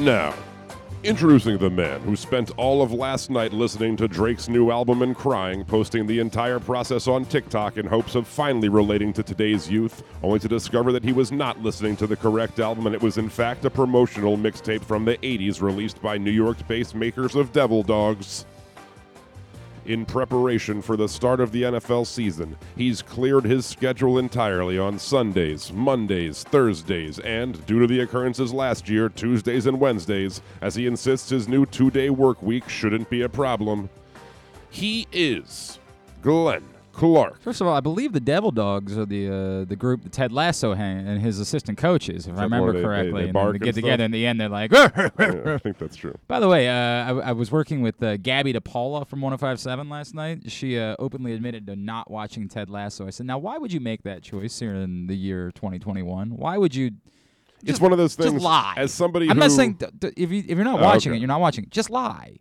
And now, introducing the man who spent all of last night listening to Drake's new album and crying, posting the entire process on TikTok in hopes of finally relating to today's youth, only to discover that he was not listening to the correct album and it was in fact a promotional mixtape from the 80s released by New York based makers of Devil Dogs. In preparation for the start of the NFL season, he's cleared his schedule entirely on Sundays, Mondays, Thursdays, and, due to the occurrences last year, Tuesdays and Wednesdays, as he insists his new two day work week shouldn't be a problem. He is Glenn Clark. First of all, I believe the Devil Dogs are the uh, the group that Ted Lasso hang, and his assistant coaches, if I remember they- they- correctly. they and they and get together stuff? in the end, they're like. Yeah, I think that's true. By the way, uh, I, I was working with uh, Gabby DePaula from 1057 last night. She uh, openly admitted to not watching Ted Lasso. I said, "Now, why would you make that choice here in the year 2021? Why would you?" It's one of those things. just lie. As somebody I'm who, not saying th- th- if you if you're not Oh, watching okay. it, you're not watching. it. Just lie.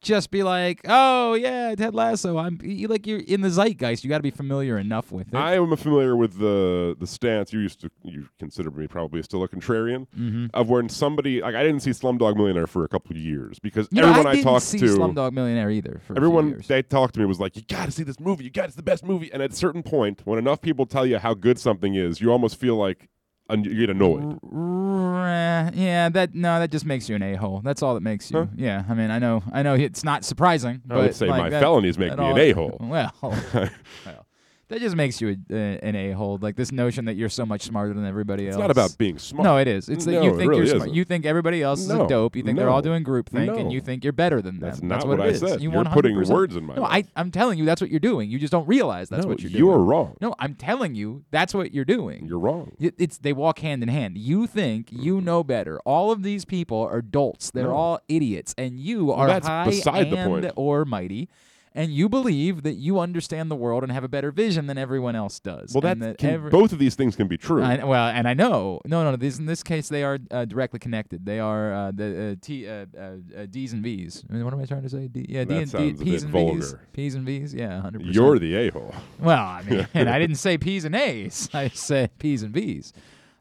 Just be like, oh yeah, Ted Lasso. I'm you, like you're in the zeitgeist. You got to be familiar enough with it. I am familiar with the the stance you used to you consider me probably still a contrarian mm-hmm. of when somebody like I didn't see Slumdog Millionaire for a couple of years because You know, everyone I I, didn't talked see to Slumdog Millionaire either. For a few everyone they talked to me was like you got to see this movie you got it's the best movie and at a certain point when enough people tell you how good something is you almost feel like un- you get annoyed R- yeah, that no, that just makes you an a hole. That's all that makes you. Huh? Yeah, I mean, I know, I know, it's not surprising. I but would say like my that- felonies make me an a-hole Well, well, that just makes you a, a, an a hole. Like this notion that you're so much smarter than everybody else. it's not about being smart No, it is. It's that No, you think really you're smart. You think everybody else is No, a dope. You think they're all doing groupthink, no. and you think you're better than them. that's That's not what, what it I is. said You you're putting 100% words in my No, mouth I, I'm telling you, that's what you're doing. You just don't realize that's no, what you're doing. you're wrong No, I'm telling you, that's what you're doing. you're wrong It- It's they walk hand in hand. You think you know better. All of these people are dolts. They're No. all idiots, and you are that's high beside the and point. or mighty, and you believe that you understand the world and have a better vision than everyone else does. well that that can, every- both of these things can be true I, well, and I know, no, no, no. This, in this case, they are uh, directly connected. They are uh, the uh, T, uh, uh, uh, D's and V's. I mean, what am I trying to say? D, yeah, D That and D, sounds a P's bit and V's. vulgar. P's and V's. Yeah, hundred percent. you're the a-hole Well, I mean, and I didn't say P's and A's. I said P's and V's.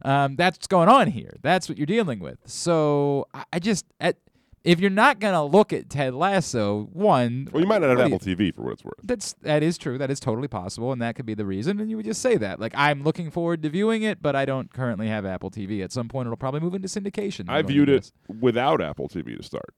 Um, that's what's going on here. That's what you're dealing with. So I, I just, at, if you're not gonna look at Ted Lasso, one, well you might not have do you- Apple TV for what it's worth That's that is true. That is totally possible, and that could be the reason. And you would just say that, like, I'm looking forward to viewing it, but I don't currently have Apple TV. At some point, it'll probably move into syndication. I viewed it without Apple TV to start.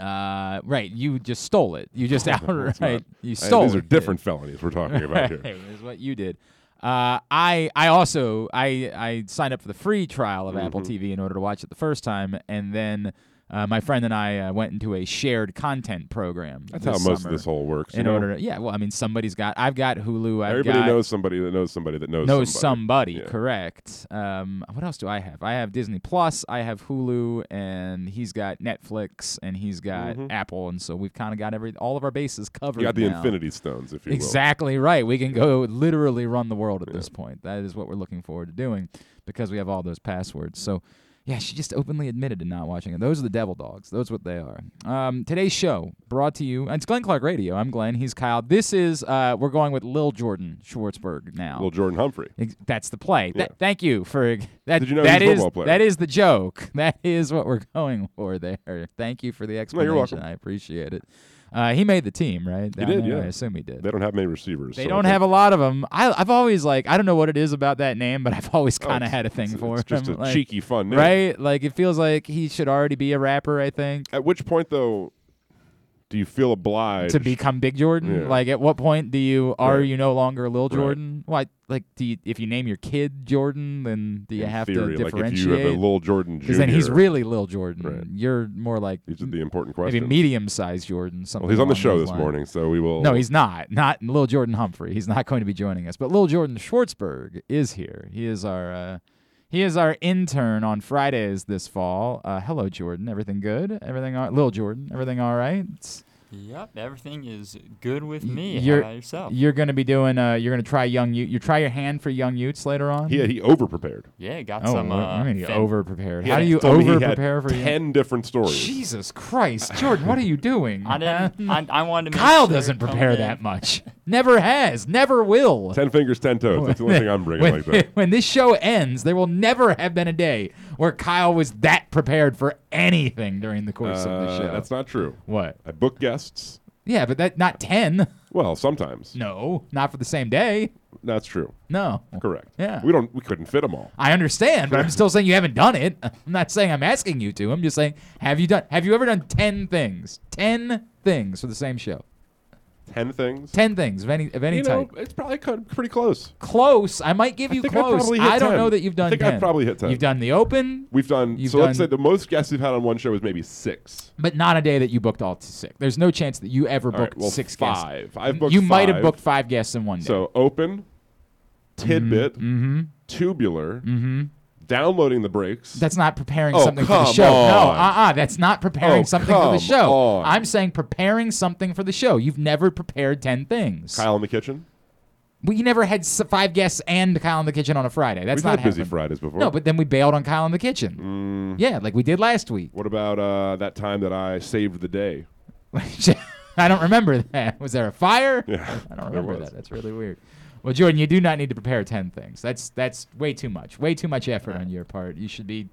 Uh, right. You just stole it. You just outright not. you stole these it. are different felonies we're talking about here is what you did. Uh, I I also I I signed up for the free trial of Apple Mhm. TV in order to watch it the first time, and then uh, my friend and I uh, went into a shared content program. That's how most of this whole works. you In know? order to yeah, well, I mean, somebody's got. I've got Hulu. I've Everybody got, knows somebody that knows somebody that knows, knows somebody. somebody, Yeah. correct um what else do i have i have disney plus i have hulu and he's got netflix and he's got Mhm. apple and so we've kind of got every all of our bases covered You got the now. Infinity Stones, if you exactly right we can go literally run the world at this point that is what we're looking forward to doing because we have all those passwords so yeah, she just openly admitted to not watching it. Those are the devil dogs. Those are what they are. Um, today's show brought to you. It's Glenn Clark Radio. I'm Glenn. He's Kyle. This is uh, we're going with Lil Jordan Schwartzberg now. Lil Jordan Humphrey. Ex- That's the play. Th- thank you for that. Did you know that he's a is- football player? that is the joke. That is what we're going for there. Thank you for the you're explanation. welcome. I appreciate it. Uh, he made the team, right? He did, there? yeah. I assume he did. They don't have many receivers. They so don't have a lot of them. I, I've always like I don't know what it is about that name, but I've always Oh, kind of it's- had a thing it's, for it's just a like, cheeky, fun name. right? Like it feels like he should already be a rapper. I think At which point, though, do you feel obliged to become Big Jordan. Yeah. Like at what point do you are Right. you no longer Lil Right. Jordan? What like do you, if you name your kid Jordan, then do you in have theory, to like differentiate? if you have a little Jordan Jr. Because then he's really Lil Jordan. Right. You're more like These are the important maybe medium-sized Jordan. Something well, he's on the show this lines. morning, so we will. No, he's not. Not Lil Jordan Humphrey. He's not going to be joining us. But Lil Jordan Schwartzberg is here. He is our uh, he is our intern on Fridays this fall. Uh, hello, Jordan. Everything good? Everything all Lil Jordan? Everything all right? Yep, everything is good with me. you're- How about yourself? You're going to be doing. Uh, you're going to try young. You you try your hand for young Utes later on. He he over prepared. yeah, got Oh, some. Uh, I mean, you fan- over prepared. How do you told me he over prepare for young? ten different stories. Jesus Christ, Jordan, what are you doing? I didn't. I, I wanted to. Make Kyle sure doesn't prepare in- that much. Never has. Never will. Ten fingers, ten toes. That's the only thing I'm bringing when, like that. when this show ends, there will never have been a day where Kyle was that prepared for anything during the course of the Uh, show. that's not true. what? I book guests. Yeah, but that not ten. Well, sometimes. No, not for the same day. That's true. No. Correct. Yeah. We don't. We couldn't fit them all. I understand, but I'm still saying you haven't done it. I'm not saying I'm asking you to. I'm just saying, have you done? Have you ever done ten things? Ten things for the same show. Ten things. Ten things of any of any you know, type. it's probably co- pretty close. Close. I might give you I'd close. hit I don't 10. know that you've done I think 10. I'd probably hit 10. You've done the open, We've done. You've so let's say the most guests we've had on one show is maybe six. but not a day that you booked all to six. There's no chance that you ever All right, booked well, six guests. five. I've booked you might have booked five guests in one day. So open, tidbit, mm-hmm. tubular, Mm-hmm. Downloading the breaks. That's not preparing Oh, something for the show. No, on. uh-uh. That's not preparing Oh, something for the show. on. I'm saying preparing something for the show. You've never prepared 10 things. Kyle in the kitchen. We never had five guests and Kyle in the kitchen on a Friday. That's We've not had busy. Fridays before. No, but then we bailed on Kyle in the kitchen. Mm, Yeah, like we did last week. what about uh, that time that I saved the day? I don't remember that. Was there a fire? Yeah, I don't remember that. That's really weird. Well, Jordan, you do not need to prepare 10 things. That's that's way too much. Way too much effort on your part. You should be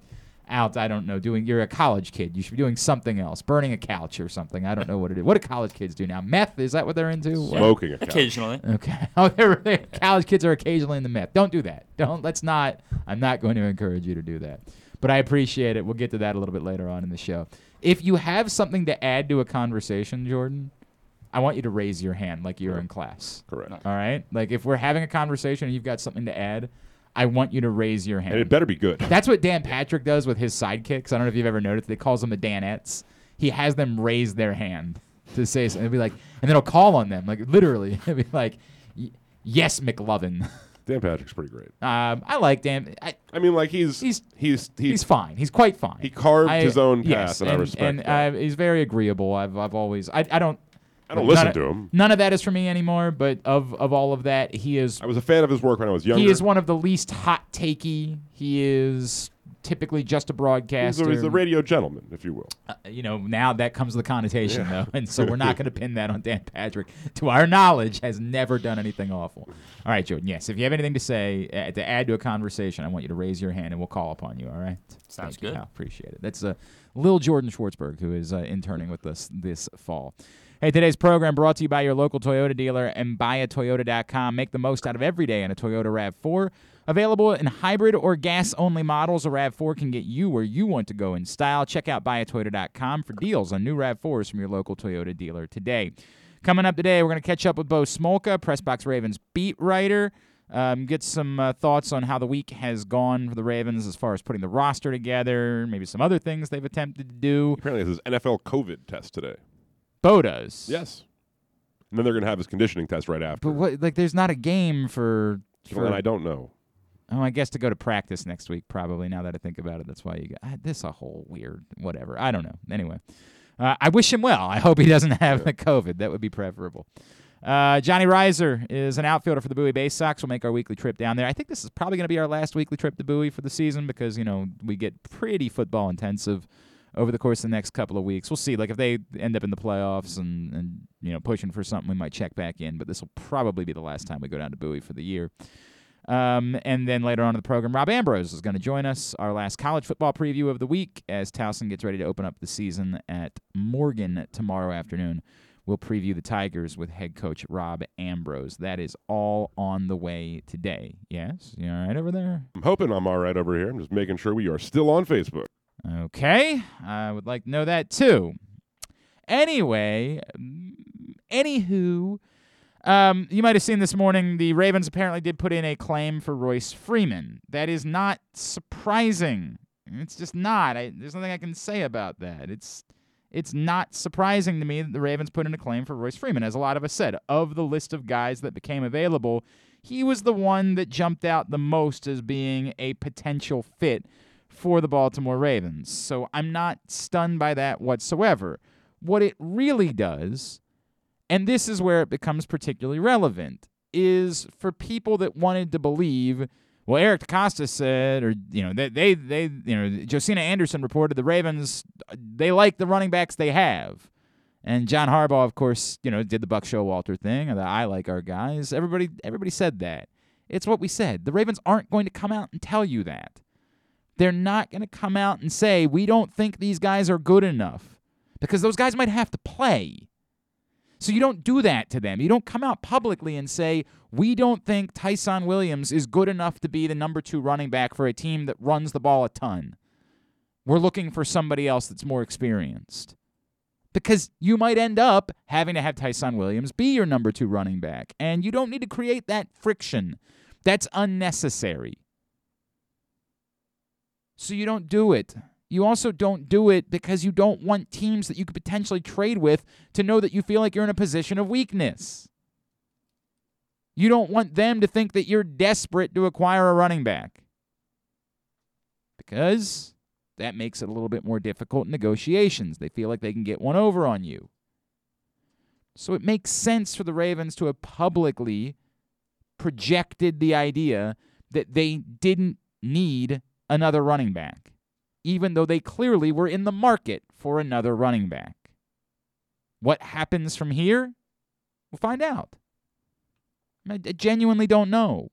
out, I don't know, doing you're a college kid. You should be doing something else. Burning a couch or something. I don't know what it is. What do college kids do now? Meth? Is that what they're into? Smoking a couch. Occasionally. Okay. Oh, they're, they college kids are occasionally in the meth. Don't do that. Don't. Let's not. I'm not going to encourage you to do that. But I appreciate it. We'll get to that a little bit later on in the show. If you have something to add to a conversation, Jordan, I want you to raise your hand like you're in class. Correct. All right. Like if we're having a conversation and you've got something to add, I want you to raise your hand. And it better be good. That's what Dan Patrick does with his sidekicks. I don't know if you've ever noticed. They calls them the Danettes. He has them raise their hand to say something. It'll be like, and then he'll call on them, like literally. It'll be like, "Yes, McLovin." Dan Patrick's pretty great. Um, I like Dan. I, I mean, like he's He's- he's he's, he's fine. He's quite fine. he carved I- his own path, yes, and, I respect and that. uh, he's very agreeable. I've I've always I, I don't I don't none listen of- to him. None of that is for me anymore. But of of all of that, he is I was a fan of his work when I was younger. he is one of the least hot takey. He is typically just a He's broadcaster. a, he's a radio gentleman, if you will. Uh, you know, now that comes with the connotation, Yeah. though, and so we're not going to pin that on Dan Patrick. To our knowledge, has never done anything awful. All right, Jordan. Yes, if you have anything to say uh, to add to a conversation, I want you to raise your hand, and we'll call upon you. All right. Sounds Thank good. pal. Appreciate it. That's uh, Lil Jordan Schwartzberg, who is uh, interning with us this fall. Hey, today's program brought to you by your local Toyota dealer and buyatoyota.com. Make the most out of every day in a Toyota RAV4. Available in hybrid or gas only models, a RAV4 can get you where you want to go in style. Check out buyatoyota.com for deals on new RAV4s from your local Toyota dealer today. Coming up today, we're going to catch up with Bo Smolka, Pressbox Ravens beat writer. Um, get some uh, thoughts on how the week has gone for the Ravens as far as putting the roster together, maybe some other things they've attempted to do. Apparently, it's his NFL COVID test today. Bo does. Yes. And then they're going to have his conditioning test right after. But what? Like, there's not a game for. for and I don't know. oh, I guess to go to practice next week, probably. Now that I think about it, that's why you got ah, this. A whole weird, whatever. I don't know. Anyway, uh, I wish him well. I hope he doesn't have the COVID. That would be preferable. Uh, Johnny Rizer is an outfielder for the Bowie Baysox. We'll make our weekly trip down there. I think this is probably going to be our last weekly trip to Bowie for the season because you know we get pretty football intensive over the course of the next couple of weeks. We'll see. Like if they end up in the playoffs and and you know pushing for something, we might check back in. But this will probably be the last time we go down to Bowie for the year. Um, and then later on in the program, Rob Ambrose is going to join us. Our last college football preview of the week as Towson gets ready to open up the season at Morgan tomorrow afternoon. We'll preview the Tigers with head coach Rob Ambrose. That is all on the way today. Yes, you all right over there? I'm hoping I'm all right over here. I'm just making sure we are still on Facebook. Okay, I would like to know that too. Anyway, mm, anywho, um, you might have seen this morning the Ravens apparently did put in a claim for Royce Freeman. That is not surprising. It's just not. I, there's nothing I can say about that. It's it's not surprising to me that the Ravens put in a claim for Royce Freeman. As a lot of us said, of the list of guys that became available, he was the one that jumped out the most as being a potential fit for the Baltimore Ravens. So I'm not stunned by that whatsoever. What it really does, and this is where it becomes particularly relevant, is for people that wanted to believe. Well, Eric DeCosta said, or you know, they, they, they, you know, Josina Anderson reported the Ravens they like the running backs they have, And John Harbaugh, of course, you know, did the Buck Showalter thing, and the I like our guys. Everybody, everybody said that. It's what we said. The Ravens aren't going to come out and tell you that. They're not going to come out and say we don't think these guys are good enough, because those guys might have to play. So you don't do that to them. You don't come out publicly and say, we don't think Ty'Son Williams is good enough to be the number two running back for a team that runs the ball a ton. We're looking for somebody else that's more experienced. Because you might end up having to have Ty'Son Williams be your number two running back. And you don't need to create that friction. That's unnecessary. So you don't do it. You also don't do it because you don't want teams that you could potentially trade with to know that you feel like you're in a position of weakness. You don't want them to think that you're desperate to acquire a running back because that makes it a little bit more difficult in negotiations. They feel like they can get one over on you. So it makes sense for the Ravens to have publicly projected the idea that they didn't need another running back even though they clearly were in the market for another running back. What happens from here? We'll find out. I genuinely don't know.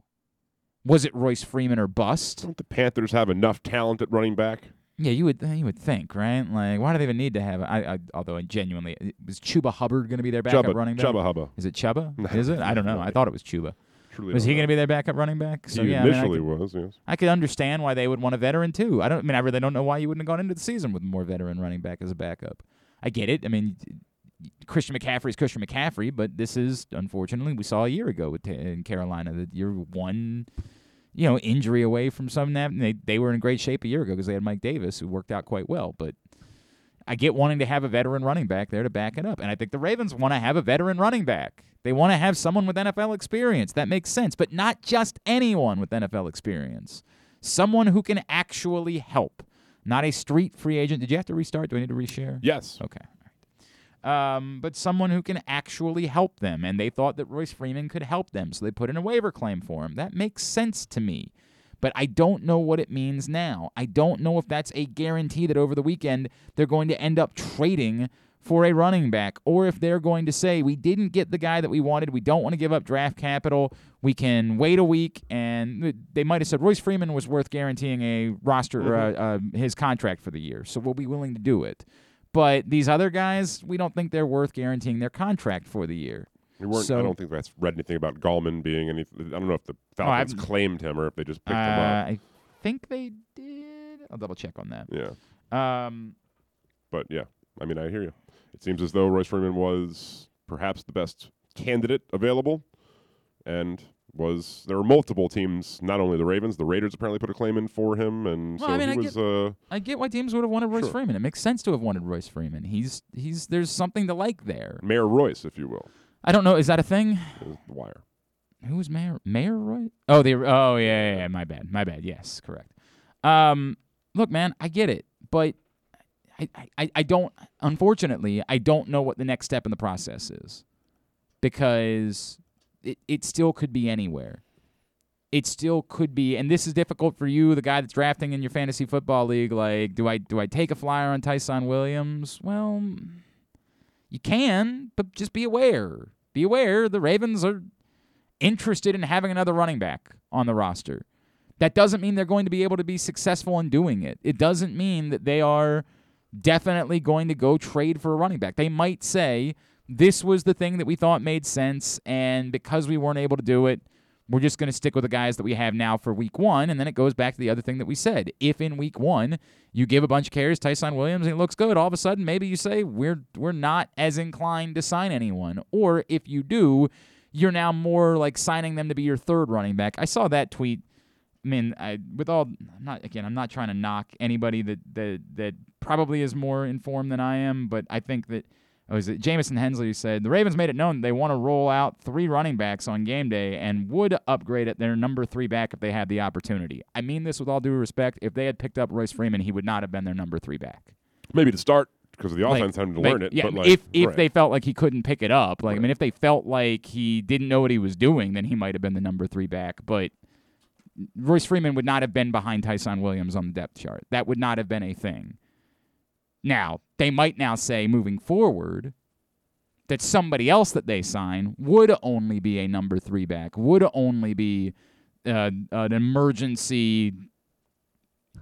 Was it Royce Freeman or bust? Don't the Panthers have enough talent at running back? Yeah, you would uh, you would think, right? Like, why do they even need to have? I, I although I genuinely was Chuba Hubbard going to be their backup Chubba, running back? Chuba Hubba. Is it Chuba? Is it? I don't know. I thought it was Chuba. Truly Was he going to be their backup running back? So he yeah, I mean, I initially could- was, yes. I could understand why they would want a veteran too. I don't I mean I really don't know why you wouldn't have gone into the season with more veteran running back as a backup. I get it. I mean Christian McCaffrey is Christian McCaffrey, but this is unfortunately we saw a year ago with in Carolina that you're one you know injury away from some that they they were in great shape a year ago because they had Mike Davis who worked out quite well, but I get wanting to have a veteran running back there to back it up. And I think the Ravens want to have a veteran running back. They want to have someone with NFL experience. That makes sense, but not just anyone with NFL experience. Someone who can actually help, not a street free agent. Did you have to restart? Do I need to reshare? Yes. Okay. All right. Um, but someone who can actually help them. And they thought that Royce Freeman could help them, so they put in a waiver claim for him. That makes sense to me. But I don't know what it means now. I don't know if that's a guarantee that over the weekend they're going to end up trading for a running back, or if they're going to say, we didn't get the guy that we wanted, we don't want to give up draft capital, we can wait a week, and they might have said Royce Freeman was worth guaranteeing a roster, uh, uh, his contract for the year, so we'll be willing to do it. But these other guys, we don't think they're worth guaranteeing their contract for the year. We weren't, So- I don't think that's read anything about Gallman being any. I don't know if the Oh, Falcons claimed him or if they just picked Uh, him up. I think they did. I'll double check on that. Yeah. Um, But yeah, I mean, I hear you. It seems as though Royce Freeman was perhaps the best candidate available, and was there were multiple teams, not only the Ravens, the Raiders apparently put a claim in for him, and Well, so I mean, he I was. Uh, I get why teams would have wanted Royce Sure. Freeman. It makes sense to have wanted Royce Freeman. He's he's there's something to like there. Mayor Royce, if you will, I don't know. Is that a thing? the wire. Who was Mayor Mayor Roy? Oh, the oh yeah, yeah, yeah. My bad. My bad. Yes, correct. Um, look, man, I get it, but I, I, I don't. Unfortunately, I don't know what the next step in the process is because it, it still could be anywhere. It still could be, and this is difficult for you, the guy that's drafting in your fantasy football league. Like, do I do I take a flyer on Ty'Son Williams? Well, you can, but just be aware. Be aware the Ravens are interested in having another running back on the roster. That doesn't mean they're going to be able to be successful in doing it. It doesn't mean that they are definitely going to go trade for a running back. They might say, this was the thing that we thought made sense, and because we weren't able to do it, we're just going to stick with the guys that we have now for week one. And then it goes back to the other thing that we said. If in week one you give a bunch of carries, Ty'Son Williams, and it looks good, all of a sudden maybe you say we're we're not as inclined to sign anyone. Or if you do, you're now more like signing them to be your third running back. I saw that tweet. I mean, I, with all I'm not again, I'm not trying to knock anybody that that that probably is more informed than I am, but I think that oh, was it Jamison Hensley who said the Ravens made it known they want to roll out three running backs on game day and would upgrade at their number three back if they had the opportunity. I mean this with all due respect. If they had picked up Royce Freeman, he would not have been their number three back. Maybe to start because of the Like- offense having to like, learn it. Yeah, but like, if if right. they felt like he couldn't pick it up, like I mean, if they felt like he didn't know what he was doing, then he might have been the number three back. But Royce Freeman would not have been behind Ty'Son Williams on the depth chart. That would not have been a thing. Now they might now say moving forward, that somebody else that they sign would only be a number three back, would only be uh, an emergency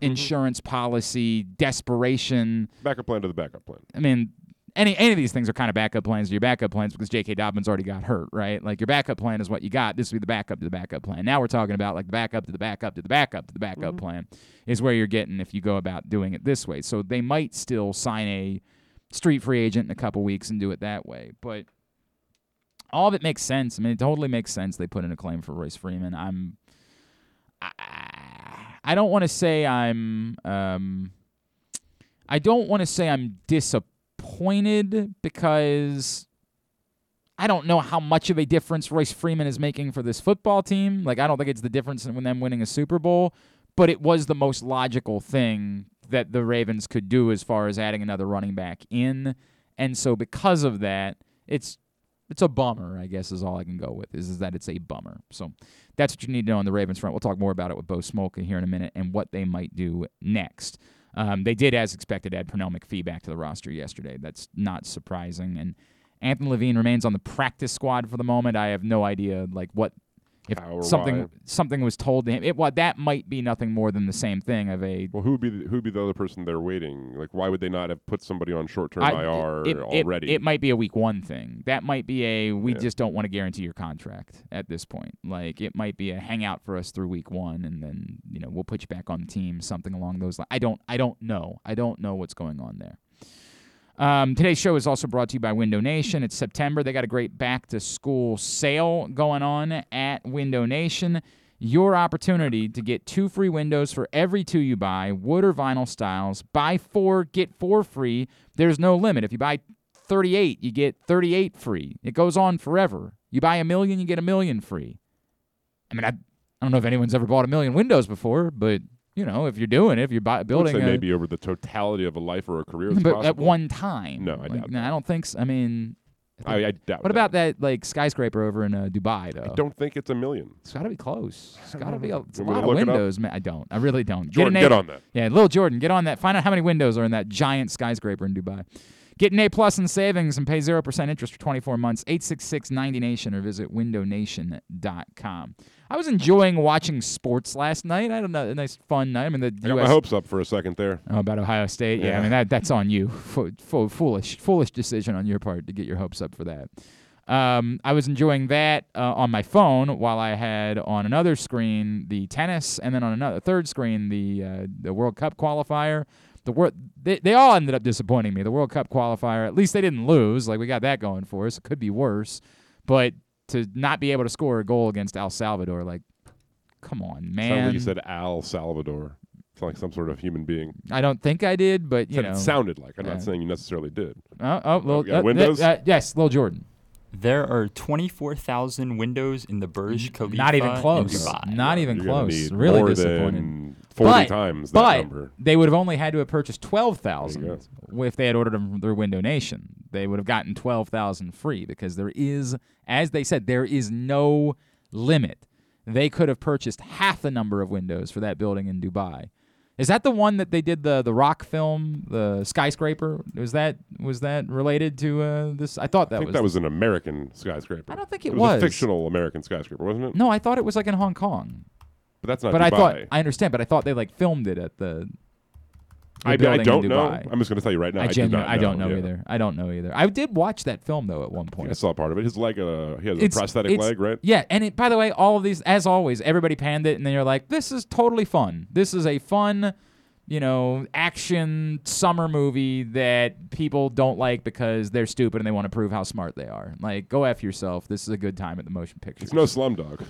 insurance policy, desperation. Backup plan to the backup plan. I mean, any any of these things are kind of backup plans to your backup plans because J.K. Dobbins already got hurt, right? Like your backup plan is what you got. This would be the backup to the backup plan. Now we're talking about like the backup to the backup to the backup to the backup plan is where you're getting if you go about doing it this way. So they might still sign a street free agent in a couple weeks and do it that way, but all of it makes sense. I mean, it totally makes sense. They put in a claim for Royce Freeman. I'm, I, I don't want to say I'm, um, I don't want to say I'm disappointed because I don't know how much of a difference Royce Freeman is making for this football team. Like, I don't think it's the difference in them winning a Super Bowl, but it was the most logical thing that the Ravens could do as far as adding another running back in. And so because of that, it's it's a bummer, I guess is all I can go with, is, is that it's a bummer. So that's what you need to know on the Ravens front. We'll talk more about it with Bo Smolka here in a minute and what they might do next. Um, they did, as expected, add Pernell McPhee back to the roster yesterday. That's not surprising. And Anthony Levine remains on the practice squad for the moment. I have no idea like what if How or something why. something was told to him. It, well, that might be nothing more than the same thing of a Well, who would be the, who would be the other person they're waiting? Like, why would they not have put somebody on short term IR it, it- already? It, might be a week one thing. That might be a we Yeah. just don't want to guarantee your contract at this point. Like it might be a hangout for us through week one, and then you know we'll put you back on the team, something along those lines. I don't I don't know. I don't know what's going on there. Um, today's show is also brought to you by Window Nation. It's September. They got a great back to school sale going on at Window Nation. Your opportunity to get two free windows for every two you buy, wood or vinyl styles. Buy four, get four free. There's no limit. If you buy 38, you get 38 free. It goes on forever. You buy a million, you get a million free. I mean, I, I don't know if anyone's ever bought a million windows before, but you know, if you're doing it, if you're buy, I would building say a, maybe over the totality of a life or a career. But at one time. No, I Like, doubt no, I don't think so. I mean, I, I doubt. what about that like skyscraper over in uh, Dubai though? I don't think it's a million. It's got to be close. It's got to be a, it's a lot of it windows, man. I don't. I really don't. Jordan, get, get an on that. Yeah, little Jordan, get on that. Find out how many windows are in that giant skyscraper in Dubai. Get an A plus in savings and pay 0% interest for 24 months. 866 90Nation or visit windownation.com. I was enjoying watching sports last night. I had a ni- a nice, fun night. I mean, the I got my hopes up for a second there. Oh, about Ohio State. Yeah, I mean that that's on you. Fo- fo- foolish, foolish decision on your part to get your hopes up for that. Um, I was enjoying that uh, on my phone while I had on another screen the tennis, and then on another third screen the uh, the World Cup qualifier. The world they, they all ended up disappointing me. The World Cup qualifier, at least they didn't lose. Like we got that going for us. It could be worse, but to not be able to score a goal against El Salvador, like, come on, man. like you said Al Salvador. It's like some sort of human being. I don't think I did, but you know. it sounded like. I'm Yeah. not saying you necessarily did. Oh, oh, little, uh, windows? uh, yes, little Jordan. There are 24,000 windows in the Burj Khalifa. Not even in close. Dubai. Not even You're gonna close. need Really more disappointed. than 40 But- times that But number. they would have only had to have purchased twelve There thousand you if they had ordered them through Window Nation. They would have gotten twelve thousand free because there is, as they said, there is no limit. They could have purchased half the number of windows for that building in Dubai. Is that the one that they did the the rock film, the skyscraper? Was that was that related to uh, this? I thought that I think was. that was an American skyscraper. I don't think it was. was. a fictional American skyscraper, wasn't it? no, I thought it was like in Hong Kong. But that's not but Dubai. I thought I understand, but I thought they like filmed it at the. I, I don't know. I'm just going to tell you right now. I, I, do genu- not I don't know yeah. either. I don't know either. I did watch that film though at one point. I saw part of it. His leg, uh, he has It's- a prosthetic leg, right? Yeah, and it, by the way, all of these, as always, everybody panned it, and then you're like, "This is totally fun. This is a fun, you know, action summer movie that people don't like because they're stupid and they want to prove how smart they are. Like, go f yourself. This is a good time at the motion picture. It's no Slumdog.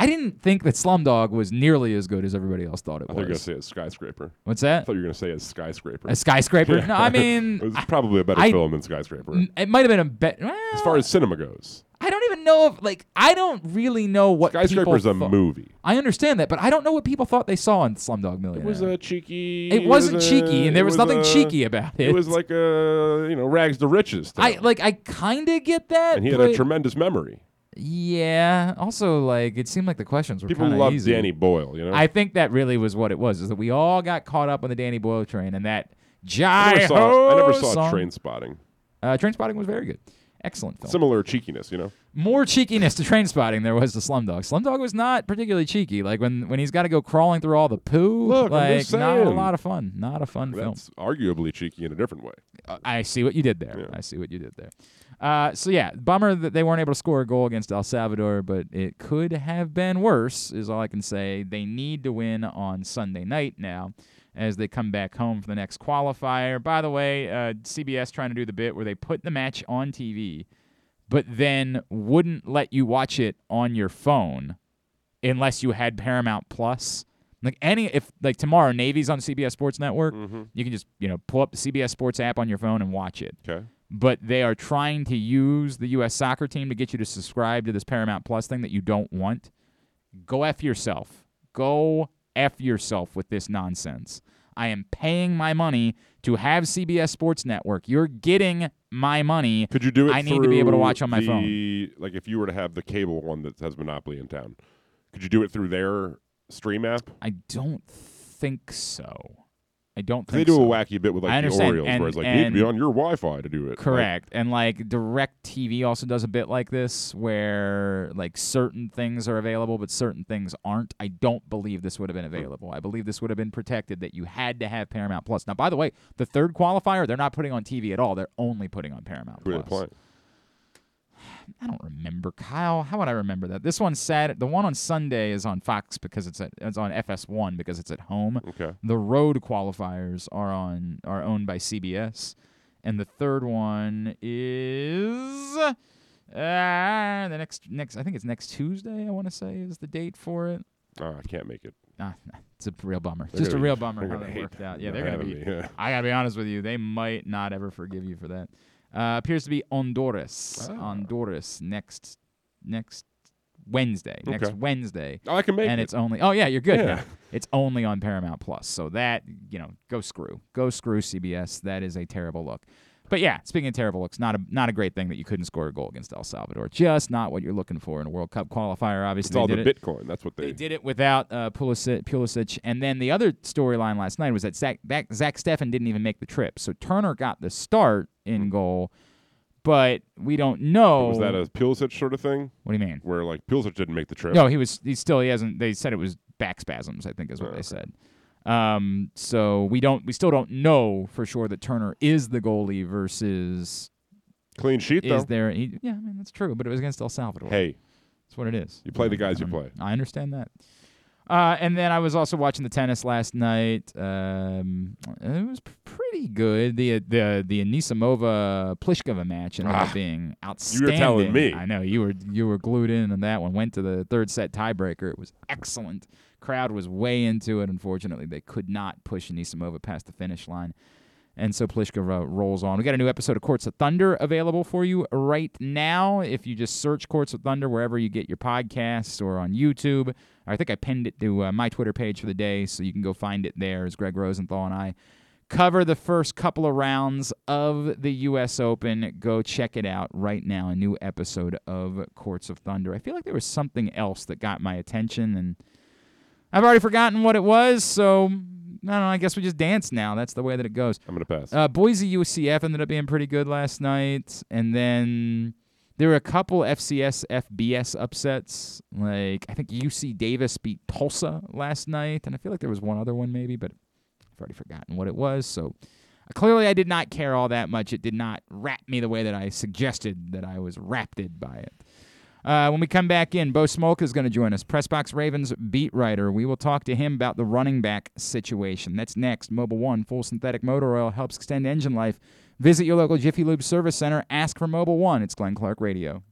I didn't think that Slumdog was nearly as good as everybody else thought it was. I thought you were going to was. say a skyscraper. What's that? I thought you were going to say a skyscraper. A skyscraper? No, I mean, it was probably a better I- film than skyscraper. Mm, It might have been a bet. as far as cinema goes, I don't even know if like I don't really know what skyscraper's a thought- movie. I understand that, but I don't know what people thought they saw in Slumdog It Millionaire. was a cheeky. It wasn't was cheeky, and there it was, nothing a- cheeky about it. It was like a you know rags to riches. I like I kind of get that. and he had a tremendous memory. Yeah. Also, like it seemed like the questions were People kinda love easy. Danny Boyle. You know, I think that really was what it was. Is that we all got caught up on the Danny Boyle train and that I never saw. I never saw song. Trainspotting. Uh, train spotting was very good. Excellent film. Similar cheekiness, you know. More cheekiness to Trainspotting there was to Slumdog. Slumdog was not particularly cheeky. Like when when he's got to go crawling through all the poo. Look, I'm like not a lot of fun. Not a fun film. That's arguably cheeky in a different way. Uh, I see what you did there. Yeah. I see what you did there. Uh, so yeah, bummer that they weren't able to score a goal against El Salvador, but it could have been worse. Is all I can say. They need to win on Sunday night now, as they come back home for the next qualifier. By the way, uh, CBS trying to do the bit where they put the match on TV, but then wouldn't let you watch it on your phone unless you had Paramount Plus. Like any if like tomorrow Navy's on CBS Sports Network, Mm-hmm. you can just you know pull up the CBS Sports app on your phone and watch it. Okay. But they are trying to use the U.S. soccer team to get you to subscribe to this Paramount Plus thing that you don't want. Go f yourself. Go f yourself with this nonsense. I am paying my money to have CBS Sports Network. You're getting my money. Could you do it? I need to be able to watch on my the- phone. Like if you were to have the cable one that has Monopoly in town, could you do it through their stream app? I don't think so. I don't think they do so. a wacky bit with like the Orioles, and- where it's like you need to be on your Wi-Fi to do it. Like, Correct. and like DirecTV also does a bit like this where like certain things are available but certain things aren't. I don't believe this would have been available. I believe this would have been protected that you had to have Paramount Plus. Now by the way, the third qualifier, they're not putting on TV at all. They're only putting on Paramount Plus. I don't remember, Kyle. How would I remember that? This one's sad. The one on Sunday is on Fox because it's at, it's on FS1 because it's at home. Okay. The road qualifiers are on are owned by CBS, and the third one is uh, the next next. I think it's next Tuesday. I want to say is the date for it. Oh, I can't make it. Ah, it's a real bummer. They're Just a real be- bummer how that worked out. Yeah, they're gonna be. me, yeah. I gotta be honest with you. They might not ever forgive you for that. Uh, appears to be Honduras. Ah. Honduras next next Wednesday. Next Wednesday Oh, I can make and it. it's only oh yeah you're good Yeah. it's only on paramount plus so that you know go screw go screw cbs that is a terrible look but yeah speaking of terrible looks not a not a great thing that you couldn't score a goal against el salvador just not what you're looking for in a world cup qualifier obviously it's they all did the it. Bitcoin. That's what they. They did it without uh, Pulisic, Pulisic, and then the other storyline last night was that Zach, that Zach Steffen didn't even make the trip. So Turner got the start in goal, but we don't know. Was that a Pulisic sort of thing what do you mean? where like Pulisic didn't make the trip? No, he was. He still. He hasn't. They said it was back spasms. I think is what Oh, they okay. said. Um. So we don't. We still don't know for sure that Turner is the goalie versus Clean sheet is though. there. He, yeah, I mean that's true, but it was against El Salvador. Hey, That's what it is. You play the guys you play. I understand that. Uh, and then I was also watching the tennis last night. Um, it was pretty good. The the the Anisimova Pliskova match ended Ah, up being outstanding. You were telling me. I know you were you were glued in on that one. Went to the third set tiebreaker. It was excellent. Crowd was way into it. Unfortunately, they could not push Anisimova past the finish line. And so Pliskova rolls on. We got a new episode of Courts of Thunder available for you right now. If you just search Courts of Thunder wherever you get your podcasts or on YouTube. I think I pinned it to uh, my Twitter page for the day, so you can go find it there as Greg Rosenthal and I cover the first couple of rounds of the U.S. Open. Go check it out right now. A new episode of Courts of Thunder. I feel like there was something else that got my attention, and I've already forgotten what it was, so I don't know. I guess we just dance now. That's the way that it goes. I'm gonna pass. Uh, Boise UCF ended up being pretty good last night, and then there were a couple FCS FBS upsets. Like I think UC Davis beat Tulsa last night, and I feel like there was one other one maybe, but I've already forgotten what it was. So uh, clearly, I did not care all that much. It did not wrap me the way that I suggested that I was rapted by it. Uh, when we come back in, Bo Smolka is going to join us, Pressbox Ravens beat writer. We will talk to him about the running back situation. That's next. Mobil 1, full synthetic motor oil, helps extend engine life. Visit your local Jiffy Lube service center. Ask for Mobil 1. It's Glenn Clark Radio.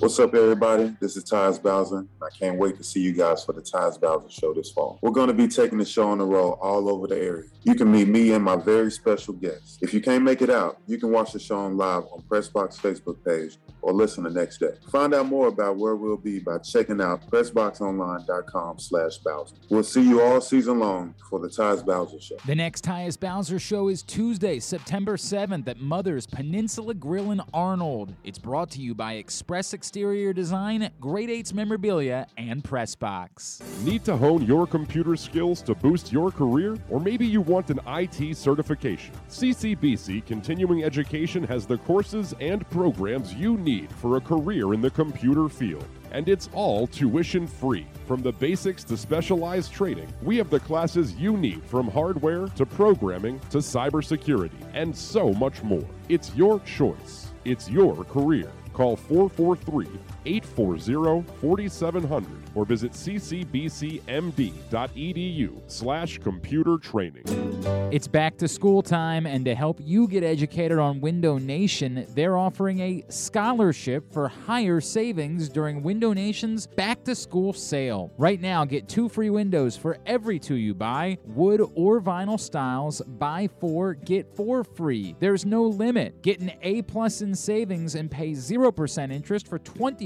What's up, everybody? This is Tyus Bowser. I can't wait to see you guys for the Tyus Bowser Show this fall. We're going to be taking the show on the road all over the area. You can meet me and my very special guests. If you can't make it out, you can watch the show on live on Pressbox Facebook page or listen the next day. Find out more about where we'll be by checking out PressboxOnline.com slash Bowser. We'll see you all season long for the Tyus Bowser Show. The next Tyus Bowser show is Tuesday, September 7th at Mother's Peninsula Grill in Arnold. It's brought to you by Express express exterior design, Great Eights Memorabilia, and press box. Need to hone your computer skills to boost your career? Or maybe you want an IT certification? CCBC Continuing Education has the courses and programs you need for a career in the computer field and it's all tuition free. From the basics to specialized training, we have the classes you need from hardware to programming to cybersecurity and so much more. It's your choice. It's your career. Call 443 840 4700 or visit ccbcmd.edu slash computer training. It's back to school time, and to help you get educated on Window Nation, they're offering a scholarship for higher savings during Window Nation's back to school sale. Right now, get two free windows for every two you buy, wood or vinyl styles. Buy four, get four free. There's no limit. Get an A plus in savings and pay 0% interest for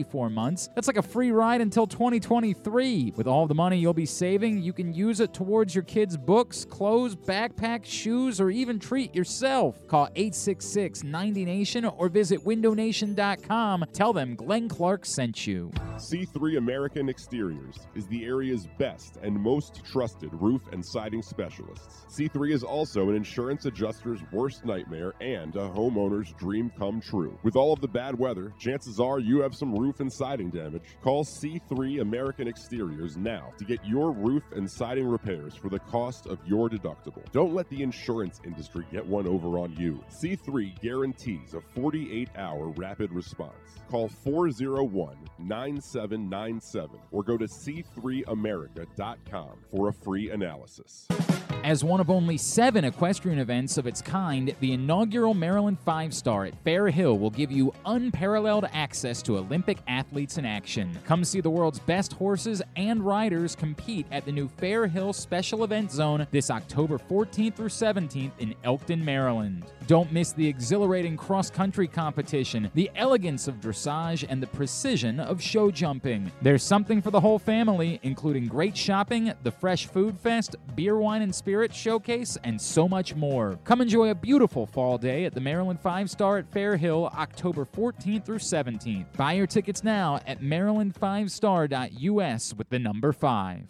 24 months. That's like a free ride until 2023. With all the money you'll be saving, you can use it towards your kids' books, clothes, backpacks, shoes, or even treat yourself. Call 866 90 Nation or visit windownation.com. Tell them Glenn Clark sent you. C3 American Exteriors is the area's best and most trusted roof and siding specialists. C3 is also an insurance adjuster's worst nightmare and a homeowner's dream come true. With all of the bad weather, chances are you have some roof and siding damage. Call C3 American Exteriors now to get your roof and siding repairs for the cost of your deductible. Don't let the insurance industry get one over on you. C3 guarantees a 48 hour rapid response. Call 401 9797 or go to c3america.com for a free analysis. As one of only seven equestrian events of its kind, the inaugural Maryland Five Star at Fair Hill will give you unparalleled access to Olympic athletes in action. Come see the world's best horses and riders compete at the new Fair Hill Special Event Zone this October 14th through 17th in Elkton, Maryland. Don't miss the exhilarating cross country competition, the elegance of dressage, and the precision of show jumping. There's something for the whole family, including great shopping, the Fresh Food Fest, beer, wine, and spirit showcase, and so much more. Come enjoy a beautiful fall day at the Maryland Five Star at Fair Hill, October 14th through 17th. Buy your tickets now at maryland5star.us with the number 5.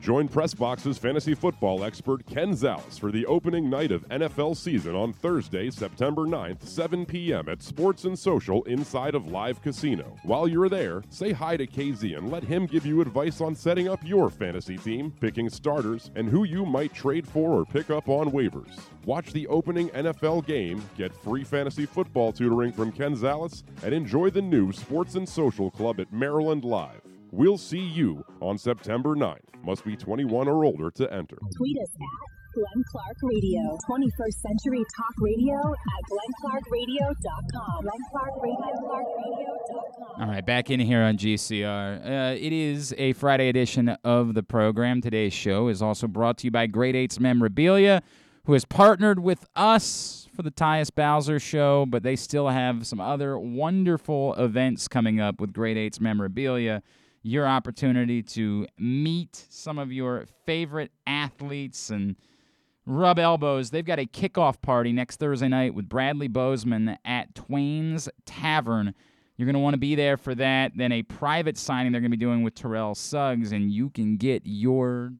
Join Pressbox's fantasy football expert Ken Zales for the opening night of NFL season on Thursday, September 9th, 7 p.m. at Sports and Social inside of Live Casino. While you're there, say hi to KZ and let him give you advice on setting up your fantasy team, picking starters, and who you might trade for or pick up on waivers. Watch the opening NFL game, get free fantasy football tutoring from Ken Zales, and enjoy the new Sports and Social Club at Maryland Live. We'll see you on September 9th. Must be 21 or older to enter. Tweet us at Glenn Clark Radio. 21st Century Talk Radio at glennclarkradio.com. glennclarkradio.com. All right, back in here on GCR. Uh, it is a Friday edition of the program. Today's show is also brought to you by Great Eights Memorabilia, who has partnered with us for the Tyus Bowser show, but they still have some other wonderful events coming up with Great Eights Memorabilia. Your opportunity to meet some of your favorite athletes and rub elbows. They've got a kickoff party next Thursday night with Bradley Bozeman at Twain's Tavern. You're going to want to be there for that. Then a private signing they're going to be doing with Terrell Suggs, and you can get your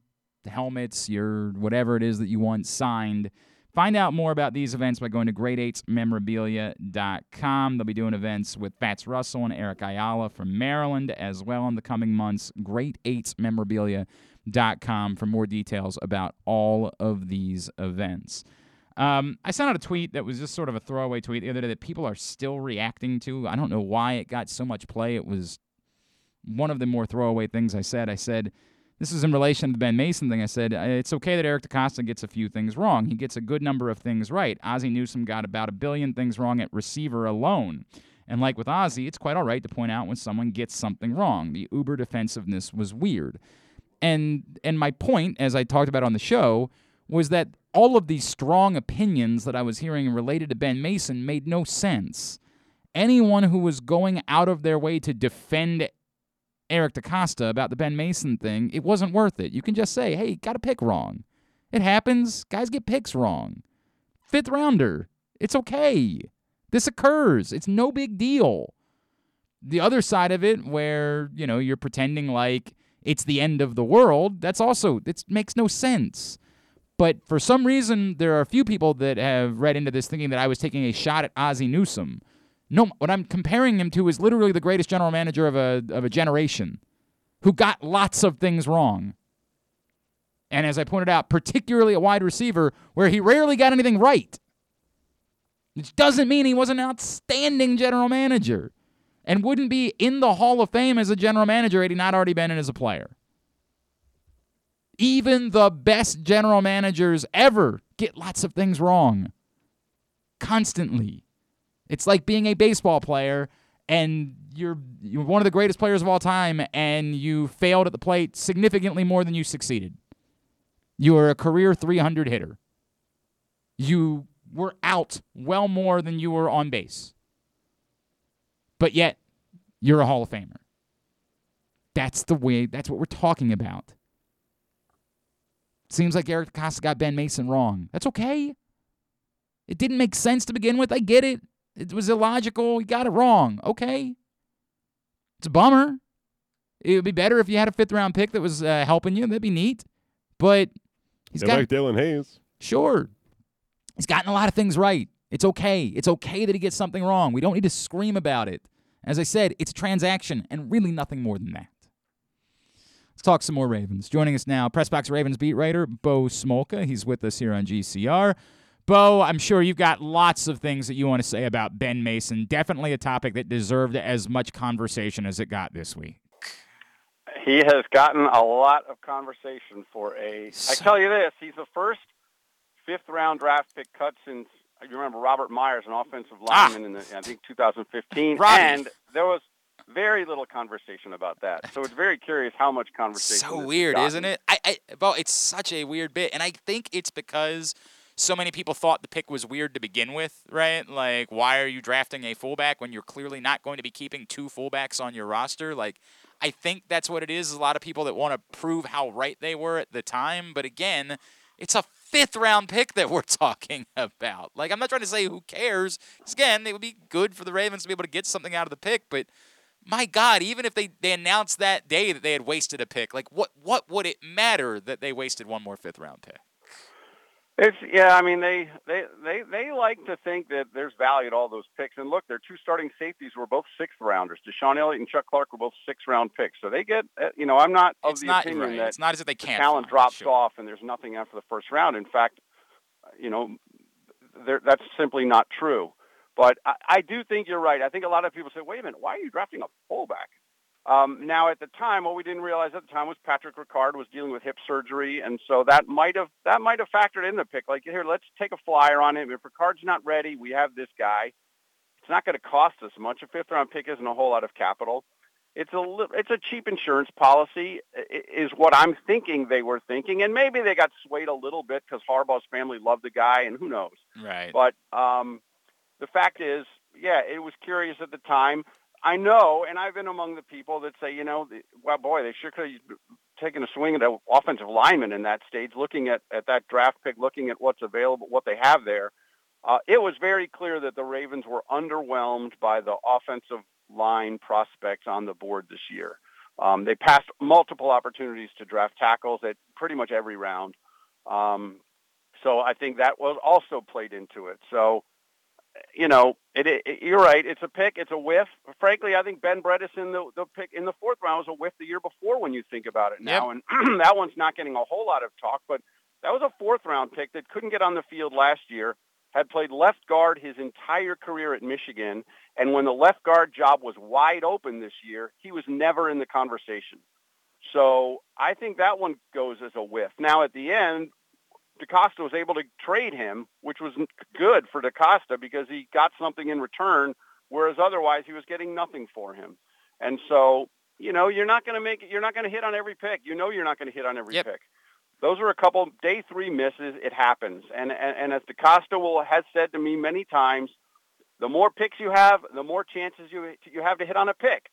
helmets, your whatever it is that you want signed. Find out more about these events by going to great8memorabilia.com. They'll be doing events with Fatts Russell and Eric Ayala from Maryland as well in the coming months. Great8memorabilia.com for more details about all of these events. Um, I sent out a tweet that was just sort of a throwaway tweet the other day that people are still reacting to. I don't know why it got so much play. It was one of the more throwaway things I said. I said, this is in relation to the Ben Mason thing. I said, uh, it's okay that Eric DeCosta gets a few things wrong. He gets a good number of things right. Ozzie Newsome got about a billion things wrong at receiver alone. And like with Ozzie, it's quite all right to point out when someone gets something wrong. The uber defensiveness was weird. And and my point, as I talked about on the show, was that all of these strong opinions that I was hearing related to Ben Mason made no sense. Anyone who was going out of their way to defend Eric DeCosta about the Ben Mason thing, it wasn't worth it. You can just say, hey, got a pick wrong. It happens. Guys get picks wrong. Fifth rounder. It's okay. This occurs. It's no big deal. the other side of it, where you know you're pretending like it's the end of the world, that's also it makes no sense. But for some reason, there are a few people that have read into this thinking that I was taking a shot at Ozzie Newsome. No, what I'm comparing him to is literally the greatest general manager of a of a generation, who got lots of things wrong. And as I pointed out, particularly a wide receiver where he rarely got anything right. Which doesn't mean he was an outstanding general manager and wouldn't be in the Hall of Fame as a general manager had he not already been in as a player. Even the best general managers ever get lots of things wrong. Constantly. It's like being a baseball player and you're you're one of the greatest players of all time and you failed at the plate significantly more than you succeeded. You are a career 300 hitter. You were out well more than you were on base. But yet, you're a Hall of Famer. That's the way, that's what we're talking about. Seems like Eric DeCosta got Ben Mason wrong. That's okay. It didn't make sense to begin with. I get it. It was illogical. He got it wrong. Okay. It's a bummer. It would be better if you had a fifth round pick that was uh, helping you. That'd be neat. But he's They got like Daelin Hayes. Sure. He's gotten a lot of things right. It's okay. It's okay that he gets something wrong. We don't need to scream about it. As I said, it's a transaction and really nothing more than that. Let's talk some more Ravens. Joining us now, Pressbox Ravens beat writer Bo Smolka. He's with us here on GCR. Bo, I'm sure you've got lots of things that you want to say about Ben Mason. Definitely a topic that deserved as much conversation as it got this week. He has gotten a lot of conversation for a. I tell you this, he's the first fifth round draft pick cut since you remember Robert Myers, an offensive ah! lineman in the, I think 2015, Robbie. and there was very little conversation about that. So it's very curious how much conversation. so weird, isn't it? I, I, well, it's such a weird bit, and I think it's because so many people thought the pick was weird to begin with, right? Like, why are you drafting a fullback when you're clearly not going to be keeping two fullbacks on your roster? Like, I think that's what it is. A lot of people that want to prove how right they were at the time, but again, it's a fifth round pick that we're talking about. Like, I'm not trying to say who cares. again, it would be good for the Ravens to be able to get something out of the pick, but my God, even if they, they announced that day that they had wasted a pick, like what what would it matter that they wasted one more fifth round pick? It's yeah. I mean, they they they they like to think that there's value to all those picks. And look, their two starting safeties were both sixth rounders. DeShon Elliott and Chuck Clark were both sixth round picks. So they get. uh, You know, I'm not of it's the not opinion right. that It's not as if they can't. talent find, drops sure. off and there's nothing after the first round. In fact, you know, that's simply not true. But I, I do think you're right. I think a lot of people say, wait a minute, why are you drafting a fullback? Um, now, at the time, what we didn't realize at the time was Patrick Ricard was dealing with hip surgery, and so that might have that might have factored in the pick. Like, here, let's take a flyer on him. If Ricard's not ready, we have this guy. It's not going to cost us much. A fifth round pick isn't a whole lot of capital. It's a li- it's a cheap insurance policy, is what I'm thinking they were thinking, and maybe they got swayed a little bit because Harbaugh's family loved the guy, and who knows. Right. But um, the fact is, yeah, it was curious at the time. I know, and I've been among the people that say, you know, well, boy, they sure could have taken a swing at an offensive lineman in that stage, looking at, at that draft pick, looking at what's available, what they have there. Uh, it was very clear that the Ravens were underwhelmed by the offensive line prospects on the board this year. Um, they passed multiple opportunities to draft tackles at pretty much every round. Um, so I think that was also played into it. So, you know, it, it, you're right. It's a pick. It's a whiff. Frankly, I think Ben Bredeson, the, the pick in the fourth round, was a whiff the year before when you think about it now. And that one's not getting a whole lot of talk, but that was a fourth round pick that couldn't get on the field last year, had played left guard his entire career at Michigan. And when the left guard job was wide open this year, he was never in the conversation. So I think that one goes as a whiff. Now at the end, DeCosta was able to trade him, which was good for DeCosta because he got something in return, whereas otherwise he was getting nothing for him. And so, you know, you're not going to make it. You're not going to hit on every pick. You know, you're not going to hit on every Yep. pick. Those are a couple day three misses. It happens. And, and, and as DeCosta will has said to me many times, the more picks you have, the more chances you, you have to hit on a pick.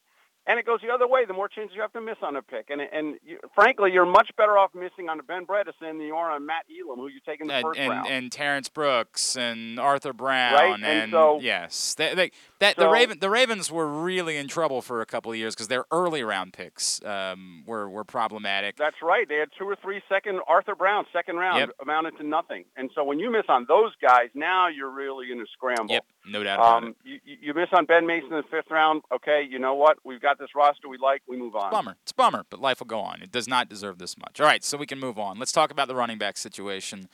And it goes the other way. The more chances you have to miss on a pick, and and you, frankly, you're much better off missing on a Ben Bredeson than you are on Matt Elam, who you take in the and, first and, round. and Terrence Brooks and Arthur Brown Right, and and so- yes, they, they, that the Raven the Ravens were really in trouble for a couple of years because their early round picks um, were were problematic. That's right. They had two or three second Arthur Brown second round Yep. amounted to nothing, and so when you miss on those guys, now you're really in a scramble. Yep, no doubt about it. Um, you, you you miss on Ben Mason in the fifth round. Okay, you know what? We've got this roster we like. We move on. Bummer. It's a bummer, but life will go on. It does not deserve this much. All right, so we can move on. Let's talk about the running back situation.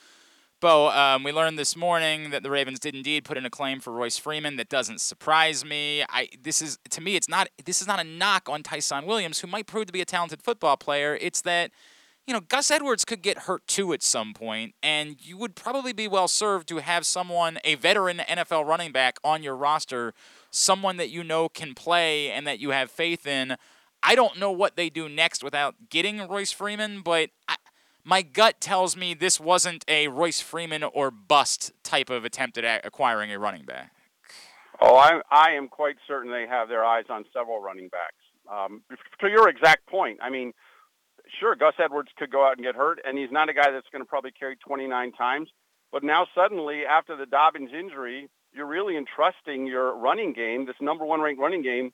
Bo, um, we learned this morning that the Ravens did indeed put in a claim for Royce Freeman. That doesn't surprise me. I this is to me, it's not this is not a knock on Ty'Son Williams, who might prove to be a talented football player. It's that you know Gus Edwards could get hurt too at some point, and you would probably be well served to have someone, a veteran NFL running back, on your roster, someone that you know can play and that you have faith in. I don't know what they do next without getting Royce Freeman, but I, my gut tells me this wasn't a Royce Freeman or bust type of attempt at acquiring a running back. Oh, I I am quite certain they have their eyes on several running backs. Um, to your exact point, I mean, sure, Gus Edwards could go out and get hurt, and he's not a guy that's going to probably carry 29 times. But now suddenly, after the Dobbins injury, you're really entrusting your running game, this number one ranked running game,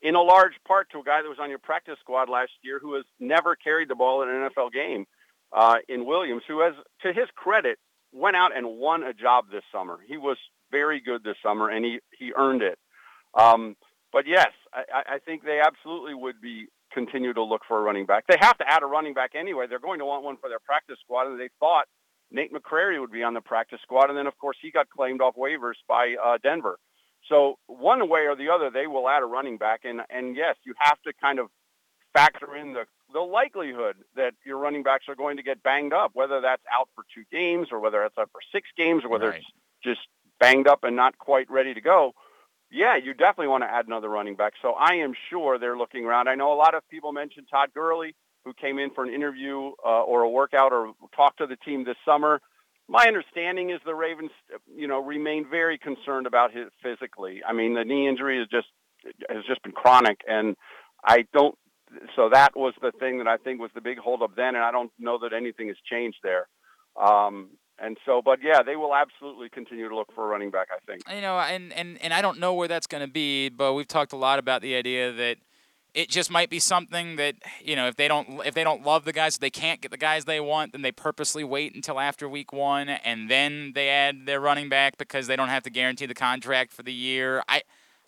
in a large part to a guy that was on your practice squad last year who has never carried the ball in an NFL game uh, in Williams, who has, to his credit, went out and won a job this summer. He was very good this summer, and he, he earned it. Um, but yes, I, I- I think they absolutely would be continue to look for a running back. They have to add a running back anyway. They're going to want one for their practice squad, and they thought Nate McCrary would be on the practice squad, and then of course he got claimed off waivers by uh, Denver. So one way or the other, they will add a running back, and and yes, you have to kind of factor in the the likelihood that your running backs are going to get banged up, whether that's out for two games or whether it's out for six games or whether Right. it's just banged up and not quite ready to go. Yeah, you definitely want to add another running back. So I am sure they're looking around. I know a lot of people mentioned Todd Gurley, who came in for an interview uh, or a workout or talked to the team this summer. My understanding is the Ravens, you know, remain very concerned about his physically. I mean, the knee injury is just has just been chronic, and I don't. So that was the thing that I think was the big holdup then, and I don't know that anything has changed there. Um, and so, but yeah, they will absolutely continue to look for a running back. I think. You know, and, and, and I don't know where that's going to be, but we've talked a lot about the idea that it just might be something that you know if they don't if they don't love the guys, if they can't get the guys they want, then they purposely wait until after week one and then they add their running back because they don't have to guarantee the contract for the year. I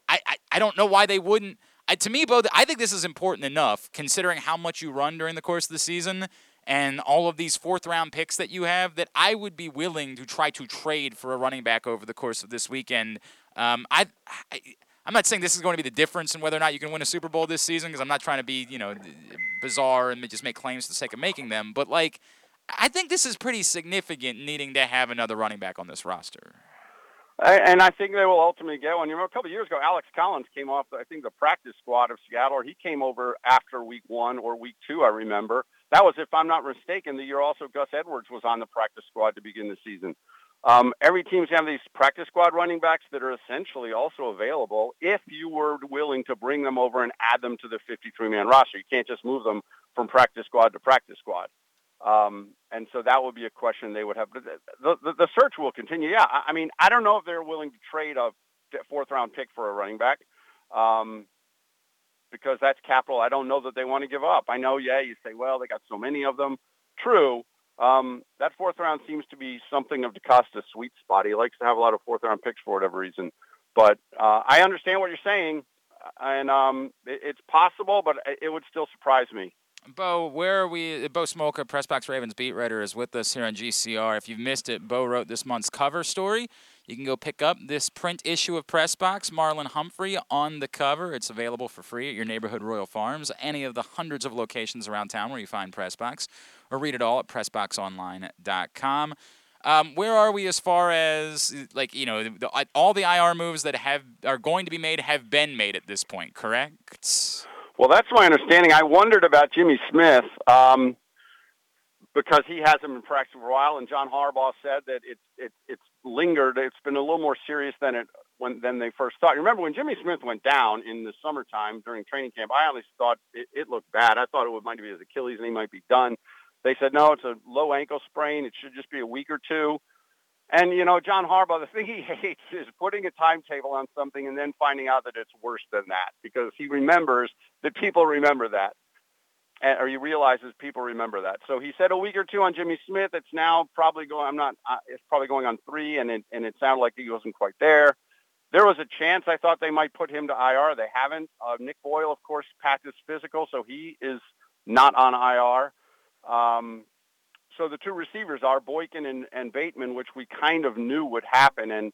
I, I, I don't know why they wouldn't. I, to me, both I think this is important enough considering how much you run during the course of the season and all of these fourth round picks that you have that I would be willing to try to trade for a running back over the course of this weekend. Um, I, I I'm not saying this is going to be the difference in whether or not you can win a Super Bowl this season because I'm not trying to be you know bizarre and just make claims for the sake of making them, but like I think this is pretty significant needing to have another running back on this roster. And I think they will ultimately get one. You know, a couple of years ago, Alex Collins came off, I think, the practice squad of Seattle, he came over after week one or week two, I remember. That was, if I'm not mistaken, the year also Gus Edwards was on the practice squad to begin the season. Um, every team's have these practice squad running backs that are essentially also available if you were willing to bring them over and add them to the 53-man roster. You can't just move them from practice squad to practice squad. Um, and so that would be a question they would have. But the, the, the search will continue. Yeah, I, I mean, I don't know if they're willing to trade a fourth round pick for a running back um, because that's capital. I don't know that they want to give up. I know, yeah, you say, well, they got so many of them. True. Um, that fourth round seems to be something of DeCosta's sweet spot. He likes to have a lot of fourth round picks for whatever reason. But uh, I understand what you're saying, and um, it, it's possible, but it would still surprise me. Bo, where are we? Bo Smolka, Pressbox Ravens beat writer, is with us here on GCR. If you've missed it, Bo wrote this month's cover story. You can go pick up this print issue of Pressbox, Marlon Humphrey on the cover. It's available for free at your neighborhood Royal Farms, any of the hundreds of locations around town where you find Pressbox, or read it all at PressBoxOnline.com. Um, where are we as far as like you know the, all the IR moves that have are going to be made have been made at this point? Correct. Well, that's my understanding. I wondered about Jimmy Smith um, because he hasn't been practicing for a while, and John Harbaugh said that it's it, it's lingered. It's been a little more serious than it when than they first thought. Remember when Jimmy Smith went down in the summertime during training camp? I honestly thought it, it looked bad. I thought it would, might be his Achilles and he might be done. They said no, it's a low ankle sprain. It should just be a week or two. And you know, John Harbaugh, the thing he hates is putting a timetable on something and then finding out that it's worse than that because he remembers that people remember that or he realizes people remember that. So he said a week or two on Jimmy Smith. It's now probably going. I'm not. Uh, it's probably going on three, and it and it sounded like he wasn't quite there. There was a chance I thought they might put him to IR. They haven't. Uh, Nick Boyle, of course, passed his physical, so he is not on IR. Um, so the two receivers are Boykin and, and Bateman, which we kind of knew would happen. And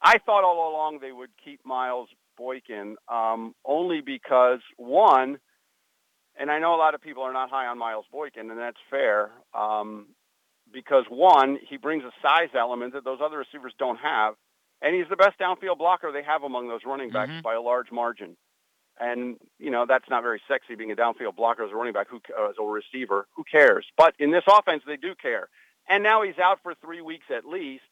I thought all along they would keep Miles Boykin um, only because one and I know a lot of people are not high on Miles Boykin, and that's fair. Um, because one, he brings a size element that those other receivers don't have, and he's the best downfield blocker they have among those running backs mm-hmm. by a large margin. And you know that's not very sexy being a downfield blocker as a running back, who uh, as a receiver, who cares? But in this offense, they do care. And now he's out for three weeks at least.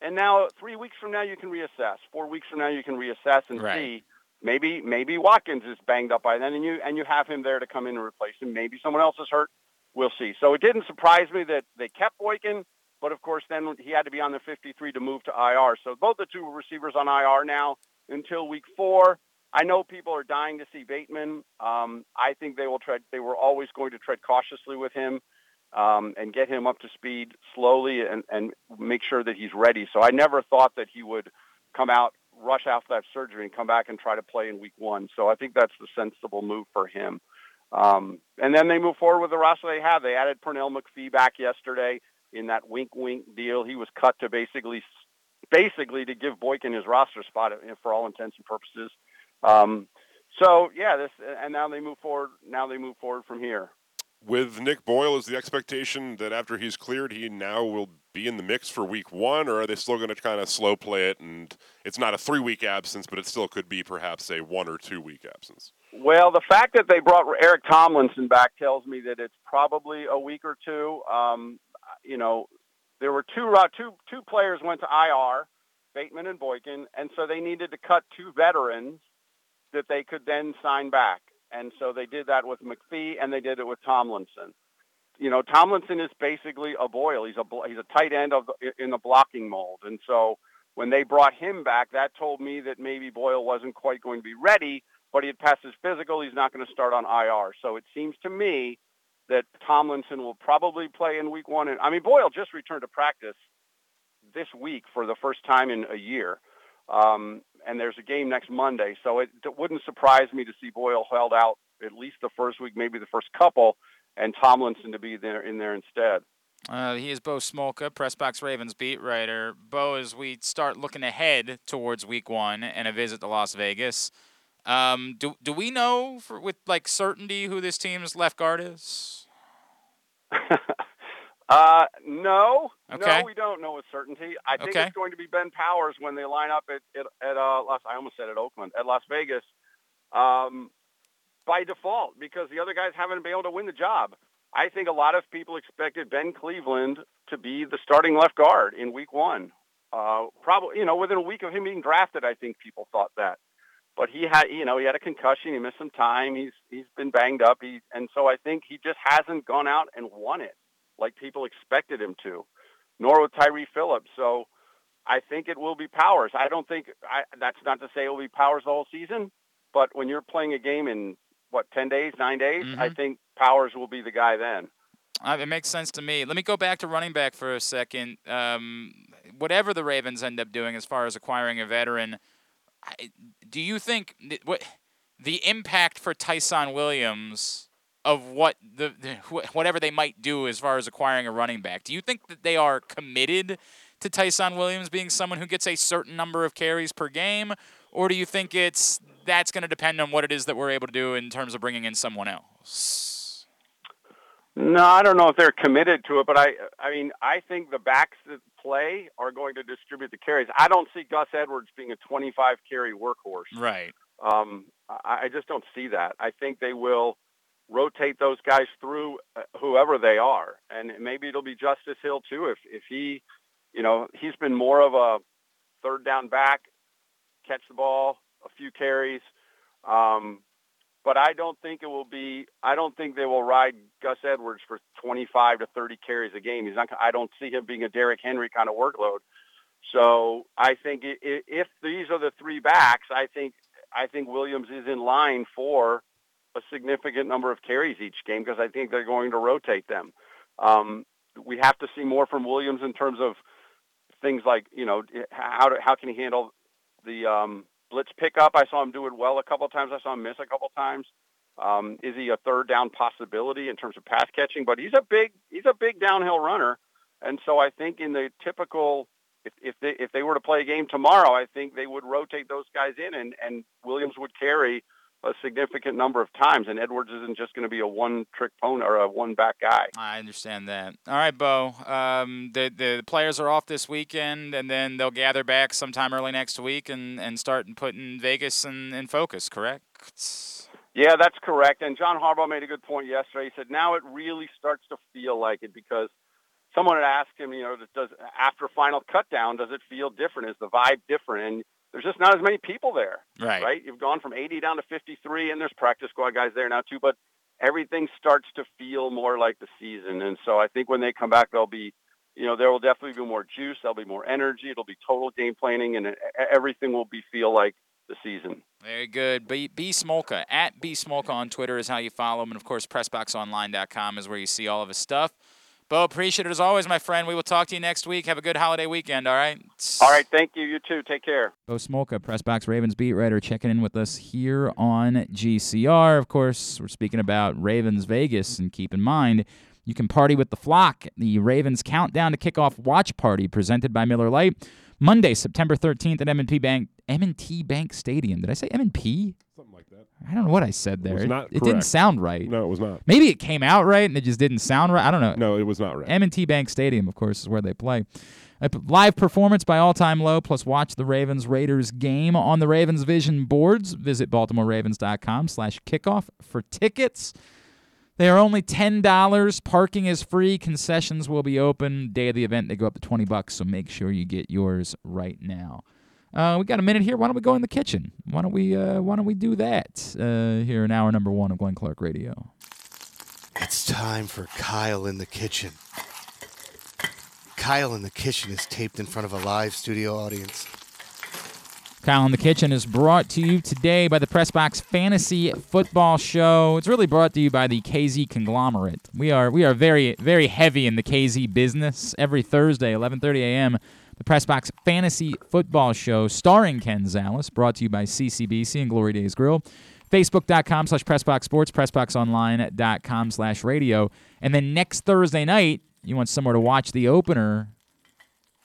And now three weeks from now you can reassess. Four weeks from now you can reassess and right. see Maybe maybe Watkins is banged up by then, and you and you have him there to come in and replace him. Maybe someone else is hurt. We'll see. So it didn't surprise me that they kept Boykin, but of course then he had to be on the 53 to move to IR. So both the two receivers on IR now until week four. I know people are dying to see Bateman. Um, I think they will tread. They were always going to tread cautiously with him um, and get him up to speed slowly and, and make sure that he's ready. So I never thought that he would come out rush after that surgery and come back and try to play in week one. So I think that's the sensible move for him. Um, and then they move forward with the roster they have. They added Pernell McPhee back yesterday in that wink wink deal. He was cut to basically basically to give Boykin his roster spot for all intents and purposes. Um, so yeah, this and now they move forward. Now they move forward from here with Nick Boyle, is the expectation that after he's cleared, he now will be in the mix for week one, or are they still going to kind of slow play it? And it's not a three week absence, but it still could be perhaps a one or two week absence. Well, the fact that they brought Eric Tomlinson back tells me that it's probably a week or two. Um, you know, there were two, two, two players went to IR, Bateman and Boykin, and so they needed to cut two veterans that they could then sign back. And so they did that with McPhee and they did it with Tomlinson. You know, Tomlinson is basically a Boyle. He's a he's a tight end of the, in the blocking mold. And so when they brought him back, that told me that maybe Boyle wasn't quite going to be ready, but he had passed his physical. He's not going to start on IR. So it seems to me that Tomlinson will probably play in week one. And I mean, Boyle just returned to practice this week for the first time in a year. Um, and there's a game next Monday, so it, it wouldn't surprise me to see Boyle held out at least the first week, maybe the first couple, and Tomlinson to be there in there instead. Uh, he is Bo Smolka, Pressbox Ravens beat writer. Bo, as we start looking ahead towards Week One and a visit to Las Vegas, um, do do we know for, with like certainty who this team's left guard is? Uh, no, okay. no, we don't know with certainty. I think okay. it's going to be Ben Powers when they line up at at, at uh, Las. I almost said at Oakland at Las Vegas, um, by default because the other guys haven't been able to win the job. I think a lot of people expected Ben Cleveland to be the starting left guard in Week One. Uh, probably, you know, within a week of him being drafted, I think people thought that. But he had, you know, he had a concussion. He missed some time. He's he's been banged up. He and so I think he just hasn't gone out and won it like people expected him to, nor with Tyre Phillips. So I think it will be Powers. I don't think I, that's not to say it will be Powers the whole season, but when you're playing a game in what ten days, nine days, mm-hmm. I think Powers will be the guy then. Uh, it makes sense to me. Let me go back to running back for a second. Um, whatever the Ravens end up doing as far as acquiring a veteran, do you think what the impact for Ty'Son Williams of what the, the, whatever they might do as far as acquiring a running back. Do you think that they are committed to Ty'Son Williams being someone who gets a certain number of carries per game, or do you think it's that's going to depend on what it is that we're able to do in terms of bringing in someone else? No, I don't know if they're committed to it, but I I mean I think the backs that play are going to distribute the carries. I don't see Gus Edwards being a 25 carry workhorse. Right. Um, I, I just don't see that. I think they will rotate those guys through uh, whoever they are. And maybe it'll be Justice Hill too if if he, you know, he's been more of a third down back catch the ball, a few carries. Um, but I don't think it will be. I don't think they will ride Gus Edwards for 25 to 30 carries a game. He's not. I don't see him being a Derrick Henry kind of workload. So I think if these are the three backs, I think I think Williams is in line for a significant number of carries each game because I think they're going to rotate them. Um, we have to see more from Williams in terms of things like you know how to, how can he handle the um, blitz pickup. I saw him do it well a couple of times. I saw him miss a couple of times. Um, is he a third down possibility in terms of pass catching? But he's a big he's a big downhill runner, and so I think in the typical if if they if they were to play a game tomorrow, I think they would rotate those guys in, and and Williams would carry a significant number of times, and Edwards isn't just going to be a one-trick pony or a one-back guy. I understand that. All right, Bo. Um, the the players are off this weekend, and then they'll gather back sometime early next week and, and start putting Vegas in, in focus. Correct? Yeah, that's correct. And John Harbaugh made a good point yesterday. He said now it really starts to feel like it because someone had asked him, you know, does after final cutdown, does it feel different? Is the vibe different? And there's just not as many people there. Right. Right. You've gone from 80 down to 53, and there's practice squad guys there now too. But everything starts to feel more like the season, and so I think when they come back, they'll be, you know, there will definitely be more juice. There'll be more energy. It'll be total game planning, and everything will be feel like the season. Very good. B, B Smolka at B Smolka on Twitter is how you follow him, and of course, PressBoxOnline.com is where you see all of his stuff. Bo, appreciate it as always, my friend. We will talk to you next week. Have a good holiday weekend, all right? All right, thank you. You too. Take care. Bo Smolka, Pressbox Ravens beat writer, checking in with us here on GCR. Of course, we're speaking about Ravens Vegas, and keep in mind, you can party with the flock. The Ravens Countdown to Kickoff Watch Party presented by Miller Lite. Monday, September 13th at M&T Bank M&T Bank Stadium. Did I say M&P? Like that. I don't know what I said there. It was not it, didn't sound right. No, it was not. Maybe it came out right and it just didn't sound right. I don't know. No, it was not right. M&T Bank Stadium, of course, is where they play. A live performance by All Time Low, plus watch the Ravens Raiders game on the Ravens Vision boards. Visit BaltimoreRavens.com slash kickoff for tickets. They are only ten dollars. Parking is free. Concessions will be open. Day of the event, they go up to twenty bucks. So make sure you get yours right now. Uh, we got a minute here. Why don't we go in the kitchen? Why don't we? Uh, why don't we do that uh, here in hour number one of Glenn Clark Radio? It's time for Kyle in the Kitchen. Kyle in the Kitchen is taped in front of a live studio audience. Kyle in the Kitchen is brought to you today by the Pressbox Fantasy Football Show. It's really brought to you by the KZ conglomerate. We are we are very very heavy in the KZ business. Every Thursday, 11:30 a.m., the Press Box Fantasy Football Show, starring Ken Zales, brought to you by CCBC and Glory Days Grill. Facebook.com slash Pressbox Sports, PressboxOnline.com slash radio. And then next Thursday night, you want somewhere to watch the opener,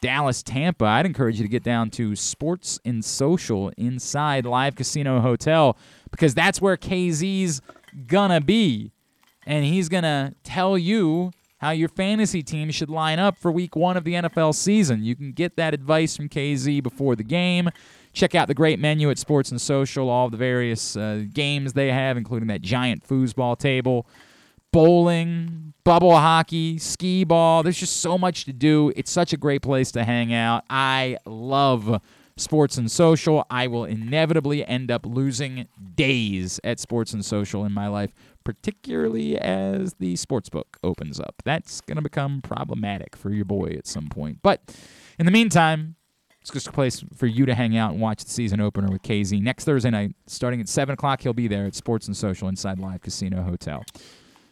Dallas, Tampa, I'd encourage you to get down to Sports and Social inside Live Casino Hotel because that's where KZ's gonna be. And he's gonna tell you how your fantasy team should line up for week one of the NFL season. You can get that advice from KZ before the game. Check out the great menu at Sports and Social, all the various uh, games they have, including that giant foosball table bowling, bubble hockey, skee ball. There's just so much to do. It's such a great place to hang out. I love sports and social. I will inevitably end up losing days at sports and social in my life, particularly as the sports book opens up. That's going to become problematic for your boy at some point. But in the meantime, it's just a place for you to hang out and watch the season opener with KZ. Next Thursday night, starting at 7 o'clock, he'll be there at Sports and Social inside Live Casino Hotel.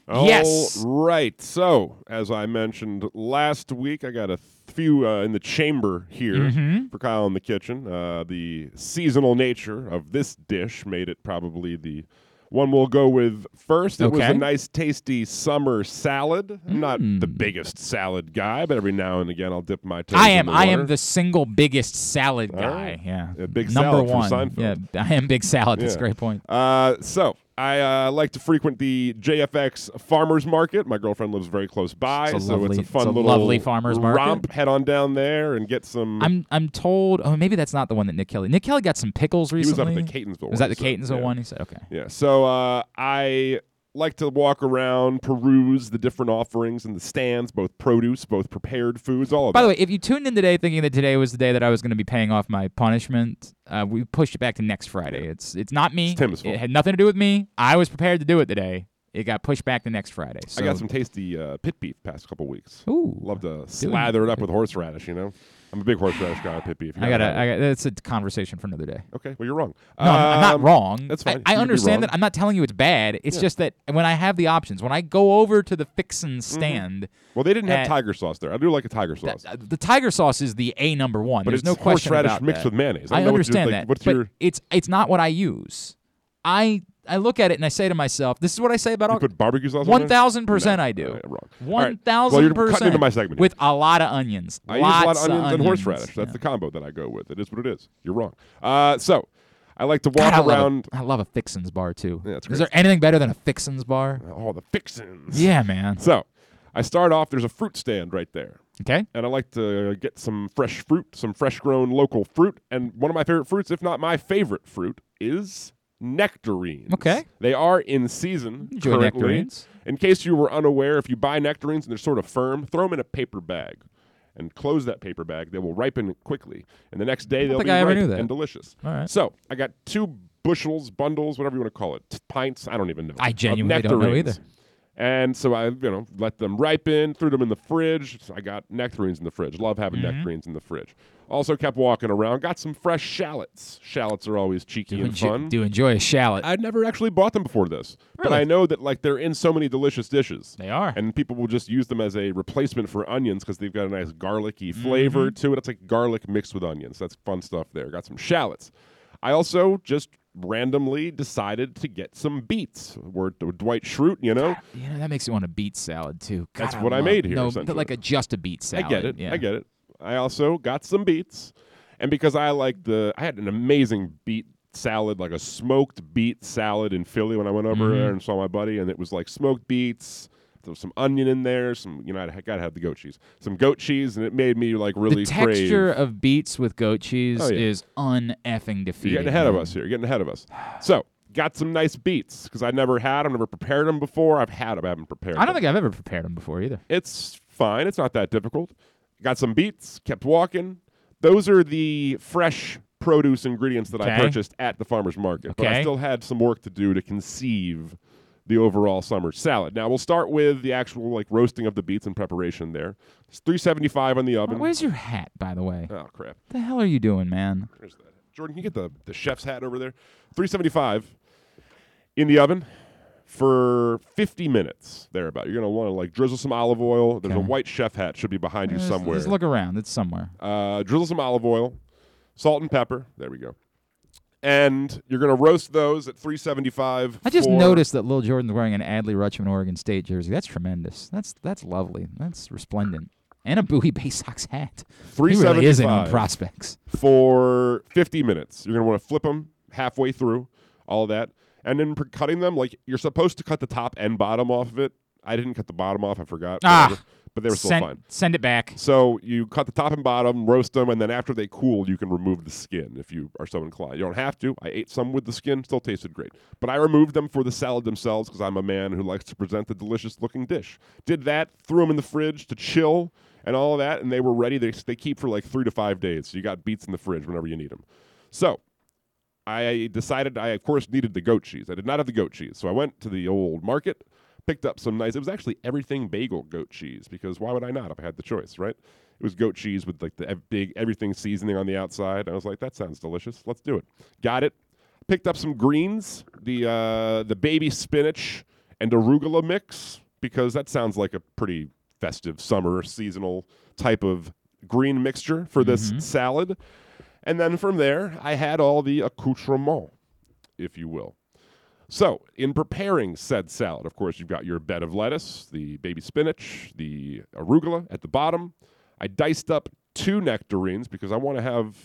Yes. right. So, as I mentioned last week, I got a few uh, in the chamber here Mhm. for Kyle in the kitchen. Uh, the seasonal nature of this dish made it probably the one we'll go with first. It was a nice, tasty summer salad. I'm not the Mm. biggest salad guy, but every now and again I'll dip my toes I in am I am the single biggest salad guy. right. Yeah. A big Number one. Yeah, I am big salad. That's a great point. Uh, so I uh, like to frequent the JFX Farmers Market. My girlfriend lives very close by, It's so it's a fun it's a little lovely farmers market. romp. Head on down there and get some. I'm I'm told. Oh, maybe that's not the one that Nick Kelly. Nick Kelly got some pickles recently. he was up at the Catonsville. Was that the so, Catonsville yeah. one? He said, okay. Yeah. So uh, I like to walk around, peruse the different offerings in the stands, both produce, both prepared foods, all of By that. the way, if you tuned in today thinking that today was the day that I was going to be paying off my punishment, uh, we pushed it back to next Friday. It's it's not me. It's Tim's fault. It had nothing to do with me. I was prepared to do it today. It got pushed back to next Friday. So I got some tasty uh, pit beef past couple weeks. Ooh. Love to slather it up with horseradish, you know? I'm a big horseradish guy pit beef. You I gotta got. I got. That's a conversation for another day. Okay, well, you're wrong. No, I'm, I'm not Um, wrong. That's fine. I, be understand that. I'm not telling you it's bad. It's Yeah. just that when I have the options, when I go over to the Fixin' stand, Well, they didn't have tiger sauce there. I do like a tiger sauce. uh, the tiger sauce is the a number one. But There's it's no question horseradish about mixed that. with mayonnaise. I I, understand like, that, what's but your- it's it's not what I use. I I look at it and I say to myself, this is what I say about you all. put barbecue sauce on One thousand percent, I do. right. All One right. thousand Well, you're percent. cutting into my segment. here. with a lot of onions. I use a lot Lots of onions, and onions. horseradish. That's Yeah. the combo that I go with. It is what it is. You're wrong. Uh, so, I like to walk God, I love, around. a, I love a Fixins bar too. Yeah, Is there anything better than a Fixins bar? Oh, the fixins. Yeah, man. So, I start off. There's a fruit stand right there. Okay. and I like to get some fresh fruit, some fresh grown local fruit. And one of my favorite fruits, if not my favorite fruit, is nectarines. Okay. They are in season Enjoy currently. nectarines. In case you were unaware, if you buy nectarines and they're sort of firm, throw them in a paper bag and close that paper bag. They will ripen quickly. And the next day they'll be ripe and delicious. All right. So I got two bushels, bundles, whatever you want to call it, t- pints, I don't even know. I genuinely don't know either. And so I, you know, let them ripen, threw them in the fridge. So I got nectarines in the fridge. Love having Mm-hmm. nectarines in the fridge. Also kept walking around. Got some fresh shallots. Shallots are always cheeky Do, and enjoy, fun. do enjoy a shallot. I'd never actually bought them before this, but I know that like they're in so many delicious dishes. they are. And people will just use them as a replacement for onions because they've got a nice garlicky flavor Mm-hmm. to it. It's like garlic mixed with onions. That's fun stuff there. Got some shallots. I also just randomly decided to get some beets. To Dwight Schrute, you know. you know, that makes you want a beet salad too. That's God, what I made here, No, like a just a beet salad. I get it. Yeah. I get it. I also got some beets, and because I like the, I had an amazing beet salad, like a smoked beet salad in Philly when I went over Mm-hmm. there and saw my buddy, and it was like smoked beets. There was some onion in there, some you know I gotta have the goat cheese, some goat cheese, and it made me like really the texture crave. of beets with goat cheese Oh, yeah. is uneffing defeating. You're getting ahead of us here. You're getting ahead of us. So got some nice beets because I never had them, never prepared them before. I've had them, I haven't prepared. I don't them. think I've ever prepared them before either. It's fine. It's not that difficult. Got some beets, kept walking. Those are the fresh produce ingredients that I purchased at the farmer's market. Okay. But I still had some work to do to conceive the overall summer salad. Now we'll start with the actual like roasting of the beets and preparation there. It's 375 on the oven. Where's your hat, by the way? oh crap. What the hell are you doing, man? Where's that? Jordan, can you get the, the chef's hat over there? 375 in the oven for 50 minutes thereabout. You're going to want to like drizzle some olive oil. There's a white chef hat should be behind you Just- somewhere. Just look around. It's somewhere. Uh, drizzle some olive oil, salt and pepper. There we go. And you're going to roast those at 375. I just noticed that Lil Jordan's wearing an Adley Rutschman Oregon State jersey. That's tremendous. That's that's lovely. That's resplendent. And a Bowie Baysox hat. He really is in on prospects. for 50 minutes. You're going to want to flip them halfway through, all of that. And then cutting them, like you're supposed to cut the top and bottom off of it. I didn't cut the bottom off. I forgot. Ah, whatever. but they were still send, fine. Send it back. So you cut the top and bottom, roast them, and then after they cool, you can remove the skin if you are so inclined. You don't have to. I ate some with the skin, still tasted great. But I removed them for the salad themselves because I'm a man who likes to present the delicious looking dish. Did that, threw them in the fridge to chill and all of that, and they were ready. They, they keep for like three to five days. So you got beets in the fridge whenever you need them. So I decided I, of course, needed the goat cheese. I did not have the goat cheese. So I went to the old market, picked up some nice, it was actually everything bagel goat cheese because why would I not if I had the choice, right? It was goat cheese with like the ev- big everything seasoning on the outside. I was like, that sounds delicious. Let's do it. Got it. Picked up some greens, the uh, the baby spinach and arugula mix because that sounds like a pretty festive summer seasonal type of green mixture for this salad. And then from there, I had all the accoutrement, if you will. So, in preparing said salad, of course, you've got your bed of lettuce, the baby spinach, the arugula at the bottom. I diced up two nectarines because I want to have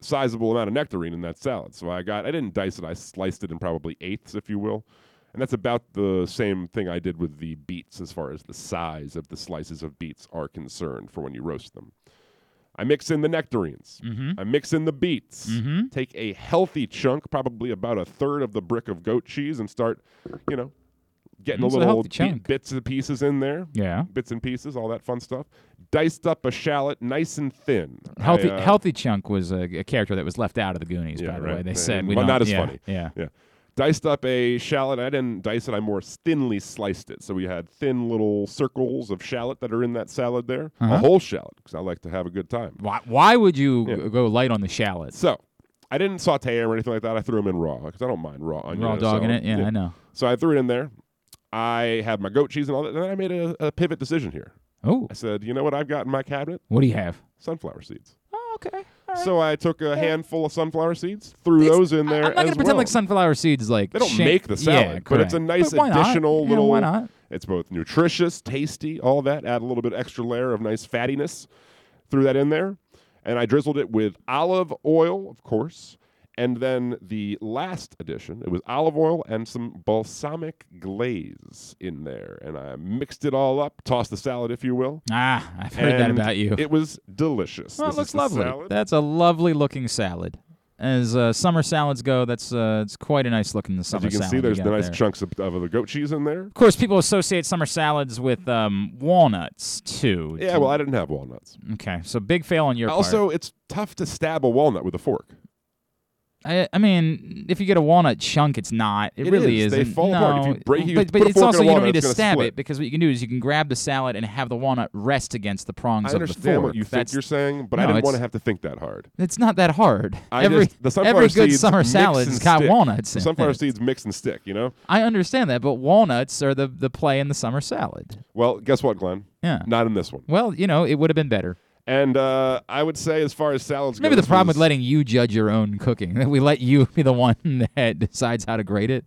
sizable amount of nectarine in that salad. So I got I didn't dice it, I sliced it in probably eighths, if you will. And that's about the same thing I did with the beets as far as the size of the slices of beets are concerned for when you roast them. I mix in the nectarines. I mix in the beets. Take a healthy chunk, probably about a third of the brick of goat cheese, and start, you know, getting It's a a little bi- chunk. bits and pieces in there. Yeah. bits and pieces, all that fun stuff. Diced up a shallot, nice and thin. Healthy, I, uh, healthy chunk was a, a character that was left out of the Goonies. Yeah, by the right. way, they And- said we well, not as yeah, funny. Yeah. Yeah. Diced up a shallot. I didn't dice it. I more thinly sliced it. So we had thin little circles of shallot that are in that salad there. A Uh-huh. whole shallot because I like to have a good time. Why? Why would you Yeah. go light on the shallots? So I didn't saute them or anything like that. I threw them in raw because I don't mind raw onion. Raw in a dog in it. Yeah, I know. So I threw it in there. I had my goat cheese and all that. And then I made a, a pivot decision here. Oh, I said, you know what I've got in my cabinet? what do you have? Sunflower seeds. Oh, okay. So I took a handful of sunflower seeds, threw those in there I'm not as gonna pretend well. like sunflower seeds like They don't make the salad, yeah, but it's a correct. nice But why not? additional Yeah, little. why not? It's both nutritious, tasty, all that. Add a little bit extra layer of nice fattiness. Threw that in there, and I drizzled it with olive oil, of course. And then the last addition, it was olive oil and some balsamic glaze in there, and I mixed it all up. Tossed the salad, if you will. Ah, I've heard that about you. It was delicious. well, it This is looks lovely. salad. That's a lovely looking salad. As uh, summer salads go, that's uh, it's quite a nice looking As summer you can salad. see, there's the nice there. chunks of, of the goat cheese in there. Of course, people associate summer salads with um, walnuts too. Yeah, well, I didn't have walnuts. okay, so big fail on your part. Also, it's tough to stab a walnut with a fork. I, I mean, if you get a walnut chunk, it's not. It, It really is. They isn't. fall apart. If you break- you but, but put a it's fork in also a you don't walnut, need to it's gonna stab split. it because what you can do is you can grab the salad and have the walnut rest against the prongs I of the understand fork. what you think That's, you're saying, but I No, didn't want to it's- have to think that hard. It's not that hard. I every just, the sunflower every good seeds summer mix salad's and got stick. walnuts in sunflower it. seeds mix and stick, you know? I understand that, but walnuts are the the play in the summer salad. Well, guess what, Glenn? Yeah. Not in this one. Well, you know, it would have been better. And uh, I would say, as far as salads Maybe go, the problem was- with letting you judge your own cooking, that we let you be the one that decides how to grade it.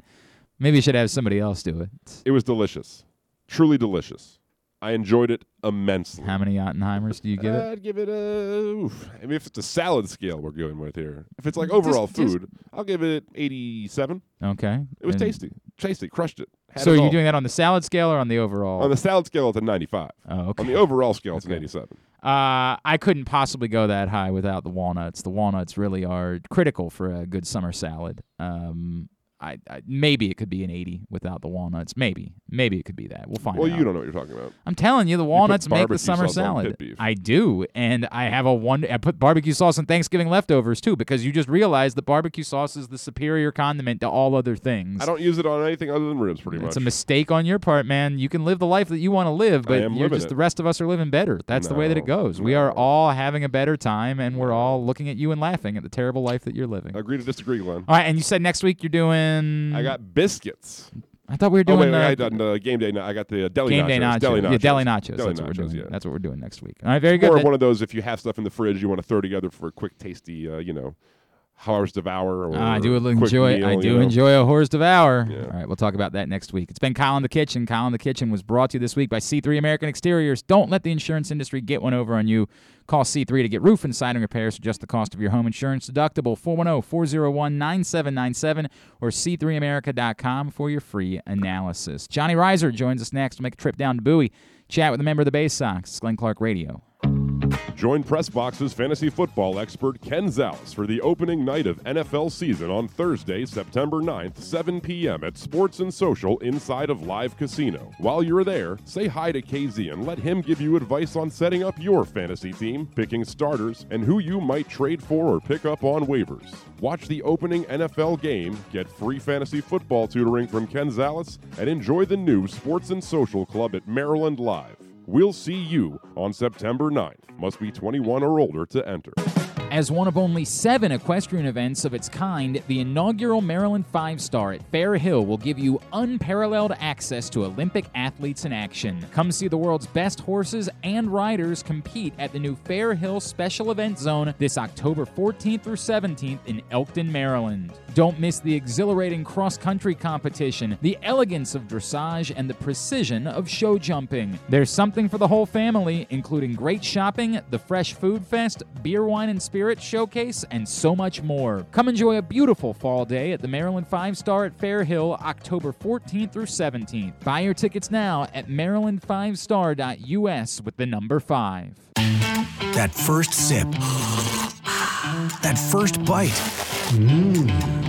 Maybe you should have somebody else do it. It was delicious. Truly delicious. I enjoyed it immensely. How many Ottenheimers do you give it? I'd give it a. Oof. I mean, if it's a salad scale we're going with here, if it's like overall just- food, I'll give it 87. Okay. It was And- tasty. Tasty. Crushed it. So are you all. doing that on the salad scale or on the overall? On the salad scale, it's a 95. oh, okay. On the overall scale, it's an Okay. 87. Uh, I couldn't possibly go that high without the walnuts. The walnuts really are critical for a good summer salad. Um, I, I maybe it could be an 80 without the walnuts. Maybe, maybe it could be that. We'll find out. Well, out. you don't know what you're talking about. I'm telling you, the walnuts make the summer salad. I do, and I have a one. I put barbecue sauce on Thanksgiving leftovers too, because you just realized that barbecue sauce is the superior condiment to all other things. I don't use it on anything other than ribs, pretty It's much. It's a mistake on your part, man. You can live the life that you want to live, but you're just it. the rest of us are living better. That's the way that it No, goes. We are all having a better time, and we're all looking at you and laughing at the terrible life that you're living. I Agree to disagree, Glenn. All right, and you said next week you're doing. I got biscuits. I thought we were Oh, doing. wait, wait, uh, I done uh, game day. I got the uh, deli game nachos. day nachos. Deli nachos. Yeah, deli nachos. Deli That's what we're doing. Yeah. That's what we're doing next week. All right, very good. That- one of those if you have stuff in the fridge you want to throw together for a quick, tasty, uh, you know, Harvest Devour. Or Ah, I do enjoy. meal, I you do know. enjoy a horse devour. Yeah. All right, we'll talk about that next week. It's been Kyle in the Kitchen. Kyle in the Kitchen was brought to you this week by C3 American Exteriors. Don't let the insurance industry get one over on you. Call C3 to get roof and siding repairs for just the cost of your home insurance deductible. 410-401-9797 or c3america.com for your free analysis. Johnny Rizer joins us next to make a trip down to Bowie. Chat with a member of the Baysox. It's Glenn Clark Radio. Join Pressbox's fantasy football expert Ken Zales for the opening night of NFL season on Thursday, September 9th, 7 p.m. at Sports and Social inside of Live Casino. While you're there, say hi to KZ and let him give you advice on setting up your fantasy team, picking starters, and who you might trade for or pick up on waivers. Watch the opening NFL game, get free fantasy football tutoring from Ken Zales, and enjoy the new Sports and Social Club at Maryland Live. We'll see you on September 9th. Must be 21 or older to enter. As one of only seven equestrian events of its kind, the inaugural Maryland Five Star at Fair Hill will give you unparalleled access to Olympic athletes in action. Come see the world's best horses and riders compete at the new Fair Hill Special Event Zone this October 14th through 17th in Elkton, Maryland. Don't miss the exhilarating cross country competition, the elegance of dressage, and the precision of show jumping. There's something for the whole family, including great shopping, the Fresh Food Fest, beer, wine, and spirits showcase, and so much more. Come enjoy a beautiful fall day at the Maryland Five Star at Fair Hill, October 14th through 17th. Buy your tickets now at maryland5star.us with the number 5. That first sip. That first bite. Mmm.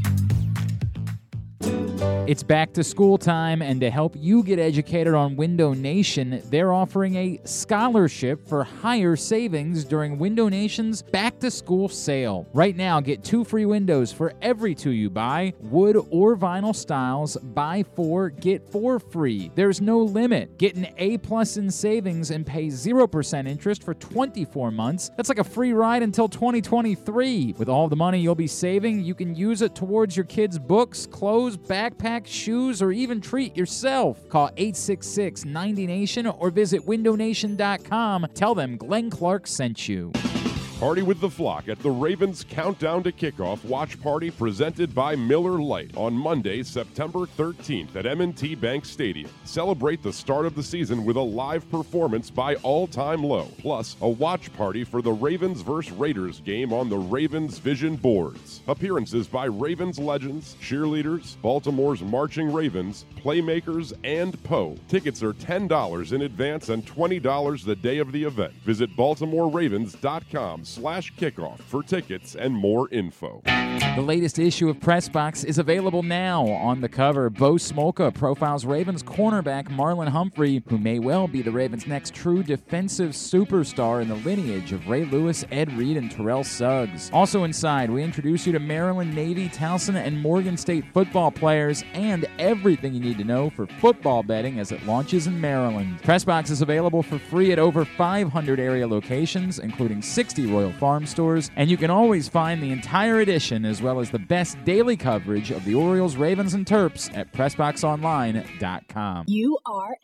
It's back to school time, and to help you get educated on Window Nation, they're offering a scholarship for higher savings during Window Nation's back to school sale. Right now, get two free windows for every two you buy. Wood or vinyl styles, buy four, get four free. There's no limit. Get an A plus in savings and pay 0% interest for 24 months. That's like a free ride until 2023. With all the money you'll be saving, you can use it towards your kids' books, clothes, backpack, shoes, or even treat yourself. Call 866 90 Nation or visit windownation.com. Tell them Glenn Clark sent you. Party with the flock at the Ravens Countdown to Kickoff Watch Party presented by Miller Lite on Monday, September 13th at M&T Bank Stadium. Celebrate the start of the season with a live performance by All Time Low, plus a watch party for the Ravens vs. Raiders game on the Ravens Vision boards. Appearances by Ravens legends, cheerleaders, Baltimore's marching Ravens, playmakers, and Poe. Tickets are $10 in advance and $20 the day of the event. Visit BaltimoreRavens.com slash kickoff for tickets and more info. The latest issue of Pressbox is available now. On the cover, Bo Smolka profiles Ravens cornerback Marlon Humphrey, who may well be the Ravens' next true defensive superstar in the lineage of Ray Lewis, Ed Reed, and Terrell Suggs. Also inside, we introduce you to Maryland, Navy, Towson, and Morgan State football players and everything you need to know for football betting as it launches in Maryland. Pressbox is available for free at over 500 area locations, including 60 Royal Farm stores, and you can always find the entire edition as well as the best daily coverage of the Orioles, Ravens, and Terps at PressBoxOnline.com. Are.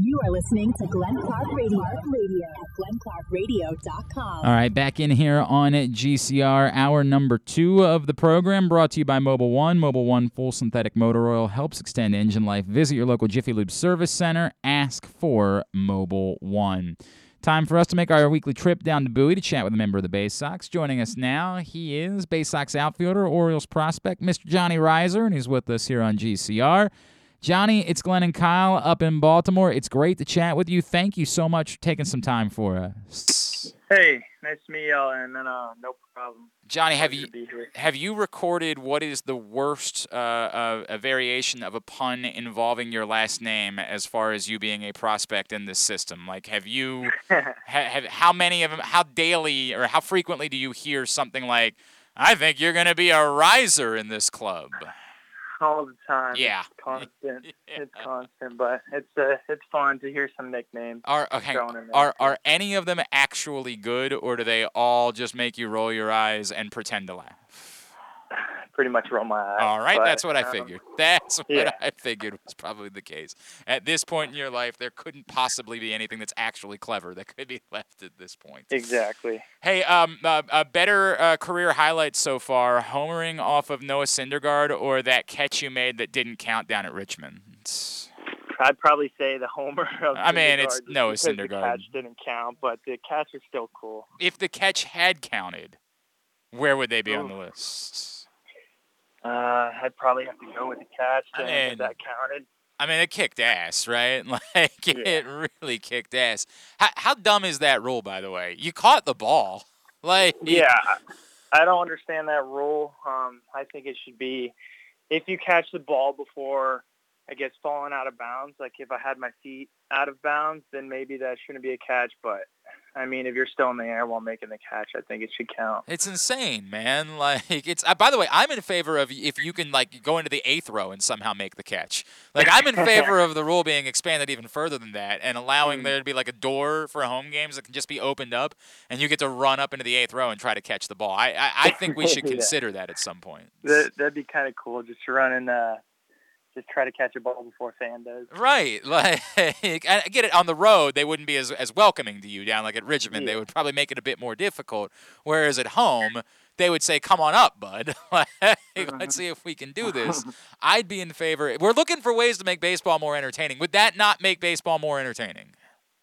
You are listening to Glenn Clark Radio, Radio at glennclarkradio.com. All right, back in here on GCR, hour number two of the program, brought to you by Mobil 1. Mobil 1 full synthetic motor oil helps extend engine life. Visit your local Jiffy Lube service center. Ask for Mobil 1. Time for us to make our weekly trip down to Bowie to chat with a member of the Baysox. Joining us now, he is Baysox outfielder, Orioles prospect, Mr. Johnny Rizer, and he's with us here on GCR. Johnny, it's Glenn and Kyle up in Baltimore. It's great to chat with you. Thank you so much for taking some time for us. Hey, nice to meet y'all, and uh, no problem. Johnny, have you to be here. have you recorded what is the worst uh, uh, a variation of a pun involving your last name as far as you being a prospect in this system? Like, have you ha, have how many of them? How daily or how frequently do you hear something like, "I think you're going to be a riser in this club"? All the time. Yeah. It's constant. It's constant, but it's uh, it's fun to hear some nicknames. Are okay, thrown in there. are are any of them actually good, or do they all just make you roll your eyes and pretend to laugh? Pretty much roll my eyes. All right, but, that's what I um, figured. That's what yeah. I figured was probably the case. At this point in your life, there couldn't possibly be anything that's actually clever that could be left at this point. Exactly. Hey, um, uh, uh, better uh, career highlights so far: homering off of Noah Syndergaard, or that catch you made that didn't count down at Richmond. It's- I'd probably say the homer of I mean, it's Syndergaard Noah because The catch didn't count, but the catch is still cool. If the catch had counted, where would they be on the list? Uh, I'd probably have to go with the catch. I then, if mean- that counted. I mean, it kicked ass, right? Like Yeah. it really kicked ass. How, how dumb is that rule, by the way? You caught the ball, like Yeah, I- I don't understand that rule. Um, I think it should be if you catch the ball before I guess falling out of bounds. Like if I had my feet out of bounds, then maybe that shouldn't be a catch. But I mean, if you're still in the air while making the catch, I think it should count. It's insane, man. Like it's. Uh, by the way, I'm in favor of if you can like go into the eighth row and somehow make the catch. Like I'm in favor of the rule being expanded even further than that and Mm. allowing there to be like a door for home games that can just be opened up and you get to run up into the eighth row and try to catch the ball. I I, I think we should consider that at some point. That that'd be kind of cool. Just to run and uh, just try to catch a ball before fan does. Right, like I get it. On the road, they wouldn't be as as welcoming to you. Down like at Richmond, they would probably make it a bit more difficult. Whereas at home, they would say, "Come on up, bud. Like, Let's see if we can do this." I'd be in favor. We're looking for ways to make baseball more entertaining. Would that not make baseball more entertaining?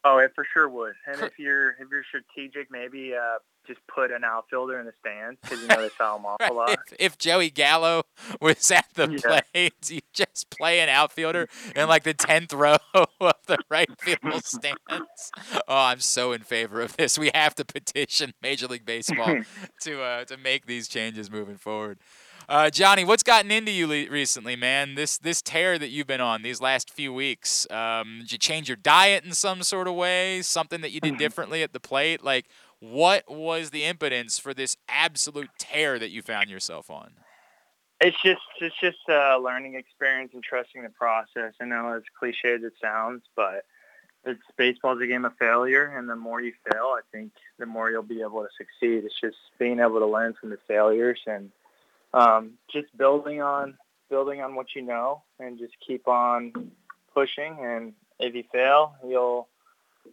Oh, it for sure would. And if you're if you're strategic, maybe uh, just put an outfielder in the stands because you know they foul them off a lot. If, if Joey Gallo was at the Yeah. plate, you just play an outfielder in like the tenth row of the right field stands. Oh, I'm so in favor of this. We have to petition Major League Baseball to uh, to make these changes moving forward. Uh, Johnny, what's gotten into you le- recently, man? This this tear that you've been on these last few weeks. Um, did you change your diet in some sort of way? Something that you did differently at the plate? Like, what was the impotence for this absolute tear that you found yourself on? It's just it's just a learning experience and trusting the process. I know as cliche as it sounds, but it's baseball's a game of failure, and the more you fail, I think the more you'll be able to succeed. It's just being able to learn from the failures and um, just building on building on what you know, and just keep on pushing. And if you fail, you'll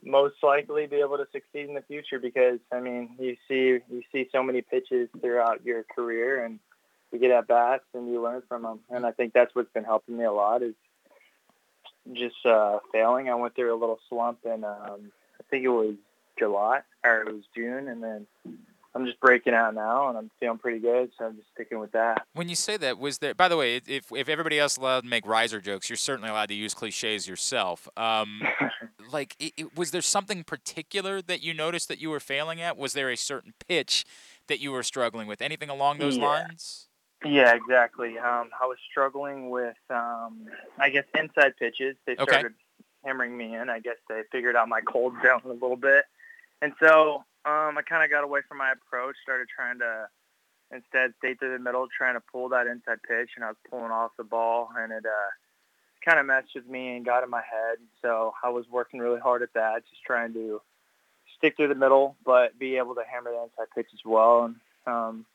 most likely be able to succeed in the future because I mean you see you see so many pitches throughout your career and you get at bats and you learn from them. And I think that's what's been helping me a lot is just uh, failing. I went through a little slump and um, I think it was July or it was June, and then I'm just breaking out now and I'm feeling pretty good. So I'm just sticking with that. When you say that, was there? By the way, if if everybody else allowed to make riser jokes, you're certainly allowed to use cliches yourself. Um, like, it, it- was there something particular that you noticed that you were failing at? Was there a certain pitch that you were struggling with? Anything along those Yeah. lines? Yeah, exactly. Um, I was struggling with, um, I guess, inside pitches. They Okay. started hammering me in. I guess they figured out my cold zone a little bit. And so um, I kind of got away from my approach, started trying to instead stay through the middle, trying to pull that inside pitch, and I was pulling off the ball, and it uh, kind of messed with me and got in my head. So I was working really hard at that, just trying to stick through the middle, but be able to hammer the inside pitch as well. And um,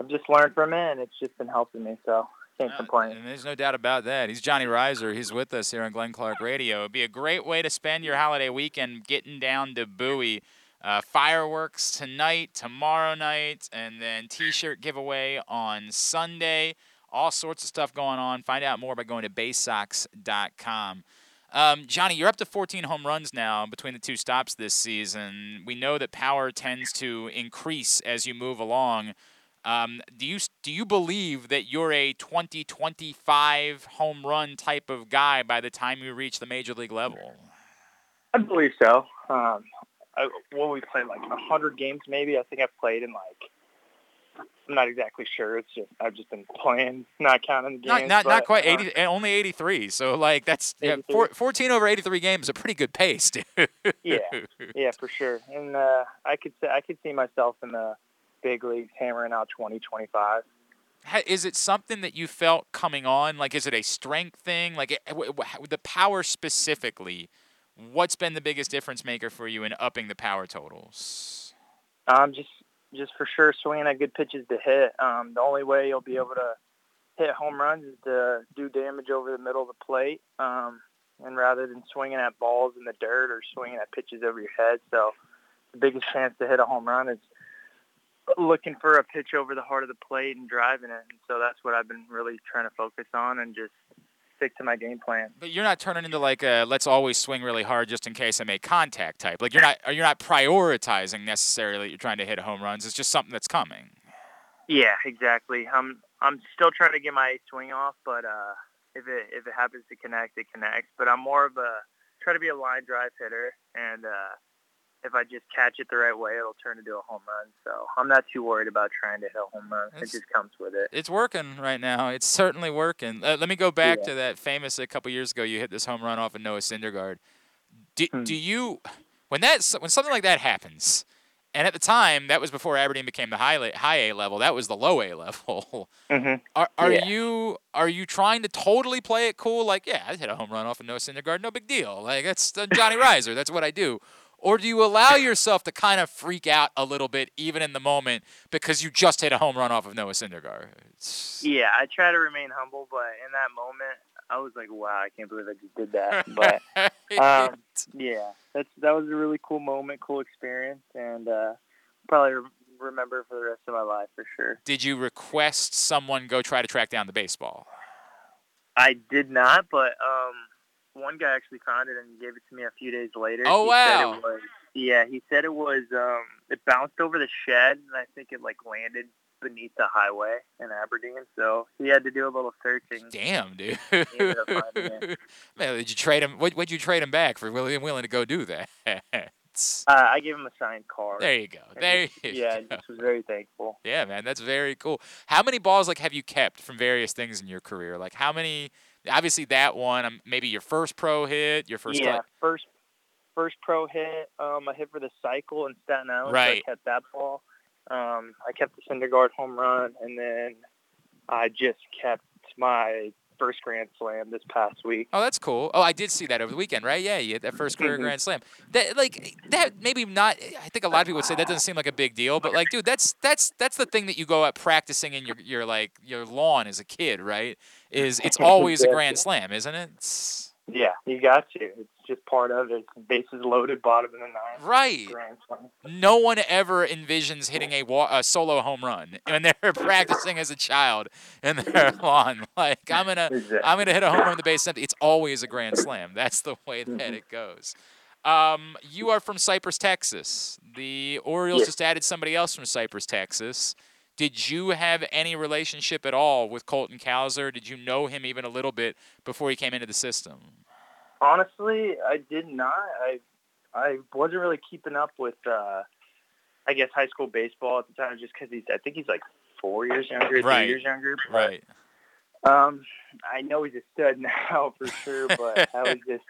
I've just learned from it, and it's just been helping me. So can't complain. And there's no doubt about that. He's Johnny Rizer. He's with us here on Glenn Clark Radio. It'd be a great way to spend your holiday weekend getting down to Bowie. Uh, fireworks tonight, tomorrow night, and then T-shirt giveaway on Sunday. All sorts of stuff going on. Find out more by going to baysox.com. Um, Johnny, you're up to 14 home runs now between the two stops this season. We know that power tends to increase as you move along. Um, do you do you believe that you're a 20 25 home run type of guy by the time you reach the major league level? I believe so. Um, I, well, we played like a hundred games, maybe. I think I've played in like. I'm not exactly sure. It's just I've just been playing, not counting the Not games. not, not but, quite uh, 80 eh, only 83. So like that's yeah, 83. four, 14 over 83 games, a pretty good pace, dude. yeah, yeah, for sure. And uh, I could say I could see myself in the big leagues hammering out 20, 25. Is it something that you felt coming on? Like, is it a strength thing? Like, it, w- w- the power specifically, what's been the biggest difference maker for you in upping the power totals? Um, just just for sure swinging at good pitches to hit. Um, the only way you'll be able to hit home runs is to do damage over the middle of the plate. Um, and rather than swinging at balls in the dirt or swinging at pitches over your head, so the biggest chance to hit a home run is looking for a pitch over the heart of the plate and driving it. And so that's what I've been really trying to focus on and just stick to my game plan. But you're not turning into like a let's always swing really hard just in case I make contact type. Like you're not you're not prioritizing necessarily you're trying to hit home runs. It's just something that's coming. Yeah, exactly. I'm I'm still trying to get my swing off, but uh, if it if it happens to connect, it connects. But I'm more of a try to be a line drive hitter, and uh, if I just catch it the right way, it'll turn into a home run. So I'm not too worried about trying to hit a home run. It's- it just comes with it. It's working right now. It's certainly working. Uh, let me go back Yeah. to that famous a couple years ago. You hit this home run off of Noah Syndergaard. Do, Hmm. do you when that when something like that happens? And at the time, that was before Aberdeen became the high high A level. That was the low A level. Mm-hmm. Are, are Yeah. you are you trying to totally play it cool? Like, yeah, I hit a home run off of Noah Syndergaard, no big deal. Like that's uh, Johnny Rizer. That's what I do. Or do you allow yourself to kind of freak out a little bit, even in the moment, because you just hit a home run off of Noah Syndergaard? It's- Yeah, I try to remain humble, but in that moment, I was like, "Wow, I can't believe I just did that." But um, yeah, that's that was a really cool moment, cool experience, and uh, probably re- remember for the rest of my life for sure. Did you request someone go try to track down the baseball? I did not, but um, one guy actually found it and gave it to me a few days later. Oh, He said wow. was, yeah, he said it was. Um, it bounced over the shed, and I think it like landed beneath the highway in Aberdeen. So he had to do a little searching. Damn, dude. ended up finding it. Man, did you trade him? What would you trade him back for? Willing willing to go do that? Uh, I gave him a signed card. There you go. There he- you yeah, go. just was very thankful. Yeah, man, that's very cool. How many balls like have you kept from various things in your career? Like how many? Obviously, that one. Um, maybe your first pro hit, your first. yeah, like- first first pro hit. Um, I hit for the cycle in Staten Island. Right. So I kept that ball. Um, I kept the Syndergaard home run, and then I just kept my first Grand Slam this past week. Oh, that's cool. Oh, I did see that over the weekend, right? Yeah, you had that first career Mhm. grand slam. That like that maybe not. I think a lot of people would say that doesn't seem like a big deal, but like, dude, that's that's that's the thing that you go out practicing in your your like your lawn as a kid, right? Is it's always a grand slam, isn't it? It's- Yeah, you got to. It's just part of it. Bases loaded, bottom of the ninth. Right. No one ever envisions hitting a, wa- a solo home run when they're practicing as a child in their lawn. Like I'm gonna, I'm gonna hit a home run with the base empty. It's always a grand slam. That's the way that it goes. Um, you are from Cypress, Texas. The Orioles Yes. just added somebody else from Cypress, Texas. Did you have any relationship at all with Colton Cowser? Did you know him even a little bit before he came into the system? Honestly, I did not. I I wasn't really keeping up with, uh, I guess, high school baseball at the time, just because he's. I think he's like four years younger, Right. three years younger. but, Right. Um, I know he's a stud now for sure, but I was just.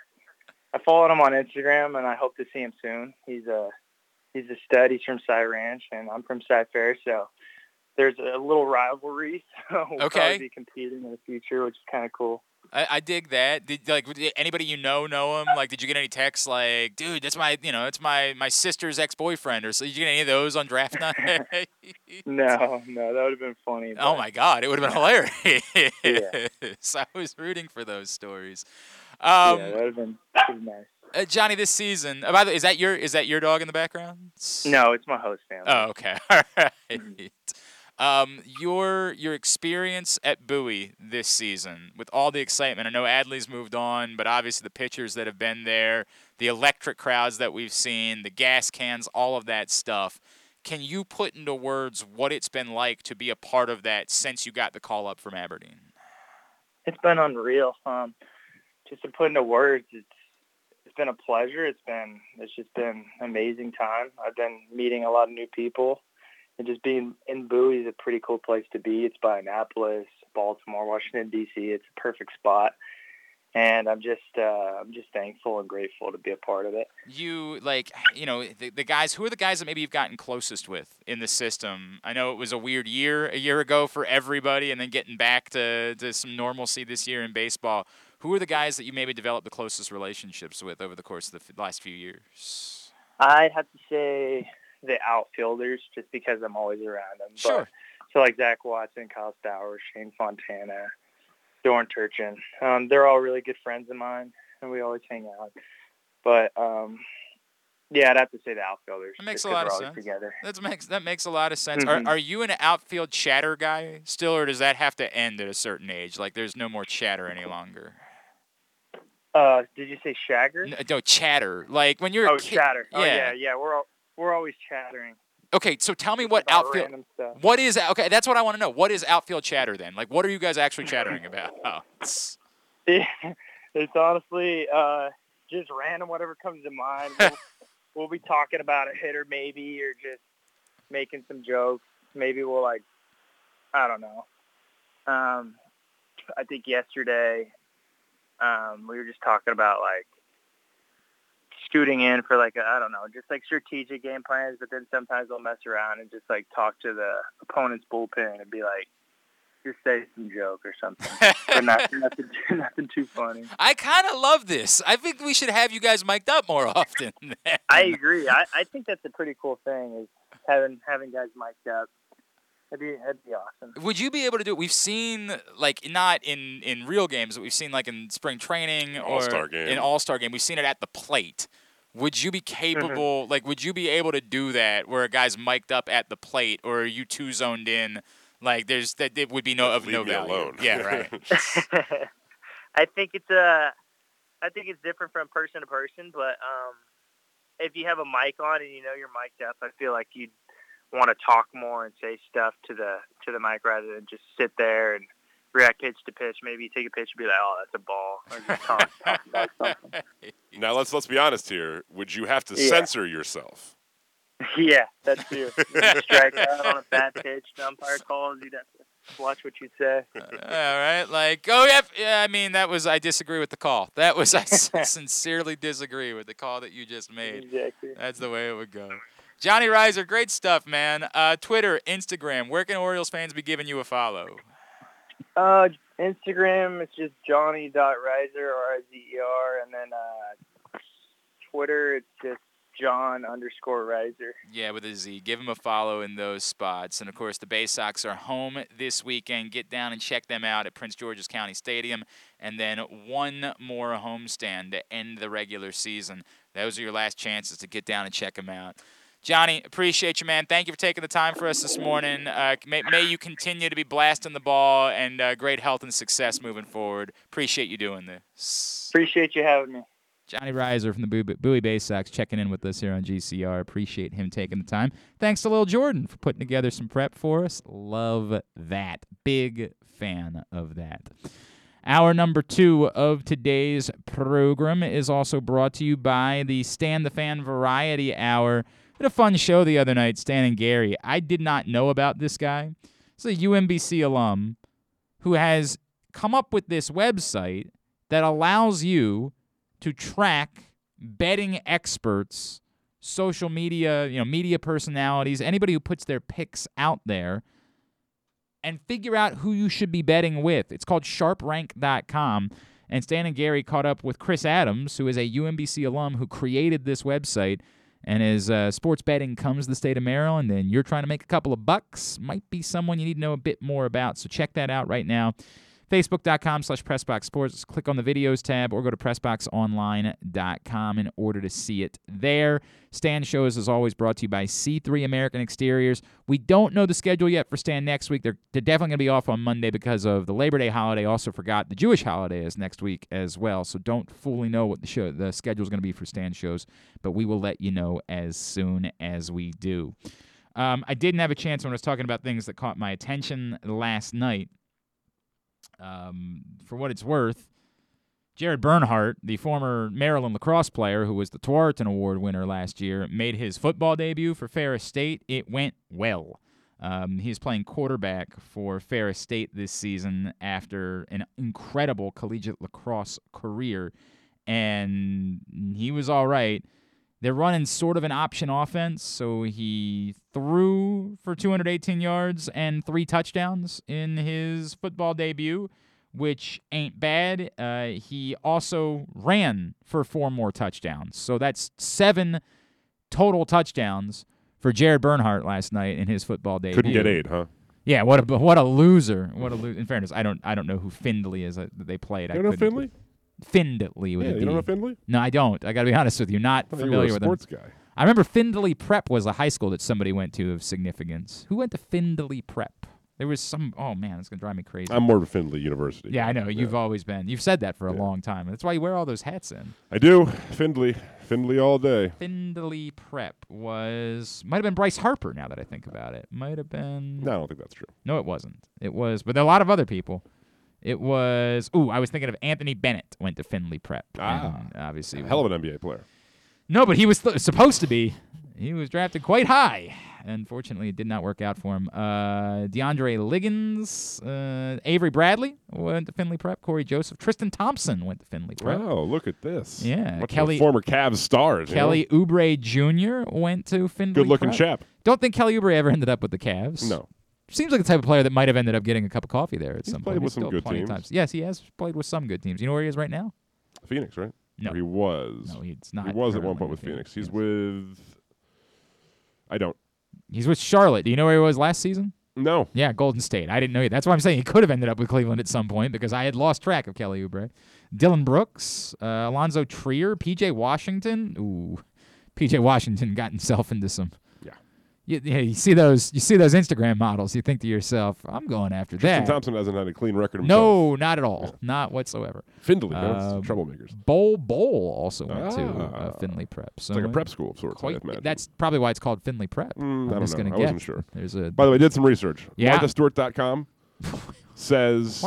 I followed him on Instagram, and I hope to see him soon. He's a he's a stud. He's from Cy Ranch, and I'm from Cy Fair, so there's a little rivalry. So we'll Okay. probably be competing in the future, which is kind of cool. I, I dig that. Did like did anybody you know know him? Like, did you get any texts like, "Dude, that's my you know, it's my my sister's ex boyfriend," or so? Did you get any of those on draft night? No, no, that would have been funny. oh my god, it would have been hilarious. yeah. I was rooting for those stories. Um, yeah, that would have been, pretty nice. uh, Johnny, this season. Uh, by the way, is that your is that your dog in the background? No, it's my host family. Oh, okay. All right. Um, your your experience at Bowie this season with all the excitement. I know Adley's moved on, but obviously the pitchers that have been there, the electric crowds that we've seen, the gas cans, all of that stuff. Can you put into words what it's been like to be a part of that since you got the call up from Aberdeen? It's been unreal. Um, just to put into words, it's it's been a pleasure. It's been it's just been amazing time. I've been meeting a lot of new people, and just being in Bowie is a pretty cool place to be. It's by Annapolis, Baltimore, Washington D.C. It's a perfect spot, and I'm just uh, I'm just thankful and grateful to be a part of it. you like you know the, the guys who are the guys that maybe you've gotten closest with in the system i know it was a weird year a year ago for everybody and then getting back to, to some normalcy this year in baseball who are the guys that you maybe developed the closest relationships with over the course of the f- last few years I'd have to say the outfielders, just because I'm always around them. Sure. But, so like Zach Watson, Kyle Stowers, Shane Fontana, Doran Turchin, um, they're all really good friends of mine, and we always hang out. But um, yeah, I'd have to say the outfielders. That makes a lot of sense. Together. that makes that makes a lot of sense Mhm. are, are you an outfield chatter guy still or does that have to end at a certain age like there's no more chatter any longer Uh, did you say Shagger? N- no chatter like when you're oh, a kid chatter. Oh yeah. yeah, yeah. We're all, we're always chattering. Okay, so tell me what outfield. What is okay? That's what I want to know. What is outfield chatter then? Like, what are you guys actually chattering about? Oh, it's- it's honestly uh, just random, whatever comes to mind. We'll, we'll be talking about a hitter maybe, or just making some jokes. Maybe we'll like, I don't know. Um, I think yesterday um, we were just talking about like scooting in for like I I don't know, just like strategic game plans. But then sometimes they'll mess around and just like talk to the opponent's bullpen and be like, just say some joke or something, but not, nothing, nothing too funny. I kind of love this. I think we should have you guys mic'd up more often. I agree. I, I think that's a pretty cool thing is having having guys mic'd up. That'd be that'd be awesome. Would you be able to do it? We've seen like not in in real games, but we've seen like in spring training or All-Star game. in All Star game. We've seen it at the plate. Would you be capable? Like, would you be able to do that where a guy's mic'd up at the plate, or are you too zoned in? Like, there's that it would be no of Leave no me value. alone. Yeah, right. I think it's a I think it's different from person to person, but um, if you have a mic on and you know you're mic'd up, I feel like you'd want to talk more and say stuff to the to the mic rather than just sit there and react pitch to pitch. Maybe take a pitch and be like, "Oh, that's a ball," or just talk, talk about something. Now let's let's be honest here. Would you have to Yeah. censor yourself? yeah, that's true. If you strike out on a bad pitch, the umpire calls. You'd watch what you say. All right, like, oh yeah, yeah. I mean, that was I disagree with the call. That was I sincerely disagree with the call that you just made. Exactly. That's the way it would go. Johnny Rizer, great stuff, man. Uh, Twitter, Instagram. Where can Orioles fans be giving you a follow? Uh, Instagram, it's just Johnny.Rizer, R-I-Z-E-R, and then uh, Twitter, it's just John underscore Rizer. Yeah, with a Z. Give them a follow in those spots. And of course, the Baysox are home this weekend. Get down and check them out at Prince George's County Stadium. And then one more homestand to end the regular season. Those are your last chances to get down and check them out. Johnny, appreciate you, man. Thank you for taking the time for us this morning. Uh, may, may you continue to be blasting the ball and uh, great health and success moving forward. Appreciate you doing this. Appreciate you having me. Johnny Rizer from the Bowie, Baysox checking in with us here on GCR. Appreciate him taking the time. Thanks to Lil Jordan for putting together some prep for us. Love that. Big fan of that. Our number two of today's program is also brought to you by the Stan the Fan Variety Hour. Had a fun show the other night, Stan and Gary. I did not know about this guy. He's a UMBC alum who has come up with this website that allows you to track betting experts, social media, you know, media personalities, anybody who puts their picks out there and figure out who you should be betting with. It's called sharprank.com. And Stan and Gary caught up with Chris Adams, who is a UMBC alum who created this website. And as uh, sports betting comes to the state of Maryland and you're trying to make a couple of bucks, might be someone you need to know a bit more about. So check that out right now. Facebook.com slash PressBoxSports. Click on the videos tab or go to PressBoxOnline.com in order to see it there. Stan Shows is always brought to you by C3 American Exteriors. We don't know the schedule yet for Stan next week. They're, they're definitely going to be off on Monday because of the Labor Day holiday. Also forgot the Jewish holiday is next week as well. So don't fully know what the show the schedule is going to be for Stan Shows, but we will let you know as soon as we do. Um, I didn't have a chance when I was talking about things that caught my attention last night. Um, for what it's worth, Jared Bernhardt, the former Maryland lacrosse player who was the Tewaaraton Award winner last year, made his football debut for Ferris State. It went well. Um, he's playing quarterback for Ferris State this season after an incredible collegiate lacrosse career, and he was all right. They're running sort of an option offense, so he threw for 218 yards and three touchdowns in his football debut, which ain't bad. Uh, he also ran for four more touchdowns, so that's seven total touchdowns for Jared Bernhardt last night in his football debut. Couldn't get eight, huh? Yeah, what a what a loser! What a lo- in fairness, I don't I don't know who Findlay is that they played. I You don't know Findlay? Findlay with Yeah, a you don't know Findlay? No, I don't. I got to be honest with you. Not you familiar with sports him. guy. I remember Findlay Prep was a high school that somebody went to of significance. Who went to Findlay Prep? There was some. Oh man, it's gonna drive me crazy. I'm more of a Findlay University. yeah, I know. You've always been. You've said that for a long time. That's why you wear all those hats in. I do. Findlay, Findlay all day. Findlay Prep was might have been Bryce Harper. Now that I think about it, might have been. No, I don't think that's true. No, it wasn't. It was, but there are a lot of other people. It was. Ooh, I was thinking of Anthony Bennett went to Findlay Prep. Ah. obviously. Hell of an NBA player. No, but he was th- supposed to be. He was drafted quite high. Unfortunately, it did not work out for him. Uh, DeAndre Liggins, uh, Avery Bradley went to Findlay Prep. Cory Joseph, Tristan Thompson went to Findlay Prep. Oh, look at this. Yeah, Bunch Kelly- former Cavs stars. you know? Kelly Oubre Jr. went to Findlay. Good-looking Prep. chap. Don't think Kelly Oubre ever ended up with the Cavs. No. Seems like the type of player that might have ended up getting a cup of coffee there at He's some played point. with some still good plenty of teams. times. Yes, he has played with some good teams. You know where he is right now? Phoenix, right? No. Or he was. No, he's not He was at one point with Phoenix. He's with. I don't. He's with Charlotte. Do you know where he was last season? No. Yeah, Golden State. I didn't know. That's why I'm saying he could have ended up with Cleveland at some point because I had lost track of Kelly Oubre. Dillon Brooks, uh, Alonzo Trier, PJ Washington. Ooh, PJ Washington got himself into some. Yeah. You, yeah, you see those you see those Instagram models. You think to yourself, I'm going after Tristan that. Thompson hasn't had a clean record himself. No, not at all. Not whatsoever. Findlay, no, Um, troublemakers. Bol Bol also went to uh, Ah. Findlay Prep. So It's like a uh, prep school of sorts, quite- that's probably why it's called Findlay Prep. Mm, I'm I just gonna I guess. wasn't sure. There's a By the way, I did some research. Yeah? MarthaStewart.com says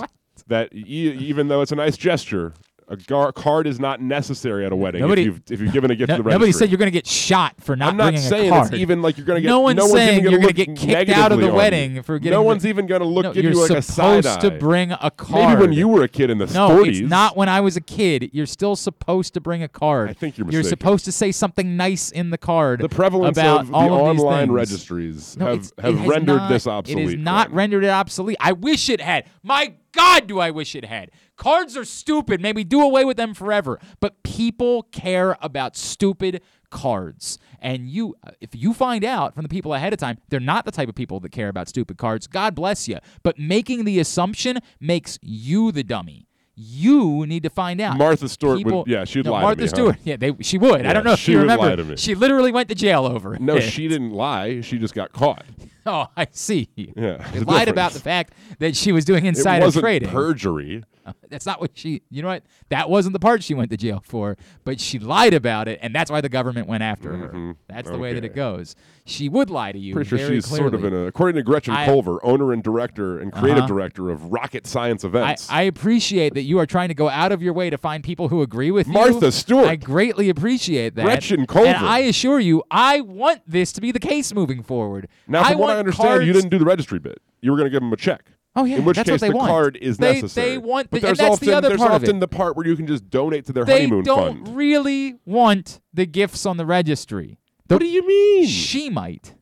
that e- even though it's a nice gesture, a gar- card is not necessary at a wedding Nobody- if, you've, if you've given a gift No- to the registry. nobody said you're going to get shot for not I'm not bringing saying a card. it's even like you're going to get. No one's one's saying even you're going gonna get kicked out of the wedding for getting. No the- one's even going to look No, give you're you like a side supposed to bring a card. Maybe when you were a kid in the no, 40s. it's not when I was a kid. You're still supposed to bring a card. I think you're mistaken. You're supposed to say something nice in the card. The prevalence about of the all of these online things. registries No, have, have rendered not- this obsolete. It is not rendered it obsolete. I wish it had. My God, do I wish it had. Cards are stupid. Maybe do away with them forever. But people care about stupid cards. And you, uh, if you find out from the people ahead of time, they're not the type of people that care about stupid cards. God bless you. But making the assumption makes you the dummy. You need to find out. Martha Stewart would- yeah, she'd no, lie to Martha me, huh? Stewart. Yeah, they, she would. Yeah, I don't know if she you would remember. to me. She literally went to jail over it. No, she didn't lie. She just got caught. Oh, I see. Yeah, They lied about the fact that she was doing insider trading. perjury. That's not what she. You know what? That wasn't the part she went to jail for. But she lied about it, and that's why the government went after her. That's the way that it goes. She would lie to you. Pretty sure she's sort of in a, according to Gretchen I- Culver, owner and director and creative Uh-huh. director of Rocket Science Events. I appreciate that you are trying to go out of your way to find people who agree with you. Martha Stewart. I greatly appreciate that. Gretchen Culver. And I assure you, I want this to be the case moving forward. now, from what I understand, you didn't do the registry bit. You were going to give them a check. Oh yeah, In which that's case, what they the want. card is They- necessary. They want, but there's often, the other there's often the part where you can just donate to their they honeymoon don't really want the gifts on the registry. what do you mean? She might.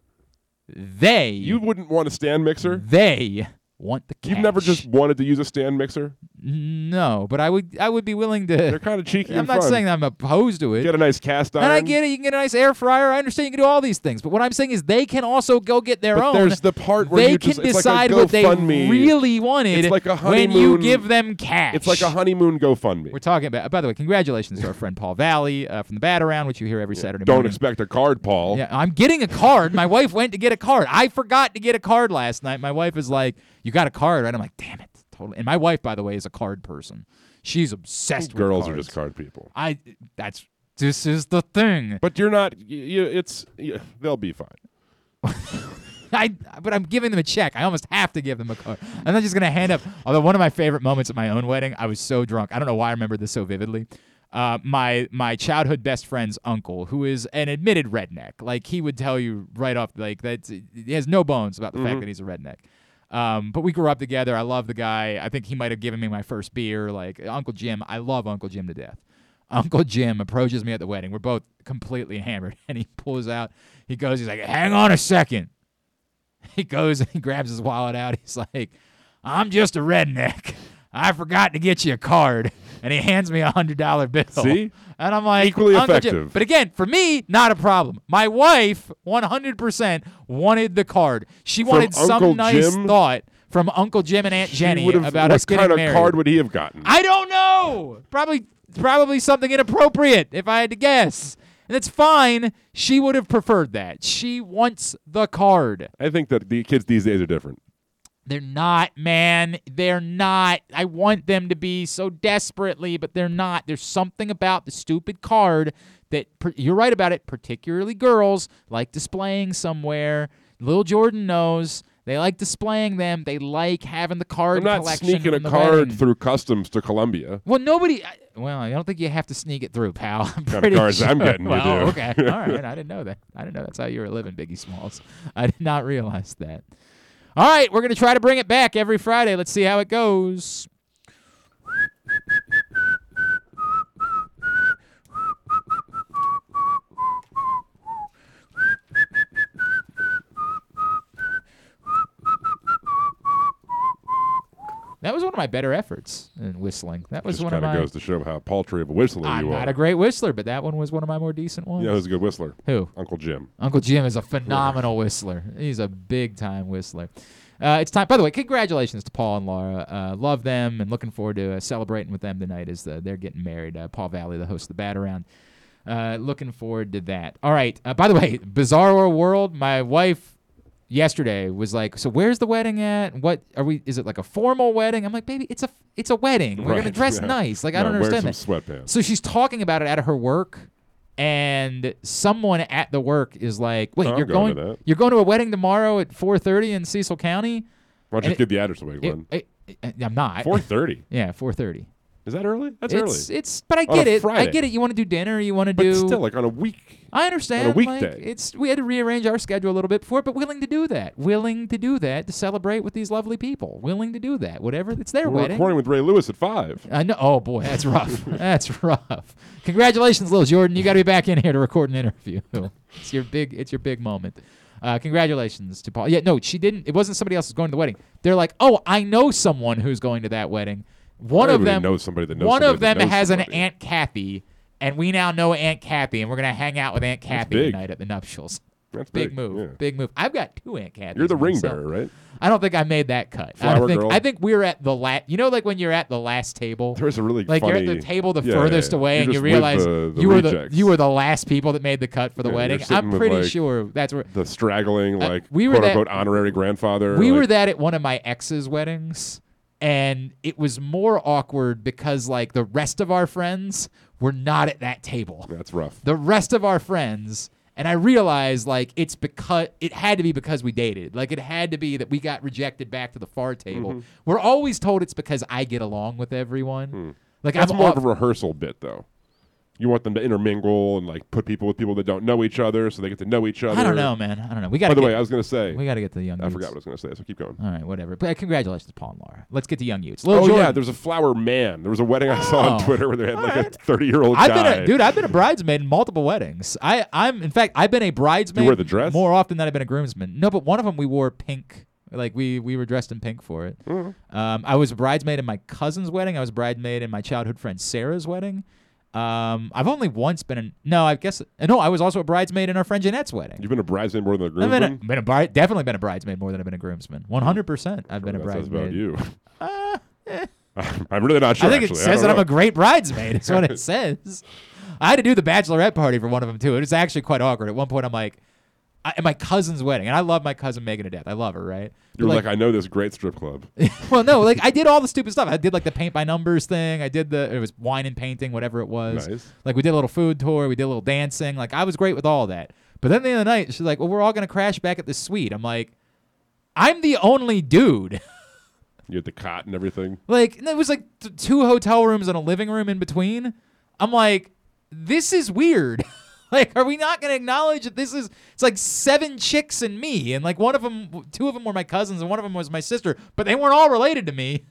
They. You wouldn't want a stand mixer. They want the cash. You've never just wanted to use a stand mixer. No, but I would. I would be willing to. They're kind of cheeky. I'm not fun. saying I'm opposed to it. Get a nice cast iron. and I get it. You can get a nice air fryer. I understand you can do all these things. But what I'm saying is they can also go get their But own. there's the part where they can just, decide like what they GoFundMe. really wanted It's like a honeymoon. when you give them cash. It's like a honeymoon GoFundMe. We're talking about. By the way, congratulations to our friend Paul Valley uh, from the Bat Around, which you hear every Saturday Don't morning. expect a card, Paul. Yeah, I'm getting a card. My wife went to get a card. I forgot to get a card last night. My wife is like, "You got a card?" Right? I'm like, "Damn it!" Totally. And my wife, by the way, is a card person. She's obsessed with Girls are just card people. I. That's. This is the thing. But you're not. you, it's. y they'll be fine. I. But I'm giving them a check. I almost have to give them a card. I'm not just gonna hand up. Although one of my favorite moments at my own wedding, I was so drunk. I don't know why I remember this so vividly. Uh, my my childhood best friend's uncle, who is an admitted redneck, like he would tell you right off, like that he has no bones about the fact Mhm. that he's a redneck. Um, but we grew up together. I love the guy. I think he might have given me my first beer. Like Uncle Jim, I love Uncle Jim to death. Uncle Jim approaches me at the wedding. We're both completely hammered, and he pulls out. He goes. He's like, "Hang on a second. He goes and he grabs his wallet out. He's like, "I'm just a redneck. I forgot to get you a card." And he hands me a hundred dollar bill. See? And I'm like, Equally "Uncle Jim." effective. But again, for me, not a problem. My wife, 100%, wanted the card. She From wanted some Uncle nice Jim? thought from Uncle Jim and Aunt She Jenny would've- about what us getting kind of married. card would he have gotten? I don't know. Probably, probably something inappropriate, if I had to guess. And it's fine. She would have preferred that. She wants the card. I think that the kids these days are different. They're not, man. They're not. I want them to be so desperately, but they're not. There's something about the stupid card that you're right about it. Particularly girls like displaying somewhere. Lil Jordan knows they like displaying them. They like having the card I'm not collection. sneaking a card wedding. through customs to Colombia. Well, nobody. I- Well, I don't think you have to sneak it through, pal. I'm Kind of cards sure. I'm getting, well, do. okay, all right. I didn't know that. I didn't know that's how you were living, Biggie Smalls. I did not realize that. All right, we're gonna try to bring it back every Friday. Let's see how it goes. That was one of my better efforts in whistling. That was Just one of kind of my. goes to show how paltry of a whistler I'm you not a great whistler, but that one was one of my more decent ones. Yeah, who's a good whistler? Who? Uncle Jim. Uncle Jim is a phenomenal whistler. He's a big time whistler. Uh, it's time. By the way, congratulations to Paul and Laura. Uh, love them and looking forward to uh, celebrating with them tonight as uh, they're getting married. Uh, Paul Valley, the host of the Bat Around. Uh, looking forward to that. All right. Uh, by the way, Bizarro World. My wife yesterday was like, "So where's the wedding at? What are we? Is it like a formal wedding?" I'm like, "Baby, it's a it's a wedding. We're gonna dress yeah. nice. Like I don't understand that." sweatpants. So she's talking about it at her work, and someone at the work is like, "Wait, Oh, you're going going you're going to a wedding tomorrow at 4:30 in Cecil County?" Why don't you give the address away, it- Glenn? it- it- I'm not. 4:30. Yeah, 4:30. Is that early? That's it's, early. It's but I On get it. I get it. You want to do dinner. You want to do. But still, like on a week. I understand. on a like, weekday. it's we had to rearrange our schedule a little bit before, but willing to do that. Willing to do that to celebrate with these lovely people. Willing to do that. Whatever. It's their We're wedding. recording with Ray Lewis at five. I know. Oh boy, that's rough. that's rough. Congratulations, Lil Jordan. You got to be back in here to record an interview. It's your big. It's your big moment. Uh, congratulations to Paul. Yeah, no, she didn't. It wasn't somebody else who's going to the wedding. They're like, oh, I know someone who's going to that wedding. One of them knows somebody that knows One somebody of them has an. Aunt Kathy, and we now know Aunt Kathy, and we're gonna hang out with Aunt Kathy tonight at the nuptials. That's big, big, move. yeah. Big move. I've got two Aunt Kathys. You're the ring myself. bearer, right? I don't think I made that cut. I Flower don't think. girl. I think we're at the last. You know, like when you're at the last table. There's a really like you're at the table the Yeah, furthest yeah. away, You're and you realize the- the you were the you were the last people that made the cut for the wedding. I'm pretty like, sure that's where The straggling, Uh, like we were quote that- unquote honorary grandfather. we like, were that at one of my ex's weddings, and it was more awkward because like the rest of our friends were not at that table. That's rough. The rest of our friends. And I realized like it's because it had to be because we dated. Like it had to be that we got rejected back to the far table. Mhm. We're always told it's because I get along with everyone. Like Hmm. That's I'm more off- of a rehearsal bit, though. You want them to intermingle and like put people with people that don't know each other, so they get to know each other. I don't know, man. I don't know. We got. By the way, I was gonna say we got to get to the young. I forgot what I was gonna say, so keep going. All right, whatever. But uh, congratulations, Paul and Laura. Let's get to young youths. Oh Lil yeah, there's a flower man. There was a wedding I saw on Oh. Twitter where they had like a 30 year old I've guy. been a, dude. I've been a bridesmaid in multiple weddings. I, I'm in fact, I've been a bridesmaid. wear the dress? more often than I've been a groomsman. No, but one of them we wore pink. Like we we were dressed in pink for it. Mm-hmm. Um, I was a bridesmaid in my cousin's wedding. I was a bridesmaid in my childhood friend Sarah's wedding. Um, I've only once been in. No, I guess uh, no. I was also a bridesmaid in our friend Jeanette's wedding. You've been a bridesmaid more than a I've been a, been a bride, definitely been a bridesmaid more than I've been a groomsman. One hundred percent, I've been a that says about bridesmaid. you. I'm really not sure. I think actually. it says don't that I'm know. a great bridesmaid. That's what it says. I had to do the bachelorette party for one of them too. It was actually quite awkward. At one point, I'm like, I, at my cousin's wedding, and I love my cousin Megan to death. I love her, right? You were But, like, I know this great strip club. well, no, like I did all the stupid stuff. I did like the paint by numbers thing. I did the it was wine and painting, whatever it was. Nice. Like we did a little food tour. We did a little dancing. Like I was great with all that. But then the other night, she's like, "Well, we're all gonna crash back at the suite." I'm like, "I'm the only dude." You had the cot and everything. Like and it was like t- two hotel rooms and a living room in between. I'm like, this is weird. like, are we not gonna acknowledge that this is? It's like seven chicks and me, and like one of them, two of them were my cousins, and one of them was my sister, but they weren't all related to me.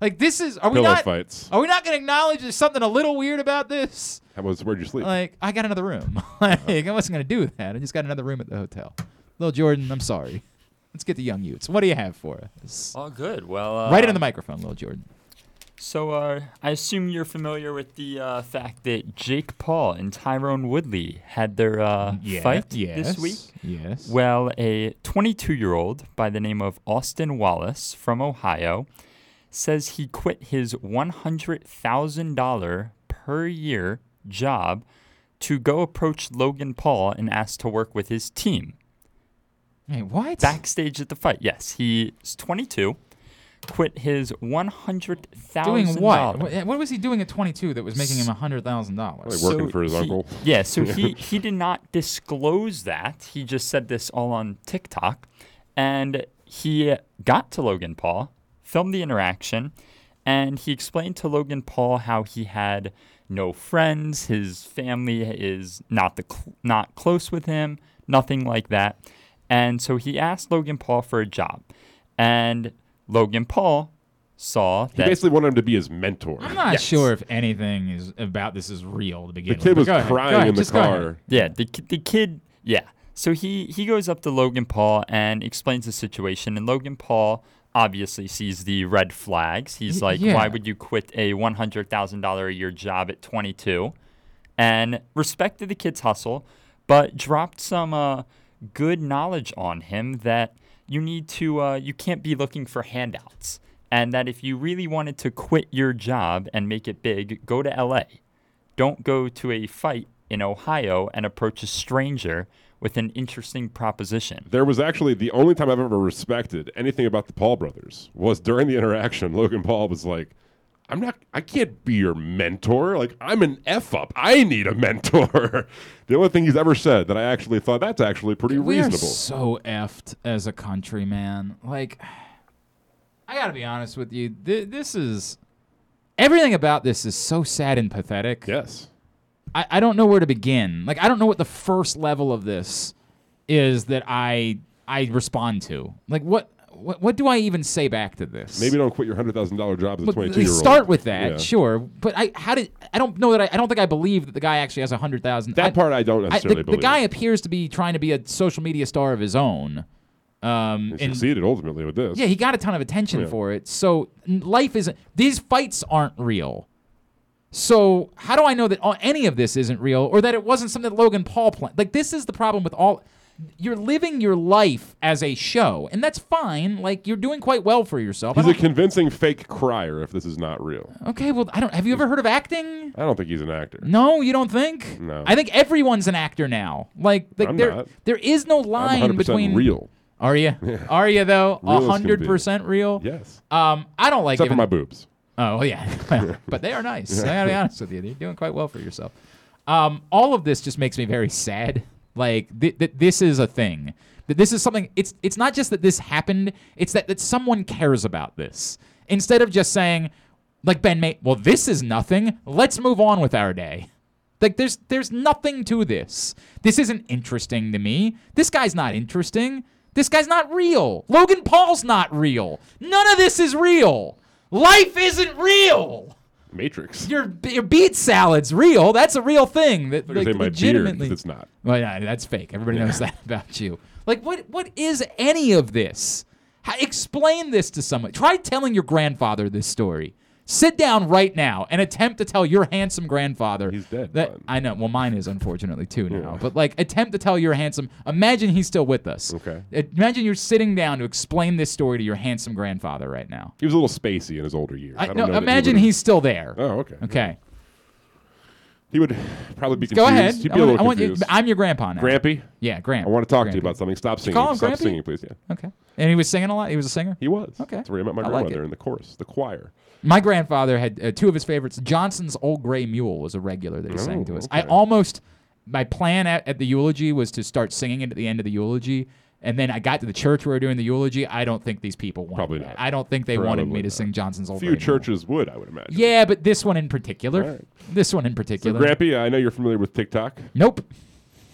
Like, this is. Are we Pillow not? fights. Are we not gonna acknowledge there's something a little weird about this? How was where'd you sleep? Like, I got another room. like, I wasn't gonna do with that. I just got another room at the hotel. Little Jordan, I'm sorry. Let's get the young youths. What do you have for us? Oh, good. Well, uh, right into the microphone, little Jordan. So, uh, I assume you're familiar with the uh, fact that Jake Paul and Tyron Woodley had their uh, Yeah, fight yes, this week. yes. Well, a 22 year old by the name of Austin Wallace from Ohio says he quit his $100,000 per year job to go approach Logan Paul and ask to work with his team. Hey, what? Backstage at the fight, yes. He's 22, quit his $100,000. Doing what? What what was he doing at 22 that was making him hundred thousand dollars? Like working for his he- uncle. Yeah, so he, he did not disclose that. He just said this all on TikTok. And he got to Logan Paul, filmed the interaction, and he explained to Logan Paul how he had no friends, his family is not the cl- not close with him, nothing like that. And so he asked Logan Paul for a job. And Logan Paul saw He that basically wanted him to be his mentor. I'm not Yes. sure if anything is about this is real to begin The with. kid but was go ahead, crying go ahead, in the just go ahead. car. Yeah, the ki- the kid, yeah. So he he goes up to Logan Paul and explains the situation, and Logan Paul obviously sees the red flags. He's Y- like, yeah. "Why would you quit a one hundred thousand dollar a year job at 22?" And respected the kid's hustle, but dropped some uh, good knowledge on him that you need to uh, you can't be looking for handouts, and that if you really wanted to quit your job and make it big, go to L.A. Don't go to a fight in Ohio and approach a stranger with an interesting proposition. There was actually the only time I've ever respected anything about the Paul brothers was during the interaction. Logan Paul was like, I'm not, I can't be your mentor. Like, I'm an F up. I need a mentor. the only thing he's ever said that I actually thought that's actually pretty We are reasonable. so effed as a country, man. Like, I gotta be honest with you. Th- this is everything about this is so sad and pathetic. Yes. I, I don't know where to begin. Like, I don't know what the first level of this is that I I respond to. Like, what what, what do I even say back to this? Maybe don't quit your hundred thousand dollar job as a twenty two year old. start with that, Yeah. sure. But I how did I don't know that I, I don't think I believe that the guy actually has a hundred thousand. That part I don't the- necessarily the, believe. guy appears to be trying to be a social media star of his own. Um, He and succeeded ultimately with this. yeah, he got a ton of attention Yeah. for it. So life isn't. These fights aren't real. So how do I know that all, any of this isn't real, or that it wasn't something that Logan Paul planned? Like this is the problem with all. You're living your life as a show, and that's fine. Like you're doing quite well for yourself. I He's a don't- convincing fake crier if this is not real. okay, well, I don't. Have you ever heard of acting? I don't think he's an actor. No, you don't think? No. I think everyone's an actor now. Like, like I'm there, not. there is no I'm line 100% between real. Are you? Are you though? Real as A can hundred percent real. Yes. Um, I don't like Except for giving- my boobs. Oh well, yeah, but they are nice. I gotta be honest with you. You're doing quite well for yourself. Um, all of this just makes me very sad. Like th- th- this is a thing. That this is something. It's it's not just that this happened. It's that that someone cares about this instead of just saying, like Ben May. Well, this is nothing. Let's move on with our day. Like there's there's nothing to this. This isn't interesting to me. This guy's not interesting. This guy's not real. Logan Paul's not real. None of this is real. Life isn't real. Matrix. Your, your beet salad's real. That's a real thing. That I was gonna like, my beard, it's not. Well, yeah, that's fake. Everybody knows that about you. Like, what what is any of this? How, explain this to someone. Try telling your grandfather this story. Sit down right now and attempt to tell your handsome grandfather. He's dead. That I know. Well, mine is unfortunately too now. But like, attempt to tell your handsome. Imagine he's still with us. Okay. Imagine you're sitting down to explain this story to your handsome grandfather right now. He was a little spacey in his older years. I, I, don't no, know that he imagine he's still there. Oh, okay. Okay. He would probably be confused. Go ahead. He'd I be a want- little I want you- confused. I'm your grandpa now. Grampy? Yeah, Gramp. I want to talk to you about something. Stop singing. call him Stop Grampy? singing, please. Yeah. Okay. And he was singing a lot. He was a singer. He was. Okay. That's where I met my I grandmother it. in the chorus, the choir. My grandfather had uh, two of his favorites. Johnson's Old Gray Mule was a regular that he sang to us. I okay. almost, my plan at, at the eulogy was to start singing it at the end of the eulogy. And then I got to the church where we were doing the eulogy. I don't think these people wanted Probably that. not. I don't think they wanted Probably me to not. sing Johnson's Old few Gray Mule. Few churches would, I would imagine. Yeah, but this one in particular. All right. This one in So, particular. Grampy, I know you're familiar with TikTok. Nope.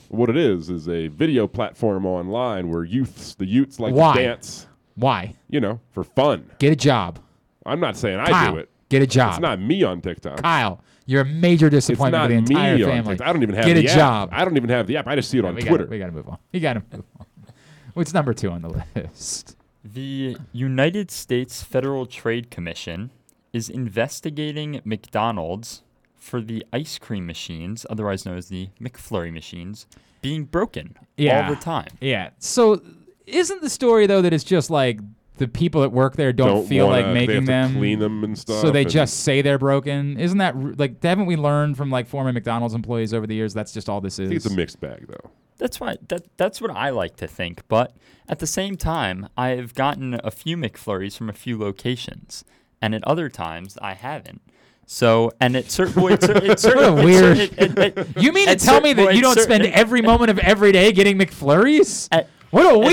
What it is is a video platform online where youths, the youths, like Why? to dance. Why? You know, for fun. Get a job. I'm not saying I Kyle, do it. Get a job. It's not me on TikTok. Kyle, you're a major disappointment not to the entire me on family. TikTok. I don't even have Get the a app. job. I don't even have the app. I just see it on we Twitter. Gotta, we got to move on. You got to move on. What's number two on the list? The United States Federal Trade Commission is investigating McDonald's for the ice cream machines, otherwise known as the McFlurry machines, being broken Yeah. all the time. Yeah. So isn't the story though that it's just like the people that work there don't, Don't feel like wanna- they making have to them clean them and stuff, So they just say they're broken. Isn't that like haven't we learned from like former McDonald's employees over the years that's just all this is? I think it's a mixed bag, though. That's why that that's what I like to think. But at the same time, I've gotten a few McFlurries from a few locations, and at other times I haven't. So and at certain well, it's, it's What a weird. It, it, it, you mean to tell me that you don't spend every moment of every day getting McFlurries? At, what a at-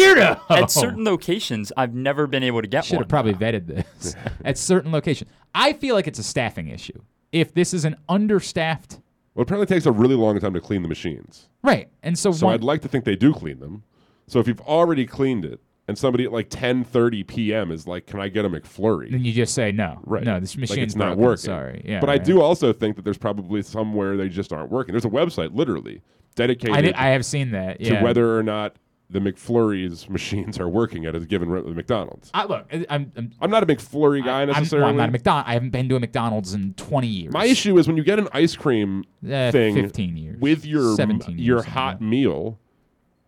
weirdo! At, certain locations, I've never been able to get should one. Should have probably vetted this at certain locations. I feel like it's a staffing issue. If this is an understaffed, Well, it apparently takes a really long time to clean the machines. right, and so, So one- I'd like to think they do clean them. So if you've already cleaned it, and somebody at like 10:30 p.m. is like, "Can I get a McFlurry?" then you just say no. Right. No, this like machine's it's not broken. working. Sorry. Yeah. But I do also think that there's probably somewhere they just aren't working. There's a website literally dedicated I, did, I have seen that. to whether or not the McFlurry's machines are working at a given re- McDonald's. I, look, I- I'm, I'm, I'm not a McFlurry guy I'm, necessarily. well, I'm not a McDonald. I haven't been to a McDonald's in 20 years. My issue is when you get an ice cream Eh, thing 15 years. with your 17 your years, hot meal,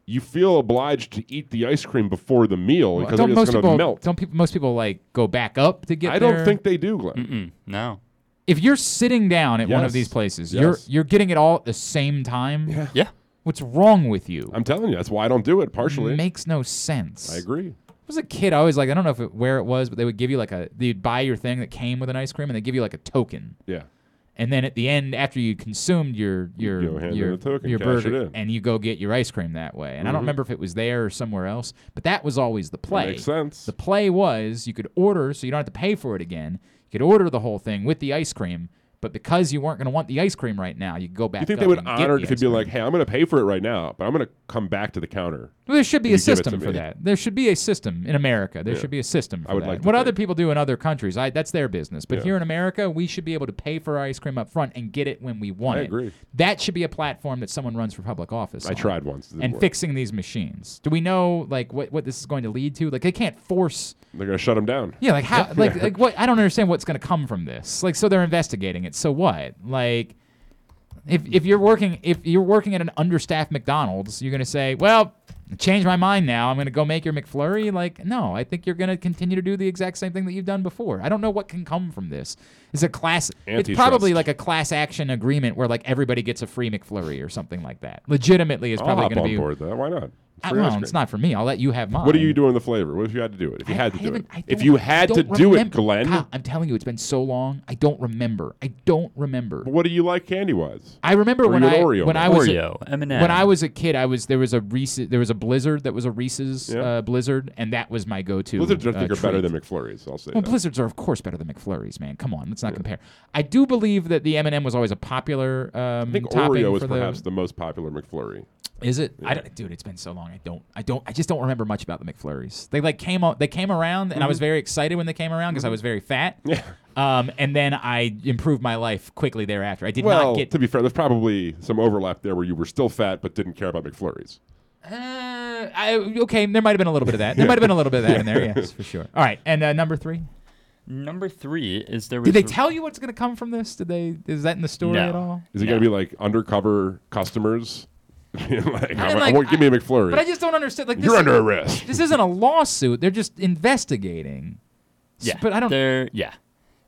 you feel obliged to eat the ice cream before the meal Well, because don't it's most going people to melt. don't people most people like go back up to get I don't their- think they do, Glenn. Mm-mm, no. if you're sitting down at one of Yes. these places, Yes. you're you're getting it all at the same time. Yeah. What's wrong with you? I'm telling you, that's why I don't do it. Partially, It makes no sense. I agree. I was a kid. I always like. I don't know if it, where it was, but they would give you like a. They'd buy your thing that came with an ice cream, and they give you like a token. Yeah. And then at the end, after you consumed your your hand in your, the token, your cash it burger, in. and you go get your ice cream that way. And I don't Mhm. remember if it was there or somewhere else, but that was always the play. makes sense. The play was you could order, so you don't have to pay for it again. You could order the whole thing with the ice cream, but because you weren't going to want the ice cream right now, you could go back. You think they would honor the it if you'd be like, "Hey, I'm going to pay for it right now, but I'm going to come back to the counter." Well, there should be a you give it to system for me." that. There should be a system in America. There Yeah. should be a system for I would that. like what think. other people do in other countries, I, that's their business. But Yeah. here in America, we should be able to pay for our ice cream up front and get it when we want I it. agree. That should be a platform that someone runs for public office. I on. tried once, And work. fixing these machines. Do we know like what, what this is going to lead to? Like they can't force. They're going to shut them down. Yeah, like how? Like, like what? I don't understand what's going to come from this. Like, so they're investigating it. So what? Like, if if you're working if you're working at an understaffed McDonald's, you're going to say, well. Change my mind now. I'm going to go make your McFlurry. Like, no, I think you're going to continue to do the exact same thing that you've done before. I don't know what can come from this. It's a class. It's probably like a class action agreement where like everybody gets a free McFlurry or something like that. Legitimately, it's I'll probably hop going to on be. board that. Why not? I, well, it's not for me. I'll let you have mine. What are you doing the flavor? What if you had to do it? If you had to do it, if you had to don't do it. Glenn, Kyle, I'm telling you, it's been so long. I don't remember. I don't remember. what do you like candy wise? I remember Or when I Oreo when man? I was Oreo, a, M&M. when I was a kid. I was there was a Reese's there was a Blizzard that was a Reese's Yeah. uh, Blizzard, and that was my go-to. Blizzards, I think, uh, are better than McFlurries. I'll say Well, that. Blizzards are of course better than McFlurries, man. Come on, let's not compare. I do believe that the M&M was always a popular um, I think topping Oreo is perhaps the. the most popular McFlurry. Is it? I don't, dude, it's been so long. I don't. I don't. I just don't remember much about the McFlurries. They like came. o- They came around, and I was very excited when they came around because I was very fat. Mm-hmm. Yeah. Um, and then I improved my life quickly thereafter. I did well, not get. to be fair, there's probably some overlap there where you were still fat but didn't care about McFlurries. Uh, I, okay, there might have been a little bit of that. There might have been a little bit of that in there. Yes, for sure. All right, and uh, number three. Number three is there was. Did they tell you what's going to come from this? Did they? Is that in the story No. at all? Is it going to be like undercover customers? Being like, I, And, I like, want give me a McFlurry. But I just don't understand. Like, You're under arrest. This isn't a lawsuit. They're just investigating. Yeah, but I don't. They're yeah,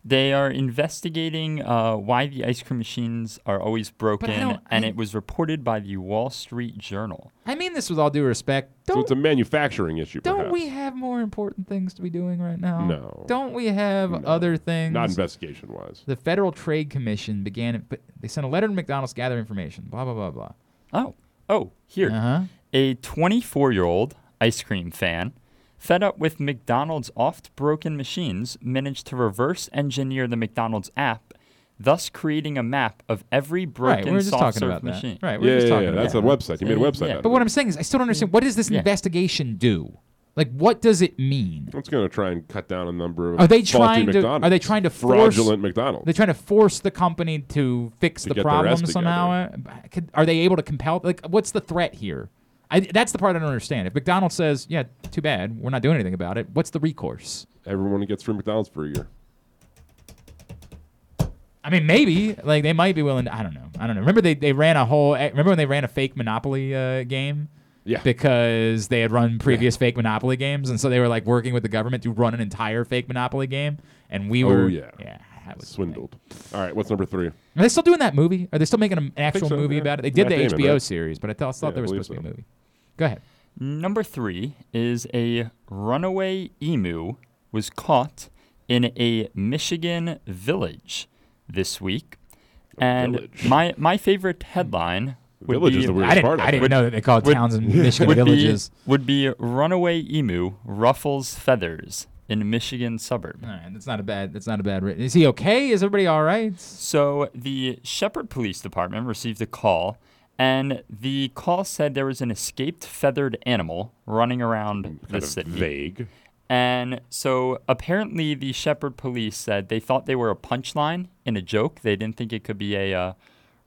they are investigating uh, why the ice cream machines are always broken, and I- it was reported by the Wall Street Journal. I mean this with all due respect. Don't it's a manufacturing issue. don't perhaps. we have more important things to be doing right now? No. Don't we have other things? Not investigation wise. The Federal Trade Commission began. But they sent a letter to McDonald's to gather information. Blah blah blah blah. Oh, oh, here, Uh-huh. a 24-year-old ice cream fan. Fed up with McDonald's oft broken machines, managed to reverse engineer the McDonald's app, thus creating a map of every broken Right, we were just soft talking serve about machine. that. Right, we Yeah, were just yeah, talking yeah. about That's a website. You made a Yeah. website. Yeah. out But of what it. I'm saying is, I still don't understand. What does this Yeah. investigation do? Like, what does it mean? It's going to try and cut down a number of Are they trying to? McDonald's. Are they trying to force? fraudulent McDonald's? They're trying to force the company to fix To the get their problem somehow. Could- Are they able to compel? Like, what's the threat here? I, that's the part I don't understand. If McDonald's says, "Yeah, too bad, we're not doing anything about it," what's the recourse? Everyone gets free McDonald's for a year. I mean, maybe like they might be willing. To, I don't know. I don't know. Remember they, they ran a whole. eh, Remember when they ran a fake Monopoly uh, game? Yeah. Because they had run previous fake Monopoly games, and so they were like working with the government to run an entire fake Monopoly game, and we were. Oh, were. yeah. Yeah. That was Swindled. All right, what's number three? Are they still doing that movie? Are they still making an actual so, movie yeah. about it? They did Matt the Damon, HBO right? series, but I thought, thought Yeah, there was I believe supposed to be a movie. Go ahead. Number three is a runaway emu was caught in a Michigan village this week. and village. my my favorite headline would Village be is the weirdest I didn't, part of I it. didn't know that they called would- towns in Michigan would villages. Be, would be runaway emu ruffles feathers in a Michigan suburb. All right, that's not a bad. That's not a bad. Written. Is he okay? Is everybody all right? So the Shepherd Police Department received a call, and the call said there was an escaped feathered animal running around the Kind of city. vague. And so apparently, the Shepherd Police said they thought they were a punchline in a joke. They didn't think it could be a uh,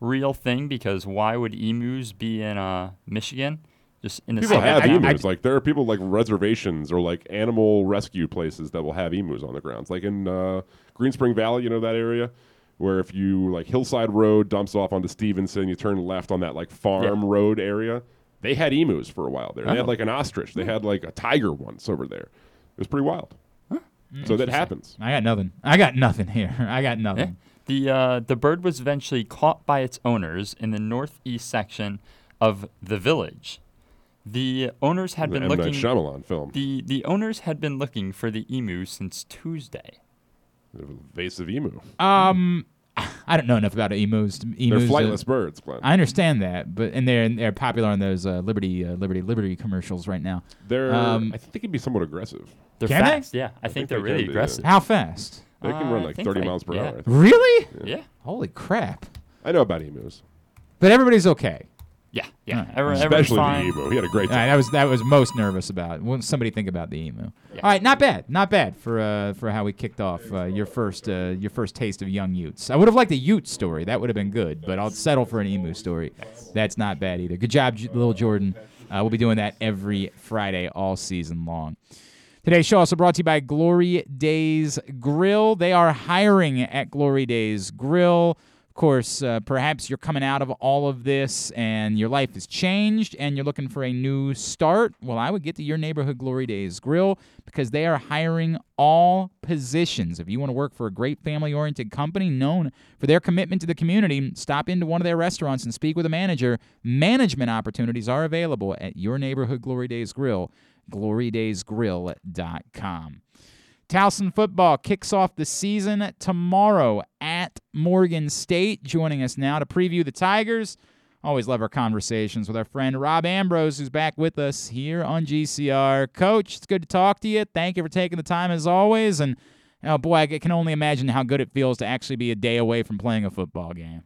real thing because why would emus be in uh, Michigan? Just in a People small have town? emus. like there are people like reservations or like animal rescue places that will have emus on the grounds. Like in uh, Green Spring Valley, you know that area where if you like Hillside Road dumps off onto Stevenson, you turn left on that like farm road area. They had emus for a while there. They Oh. had like an ostrich. They had like a tiger once over there. It was pretty wild. So that happens. I got nothing. I got nothing here. I got Yeah. Nothing. The uh, the bird was eventually caught by its owners in the northeast section of the village. The owners had The been M. Night looking. Shyamalan film. The the owners had been looking for the emu since Tuesday. Invasive emu. Um, I don't know enough about emus. emus They're uh, flightless birds, Glenn. I understand that, but and they're they're popular on those uh, Liberty uh, Liberty Liberty commercials right now. They're. Um, I think they can be somewhat aggressive. They're Can they? fast. Yeah, I, think, they're they really can be, yeah. aggressive. How fast? They can Uh, run I like think 30 like- miles per yeah. hour. I think. Really? Yeah. Holy crap! I know about emus. But everybody's okay. Yeah, yeah. Alright. Everyone- everyone's Especially fine. the emu. He had a great All right, time. that was that was most nervous about. What somebody think about the emu? All right, not bad, not bad for uh, for how we kicked off uh, your first uh, your first taste of young Utes. I would have liked a Ute story. That would have been good, but I'll settle for an emu story. That's not bad either. Good job, J- little Jordan. Uh, we'll be doing that every Friday all season long. Today's show also brought to you by Glory Days Grill. They are hiring at Glory Days Grill. Of course, uh, perhaps you're coming out of all of this and your life has changed and you're looking for a new start. Well, I would get to your neighborhood Glory Days Grill because they are hiring all positions. If you want to work for a great family oriented company known for their commitment to the community, stop into one of their restaurants and speak with a manager. Management opportunities are available at your neighborhood Glory Days Grill, glorydaysgrill.com. Towson football kicks off the season tomorrow at Morgan State. Joining us now to preview the Tigers. Always love our conversations with our friend Rob Ambrose, who's back with us here on GCR. Coach, it's good to talk to you. Thank you for taking the time as always. And oh boy, I can only imagine how good it feels to actually be a day away from playing a football game.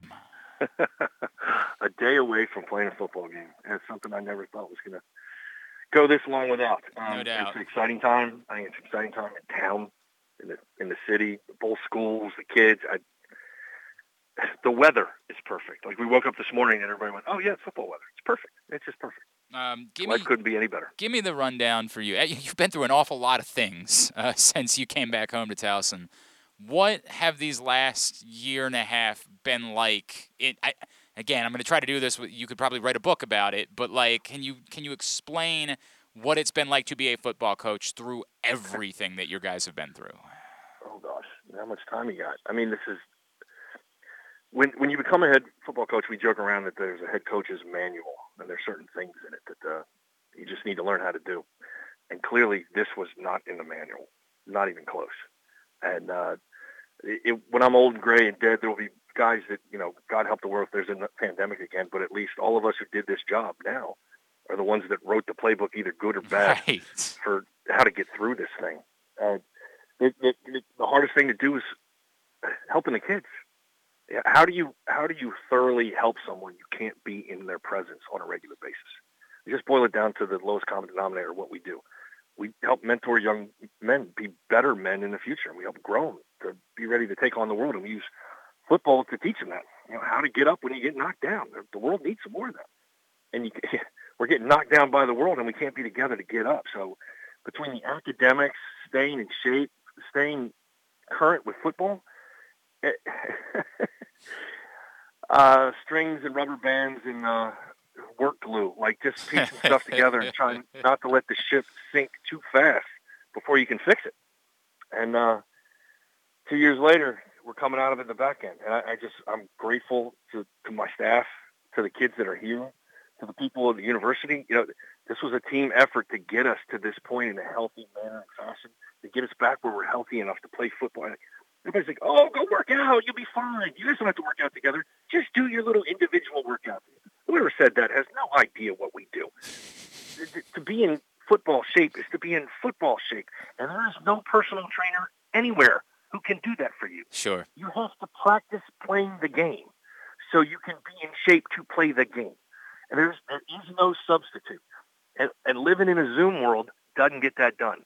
a day away from playing a football game. And it's something I never thought was going to go this long without. Um, No doubt. It's an exciting time. I think it's an exciting time in town, in the in the city, both schools, the kids. I, the weather is perfect. Like we woke up this morning and everybody went, "Oh yeah, it's football weather. It's perfect. It's just perfect. Um, give me couldn't be any better." give me the rundown for you. You've been through an awful lot of things uh, since you came back home to Towson. What have these last year and a half been like? It, I, again, I'm going to try to do this. You could probably write a book about it, but like, can you can you explain what it's been like to be a football coach through everything that your guys have been through? Oh gosh, how much time you got? I mean, this is when when you become a head football coach. We joke around that there's a head coach's manual, and there's certain things in it that uh, you just need to learn how to do. And clearly, this was not in the manual, not even close. And uh, it, when I'm old and gray and dead, there will be guys that you know, God help the world if there's a pandemic again. But at least all of us who did this job now are the ones that wrote the playbook, either good or bad, Right. for how to get through this thing. Uh, it, it, it, the hardest thing to do is helping the kids. How do you how do you thoroughly help someone you can't be in their presence on a regular basis? You just boil it down to the lowest common denominator what we do. We help mentor young men be better men in the future. and We help grow them to be ready to take on the world, and we use football to teach them that. You know how to get up when you get knocked down. The world needs some more of that. And you, we're getting knocked down by the world, and we can't be together to get up. So between the academics, staying in shape, staying current with football, it, uh, strings and rubber bands and uh, work glue, like just piecing stuff together and trying not to let the ship sink too fast before you can fix it. And uh, two years later, we're coming out of it in the back end. And I, I just, I'm grateful to, to my staff, to the kids that are here, to the people at the university. You know, this was a team effort to get us to this point in a healthy manner and fashion, to get us back where we're healthy enough to play football. Everybody's like, oh, go work out. You'll be fine. You guys don't have to work out together. Just do your little individual workout. Whoever said that has no idea what we do. To- be in football shape is to be in football shape. And there is no personal trainer anywhere can do that for you. Sure. You have to practice playing the game so you can be in shape to play the game. And there's, there is no substitute. And, and living in a Zoom world doesn't get that done.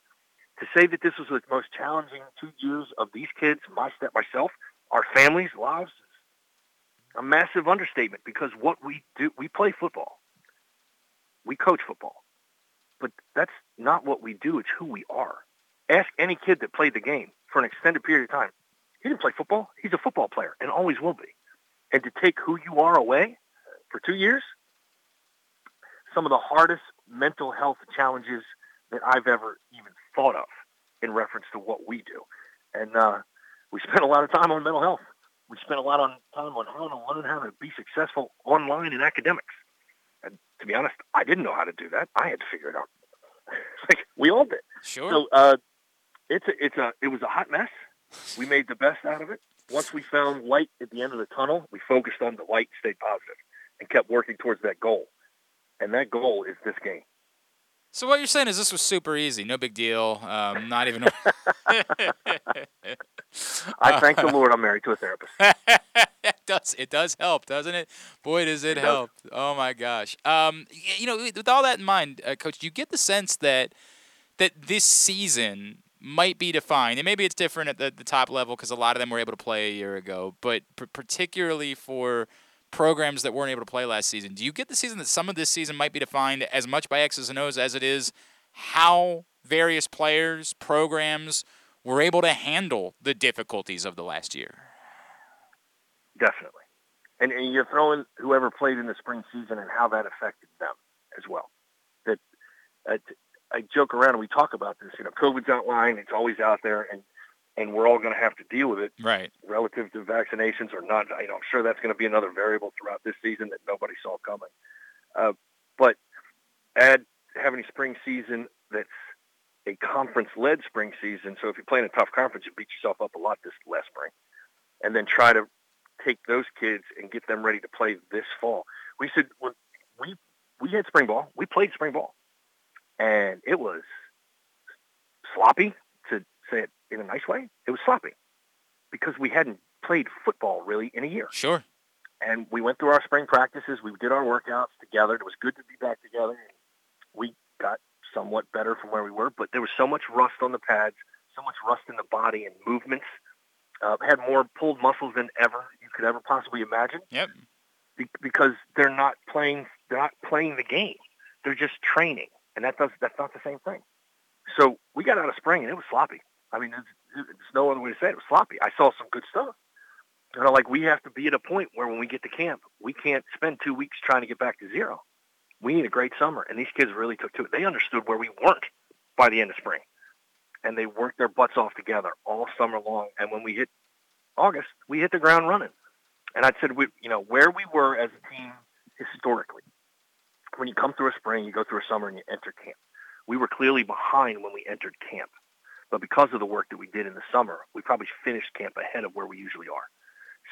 To say that this was the most challenging two years of these kids, my step, myself, our families' lives, is a massive understatement because what we do, we play football. We coach football. But that's not what we do. It's who we are. Ask any kid that played the game for an extended period of time. He didn't play football. He's a football player and always will be. And to take who you are away for two years, some of the hardest mental health challenges that I've ever even thought of in reference to what we do. And uh, we spent a lot of time on mental health. We spent a lot on time on how to learn how to be successful online in academics. And to be honest, I didn't know how to do that. I had to figure it out. like we all did. Sure. So uh, it's a, it's a it was a hot mess. We made the best out of it. Once we found light at the end of the tunnel, we focused on the light, stayed positive, and kept working towards that goal. And that goal is this game. So what you're saying is this was super easy, no big deal, um, not even. I thank the Lord I'm married to a therapist. it does it does help, doesn't it? Boy, does it, It does. help! Oh my gosh. Um, you know, with all that in mind, uh, Coach, do you get the sense that that this season might be defined, and maybe it's different at the, the top level because a lot of them were able to play a year ago, but p- particularly for programs that weren't able to play last season, do you get the season that some of this season might be defined as much by X's and O's as it is how various players, programs were able to handle the difficulties of the last year? Definitely. And, and you're throwing whoever played in the spring season and how that affected them as well. That uh, I joke around and we talk about this. You know, COVID's outlined; it's always out there, and and we're all going to have to deal with it Right. relative to vaccinations or not. You know, I'm sure that's going to be another variable throughout this season that nobody saw coming. Uh, but add having a spring season that's a conference-led spring season. So if you play in a tough conference, you beat yourself up a lot this last spring, and then try to take those kids and get them ready to play this fall. We said when we we had spring ball, we played spring ball, and it was sloppy to say it in a nice way. It was sloppy because we hadn't played football really in a year. Sure. And we went through our spring practices. We did our workouts together. It was good to be back together. We got somewhat better from where we were, but there was so much rust on the pads, so much rust in the body and movements. Uh, had more pulled muscles than ever you could ever possibly imagine. Yep. Be- because they're not playing. They're not playing the game. They're just training, and that does that's not the same thing. So we got out of spring, and it was sloppy. I mean, there's, there's no other way to say it. It was sloppy. I saw some good stuff. You know, like we have to be at a point where when we get to camp, we can't spend two weeks trying to get back to zero. We need a great summer, and these kids really took to it. They understood where we weren't by the end of spring, and they worked their butts off together all summer long. And when we hit August, we hit the ground running. And I said, we, you know, where we were as a team historically, when you come through a spring, you go through a summer, and you enter camp. We were clearly behind when we entered camp, but because of the work that we did in the summer, we probably finished camp ahead of where we usually are.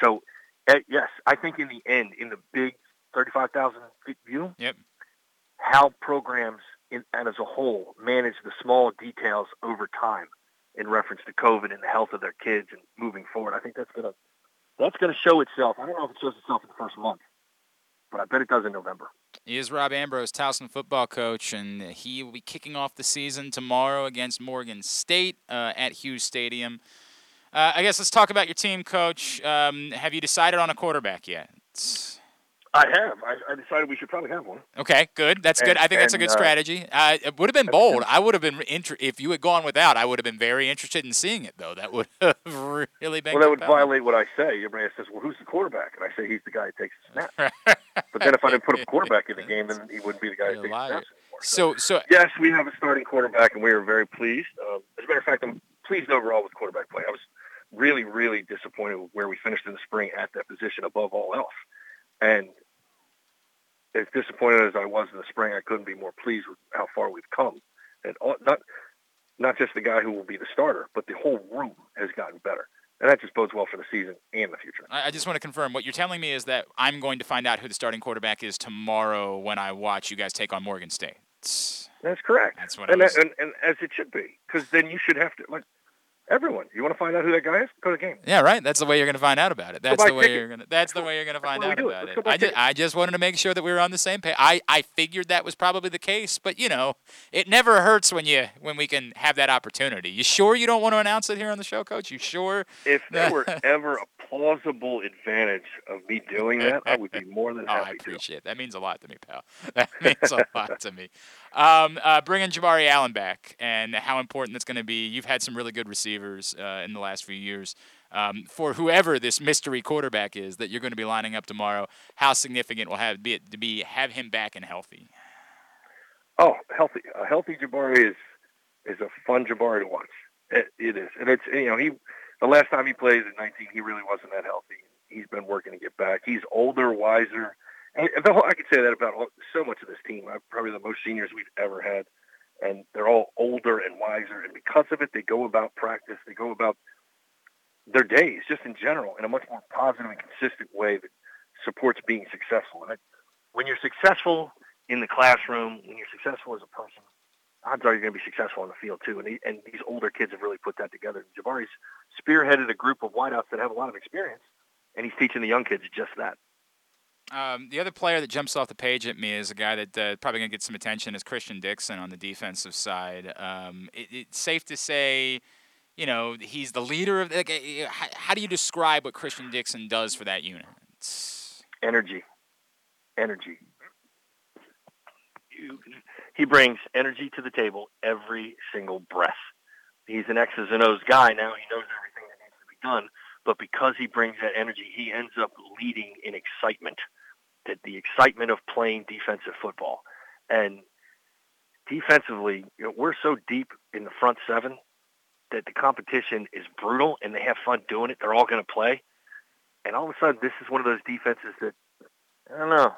So, uh, yes, I think in the end, in the big 35,000 feet view, Yep. how programs in, and as a whole manage the small details over time in reference to COVID and the health of their kids and moving forward. I think that's gonna that's gonna show itself. I don't know if it shows itself in the first month, but I bet it does in November. He is Rob Ambrose, Towson football coach, and he will be kicking off the season tomorrow against Morgan State uh, at Hughes Stadium. Uh, I guess let's talk about your team, coach. Um, have you decided on a quarterback yet? I have. I, I decided we should probably have one. Okay, good. That's good. I think that's a good uh, strategy. Uh, it would have been bold. I would have been inter- if you had gone without. I would have been very interested in seeing it, though. That would have really been. Well, that would violate what I say. Everybody says, "Well, who's the quarterback?" And I say, "He's the guy who takes the snap." but then if I didn't put a quarterback in the game, then he wouldn't be the guy takes the snaps. So, so Yes, we have a starting quarterback, and we are very pleased. Um, as a matter of fact, I'm pleased overall with quarterback play. I was really, really disappointed with where we finished in the spring at that position above all else. And as disappointed as I was in the spring, I couldn't be more pleased with how far we've come. And all, not not just the guy who will be the starter, but the whole room has gotten better. And that just bodes well for the season and the future. I just want to confirm what you're telling me is that I'm going to find out who the starting quarterback is tomorrow when I watch you guys take on Morgan State. That's correct. That's what I and, was- that, and, and as it should be, because then you should have to like everyone. You want to find out who that guy is? Go to the game. Yeah, right. That's the way you're going to find out about it. That's the way tickets. you're going to. That's the way you're going to find out about it. I just. I just wanted to make sure that we were on the same page. I, I figured that was probably the case, but you know, it never hurts when you when we can have that opportunity. You sure you don't want to announce it here on the show, Coach? You sure? If there were ever a plausible advantage of me doing that, I would be more than happy. Oh, I to. appreciate it. That means a lot to me, pal. That means a lot to me. Um, uh, bringing Jabari Allen back and how important that's going to be. You've had some really good receivers uh, in the last few years. Um, for whoever this mystery quarterback is that you're going to be lining up tomorrow, how significant will have be it to be have him back and healthy? Oh, healthy. A healthy Jabari is is a fun Jabari to watch. It, it is, and it's you know he the last time he played at 19, he really wasn't that healthy. he's been working to get back. He's older, wiser. And the whole, I could say that about so much of this team. I'm probably the most seniors we've ever had, and they're all older and wiser. And because of it, they go about practice. They go about their days, just in general, in a much more positive and consistent way that supports being successful. And I, when you're successful in the classroom, when you're successful as a person, odds are you're going to be successful on the field too. And, he, and these older kids have really put that together. Jabari's spearheaded a group of wideouts that have a lot of experience, and he's teaching the young kids just that. Um, the other player that jumps off the page at me is a guy that uh, probably going to get some attention is Christian Dixon on the defensive side. Um, it, it's safe to say, you know, he's the leader of. Like, uh, how, how do you describe what Christian Dixon does for that unit? It's... Energy, energy. You, he brings energy to the table every single breath. He's an X's and O's guy now. He knows everything that needs to be done. But because he brings that energy, he ends up leading in excitement. That the excitement of playing defensive football. And defensively, you know, we're so deep in the front seven that the competition is brutal and they have fun doing it. They're all going to play. And all of a sudden, this is one of those defenses that, I don't know,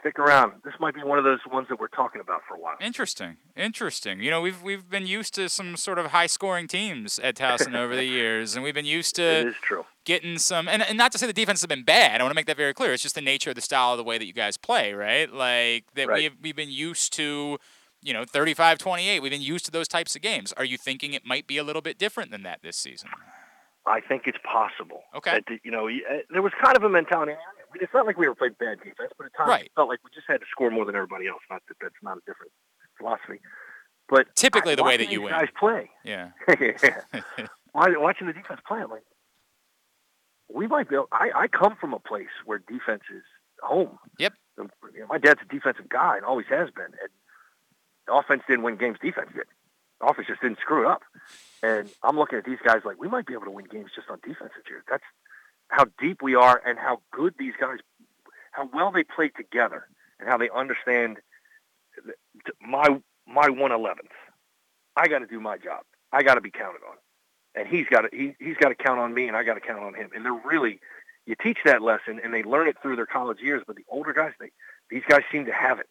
stick around. This might be one of those ones that we're talking about for a while. Interesting, interesting. You know, we've we've been used to some sort of high-scoring teams at Towson over the years, and we've been used to it is true. getting some. And, and not to say the defense has been bad. I want to make that very clear. It's just the nature of the style of the way that you guys play, right? Like that Right. we've we've been used to. You know, 35-28. We've been used to those types of games. Are you thinking it might be a little bit different than that this season? I think it's possible. Okay. That, you know, uh, there was kind of a mentality. Mean, It's not like we were playing bad defense, but at times Right. it felt like we just had to score more than everybody else. Not that that's not a different philosophy, but Typically I- the way that you win. guys play. Yeah. yeah. Watching the defense play, I'm like, we might be. Able, I I come from a place where defense is home. Yep. You know, my dad's a defensive guy and always has been. And the offense didn't win games. Defense did. Offense just didn't screw it up. And I'm looking at these guys like we might be able to win games just on defense this year. That's how deep we are and how good these guys, how well they play together, and how they understand my my one eleventh. I got to do my job. I got to be counted on, and he's got to he, he's got to count on me, and I got to count on him. And they're really you teach that lesson, and they learn it through their college years. But the older guys, they these guys seem to have it,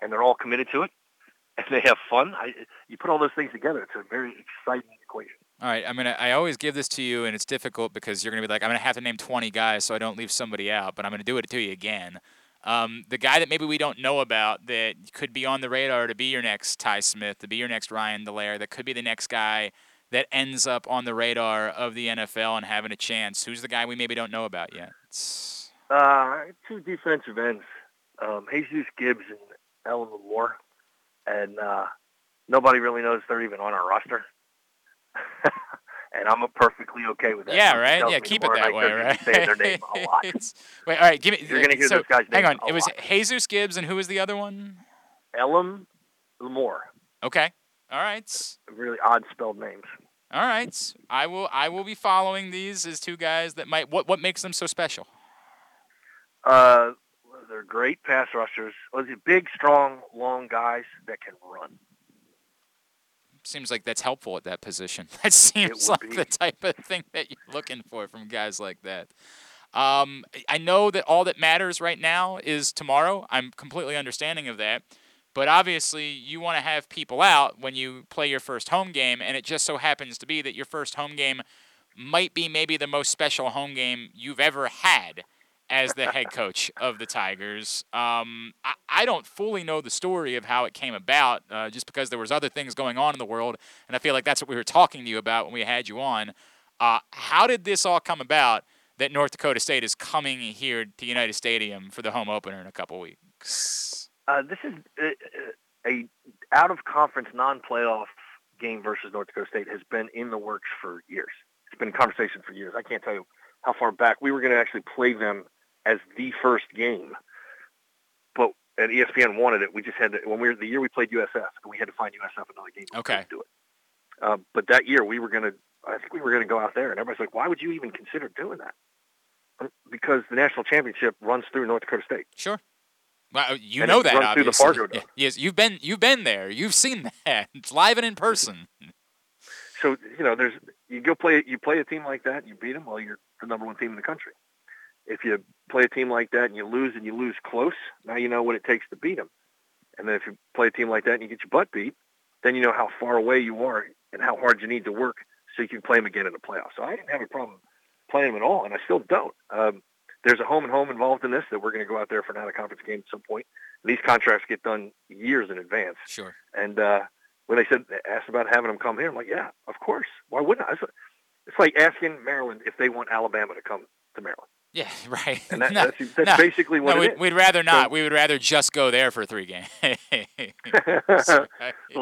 and they're all committed to it, and they have fun. I, you put all those things together, it's a very exciting equation. All right, I'm gonna. I always give this to you, and it's difficult because you're gonna be like, I'm gonna have to name 20 guys so I don't leave somebody out. But I'm gonna do it to you again. Um, the guy that maybe we don't know about that could be on the radar to be your next Tye Smith, to be your next Ryan Delaire, that could be the next guy that ends up on the radar of the NFL and having a chance. Who's the guy we maybe don't know about yet? It's- Uh, two defensive ends, um, Jesus Gibbs and Ellen Moore, and uh, nobody really knows they're even on our roster. and I'm perfectly okay with that. yeah, right. Yeah, keep it that way, right? Say their name a lot. Wait, all right, give me. You're gonna hear so, those guys' Hang on, it was lot. Jesus Gibbs, and who was the other one? Elam Lamore. Okay, all right. Really odd spelled names. All right, I will. I will be following these as two guys that might. What What makes them so special? Uh, they're great pass rushers. Well, they're big, strong, long guys that can run. Seems like that's helpful at that position. That seems like be. the type of thing that you're looking for from guys like that. Um, I know that all that matters right now is tomorrow. I'm completely understanding of that. But obviously, you want to have people out when you play your first home game, and it just so happens to be that your first home game might be maybe the most special home game you've ever had as the head coach of the Tigers. Um, I, I don't fully know the story of how it came about, uh, just because there was other things going on in the world, and I feel like that's what we were talking to you about when we had you on. Uh, how did this all come about that North Dakota State is coming here to Unitas Stadium for the home opener in a couple weeks? Uh, this is a, a out of conference non-playoff game versus North Dakota State has been in the works for years. It's been a conversation for years. I can't tell you how far back we were going to actually play them as the first game, but and ESPN wanted it. We just had to when we were the year we played USF, and we had to find USF another game. Okay. couldn't do it. Uh, but that year we were going to. I think we were going to go out there, and everybody's like, "Why would you even consider doing that?" Uh, Because the national championship runs through North Dakota State. Sure. Well, you And know that runs through the obviously. Yeah, Yes, you've been you've been there. You've seen that. It's live and in person. So you know, there's you go play you play a team like that, you beat them. Well, you're the number one team in the country. If you play a team like that and you lose and you lose close, now you know what it takes to beat them. And then if you play a team like that and you get your butt beat, then you know how far away you are and how hard you need to work so you can play them again in the playoffs. So I didn't have a problem playing them at all, and I still don't. Um, there's a home and home involved in this that we're going to go out there for an out-of-conference game at some point. These contracts get done years in advance. Sure. And uh, when they said asked about having them come here, I'm like, yeah, of course. Why wouldn't I? It's, it's like asking Maryland if they want Alabama to come to Maryland. Yeah, right. And that, No, that's, that's no, basically what no, it we'd, we'd rather not. So- we would rather just go there for three games. well,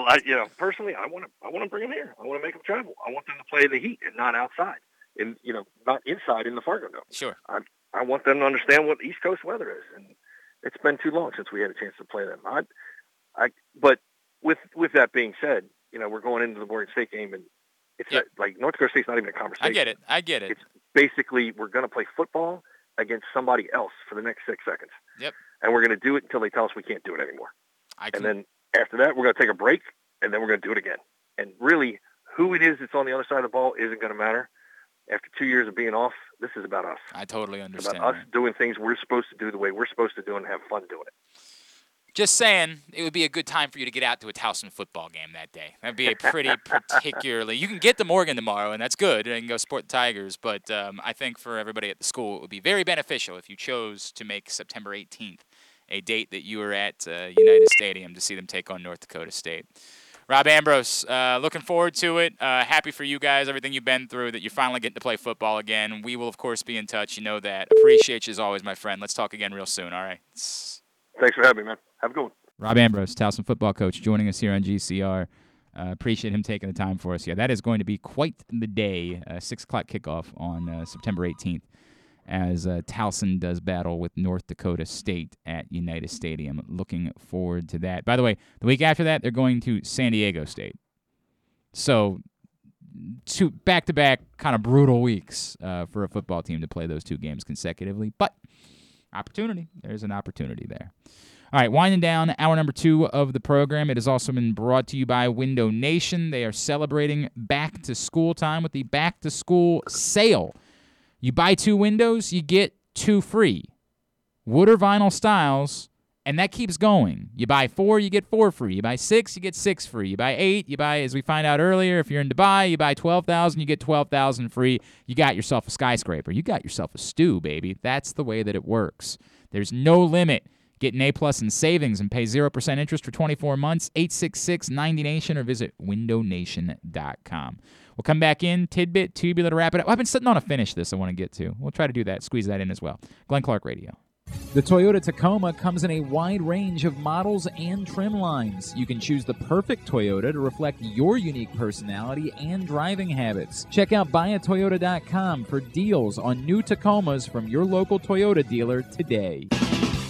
I, you know, personally, I want to, I want to bring them here. I want to make them travel. I want them to play in the heat and not outside, and you know, not inside in the Fargo Dome. Sure. I, I want them to understand what East Coast weather is, and it's been too long since we had a chance to play them. I, I, but with with that being said, you know, we're going into the Morgan State game, and it's not, like North Dakota State's not even a conversation. I get it. I get it. It's basically we're going to play football against somebody else for the next six seconds, Yep. and we're going to do it until they tell us we can't do it anymore. I can... and then after that, we're going to take a break, and then we're going to do it again. And really, who it is that's on the other side of the ball isn't going to matter. After two years of being off, this is about us. I totally It's understand. about us doing things we're supposed to do the way we're supposed to do and have fun doing it. Just saying, it would be a good time for you to get out to a Towson football game that day. That'd be a pretty particularly. You can get to Morgan tomorrow, and that's good, and go support the Tigers. But um, I think for everybody at the school, it would be very beneficial if you chose to make September 18th a date that you were at uh, Unitas Stadium to see them take on North Dakota State. Rob Ambrose, uh, looking forward to it. Uh, happy for you guys, everything you've been through, that you're finally getting to play football again. We will, of course, be in touch. You know that. Appreciate you as always, my friend. Let's talk again real soon. All right. Thanks for having me, man. Have a good one. Rob Ambrose, Towson football coach, joining us here on GCR. Uh, appreciate him taking the time for us. Yeah, that is going to be quite the day. Uh, Six o'clock kickoff on uh, September 18th, as uh, Towson does battle with North Dakota State at Unitas Stadium. Looking forward to that. By the way, the week after that, they're going to San Diego State. So, two back-to-back kind of brutal weeks uh, for a football team to play those two games consecutively. But opportunity, there's an opportunity there. All right, winding down hour number two of the program. It has also been brought to you by Window Nation. They are celebrating back to school time with the back to school sale. You buy two windows, you get two free. Wood or vinyl styles, and that keeps going. You buy four, you get four free. You buy six, you get six free. You buy eight, you buy, as we find out earlier, if you're in Dubai, you buy 12,000, you get 12,000 free. You got yourself a skyscraper. You got yourself a stew, baby. That's the way that it works. There's no limit. Get an A plus in savings and pay 0% interest for 24 months. 866 90Nation or visit windownation.com. We'll come back in, tidbit, tubular to wrap it up. I've been sitting on a finish this I want to get to. We'll try to do that, squeeze that in as well. Glenn Clark Radio. The Toyota Tacoma comes in a wide range of models and trim lines. You can choose the perfect Toyota to reflect your unique personality and driving habits. Check out buyatoyota.com for deals on new Tacomas from your local Toyota dealer today.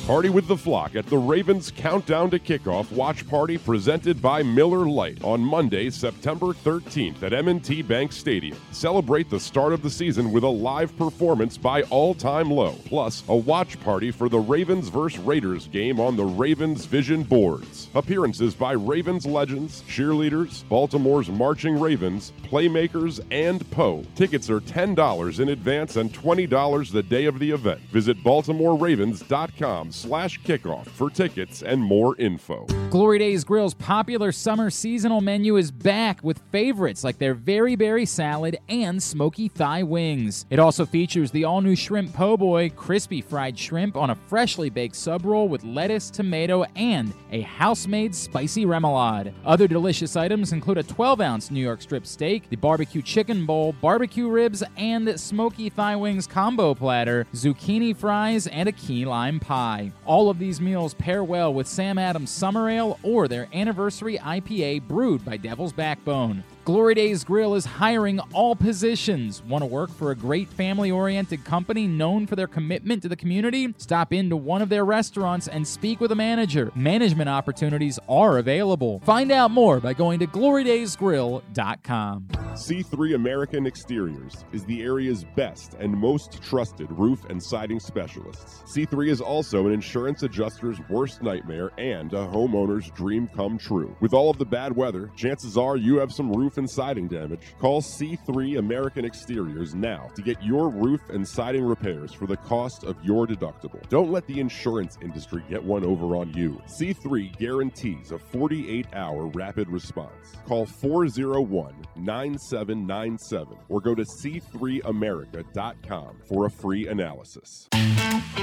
Party with the Flock at the Ravens Countdown to Kickoff Watch Party presented by Miller Lite on Monday, September 13th at M&T Bank Stadium. Celebrate the start of the season with a live performance by All Time Low, plus a watch party for the Ravens vs. Raiders game on the Ravens Vision boards. Appearances by Ravens legends, cheerleaders, Baltimore's Marching Ravens, Playmakers, and Poe. Tickets are $10 in advance and $20 the day of the event. Visit BaltimoreRavens.com slash kickoff for tickets and more info. Glory Days Grill's popular summer seasonal menu is back with favorites like their very berry salad and smoky thigh wings. It also features the all new shrimp po' boy, crispy fried shrimp on a freshly baked sub roll with lettuce, tomato, and a house made spicy remoulade. Other delicious items include a 12 ounce New York strip steak, the barbecue chicken bowl, barbecue ribs, and smoky thigh wings combo platter, zucchini fries, and a key lime pie. All of these meals pair well with Sam Adams Summer Ale or their anniversary IPA brewed by Devil's Backbone. Glory Days Grill is hiring all positions. Want to work for a great family oriented company known for their commitment to the community? Stop into one of their restaurants and speak with a manager. Management opportunities are available. Find out more by going to glorydaysgrill.com. C3 American Exteriors is the area's best and most trusted roof and siding specialists. C3 is also an insurance adjuster's worst nightmare and a homeowner's dream come true. With all of the bad weather, chances are you have some roof roof and siding damage, call C3 American Exteriors now to get your roof and siding repairs for the cost of your deductible. Don't let the insurance industry get one over on you. C3 guarantees a 48 hour rapid response. Call 401 9797 or go to c3america.com for a free analysis.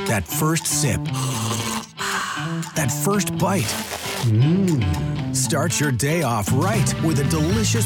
That first sip. That first bite. Mmm. Start your day off right with a delicious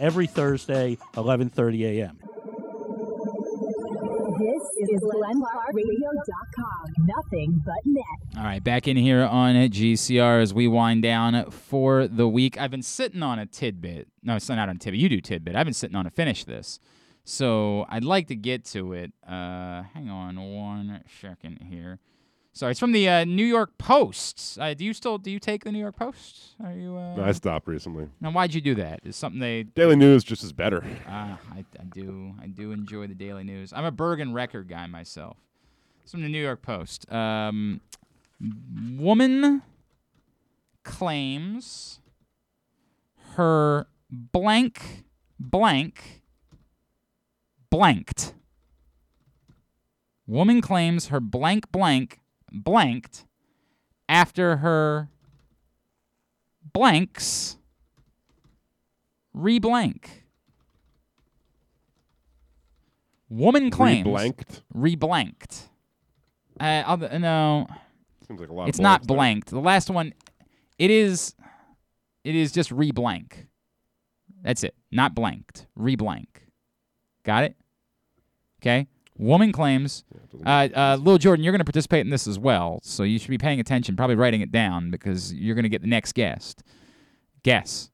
every Thursday, 11:30 a.m. This is GlennClarkRadio.com. Nothing but net. All right, back in here on GCR as we wind down for the week. I've been sitting on a tidbit. No, it's not on a tidbit. You do tidbit. I've been sitting on to finish this. So I'd like to get to it. Uh, hang on one second here. Sorry, it's from the uh, New York Post. Uh, do you still do you take the New York Post? Are you? Uh, I stopped recently. Now, why'd you do that? Is something they Daily News just is better. Ah, I, I do. I do enjoy the Daily News. I'm a Bergen record guy myself. It's from the New York Post. Um, woman claims her blank blank blanked. Woman claims her blank blank blanked after her blanks reblank. Woman claims Reblanked? Reblanked. Uh, I'll, no, Seems like a lot. it's of not there. blanked. The last one, it is, it is just reblank. That's it. Not blanked. Reblank. Got it? Okay. Woman claims. Uh, uh, Lil Jordan, you're going to participate in this as well, so you should be paying attention, probably writing it down because you're going to get the next guest. Guess.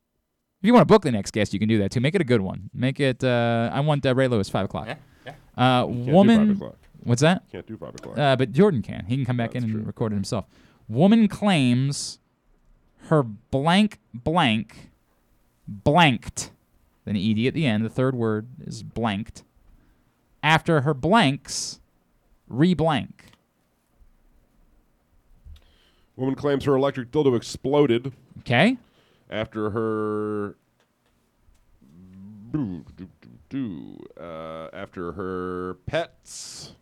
If you want to book the next guest, you can do that too. Make it a good one. Make it. Uh, I want uh, Ray Lewis five o'clock. Yeah, yeah. Uh, can't do woman. five o'clock. What's that? Can't do five o'clock. Uh, but Jordan can. He can come back in and record it himself. Woman claims her blank blank blanked. Then ed at the end. The third word is blanked. After her blanks reblank. Woman claims her electric dildo exploded. Okay. After her. Uh, after her pets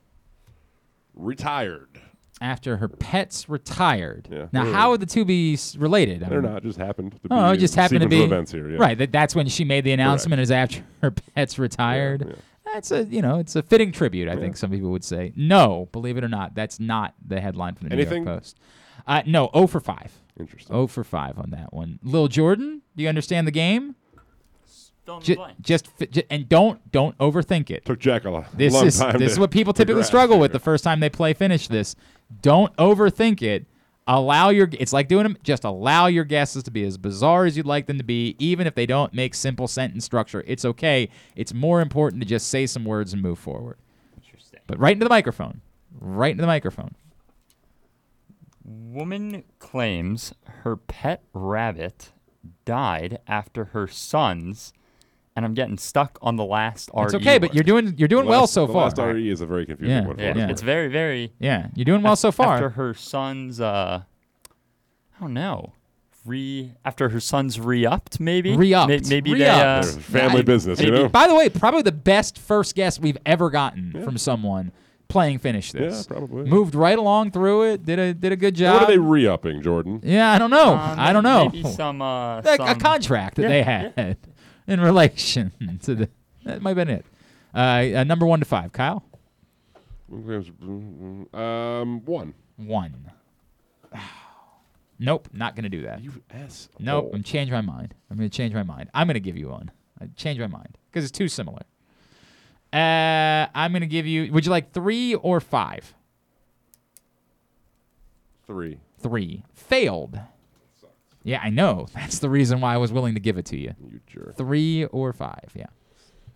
retired. After her pets retired. Yeah. Now, They're- how would the two be s- related? I They're mean- not. Just happened to Oh, be it just a happened to sequence be of events here, yeah. right. That, that's when she made the announcement. Is after her pets retired. That's a you know it's a fitting tribute. I think some people would say. No, believe it or not, that's not the headline from the Anything? New York Post. Uh, no, 0 for five. Interesting. 0 for five on that one. Lil Jordan, do you understand the game? Fill in the just, fi- ju- and don't don't overthink it. Took Jack a lo- This long is time this is what people typically struggle with the first time they play finish this. Don't overthink it. Allow your it's like doing them. Just allow your guesses to be as bizarre as you'd like them to be, even if they don't make simple sentence structure. It's okay. It's more important to just say some words and move forward. Interesting. But right into the microphone. Right into the microphone. Woman claims her pet rabbit died after her son's, and I'm getting stuck on the last R. It's okay, but you're doing you're doing The well last- so the far. last RE is a very confusing Yeah, one. Yeah, yeah. it's very, very. Yeah, you're doing well so far. After her son's, uh, I don't know, re after her son's re-upped, maybe Re-upped. May- maybe Re-upped. they. Uh, Family I- business, you know? By the way, probably the best first guess we've ever gotten from someone playing finish this. Yeah, probably. Moved right along through it. Did a did a good job. What are they re-upping, Jordan? yeah, I don't know. uh, I don't know. Maybe some, uh, Like a contract that Yeah, they yeah. In relation to the. That might have been it. Uh, uh, number one to five, Kyle. Um, one. One. Nope, not gonna do that. You s. Nope, I'm changing my mind. I'm gonna change my mind. I'm gonna give you one. I change my mind because it's too similar. Uh, I'm gonna give you. Would you like three or five? Three. Three failed. Yeah, I know. That's the reason why I was willing to give it to you. You jerk. Three or five. Yeah.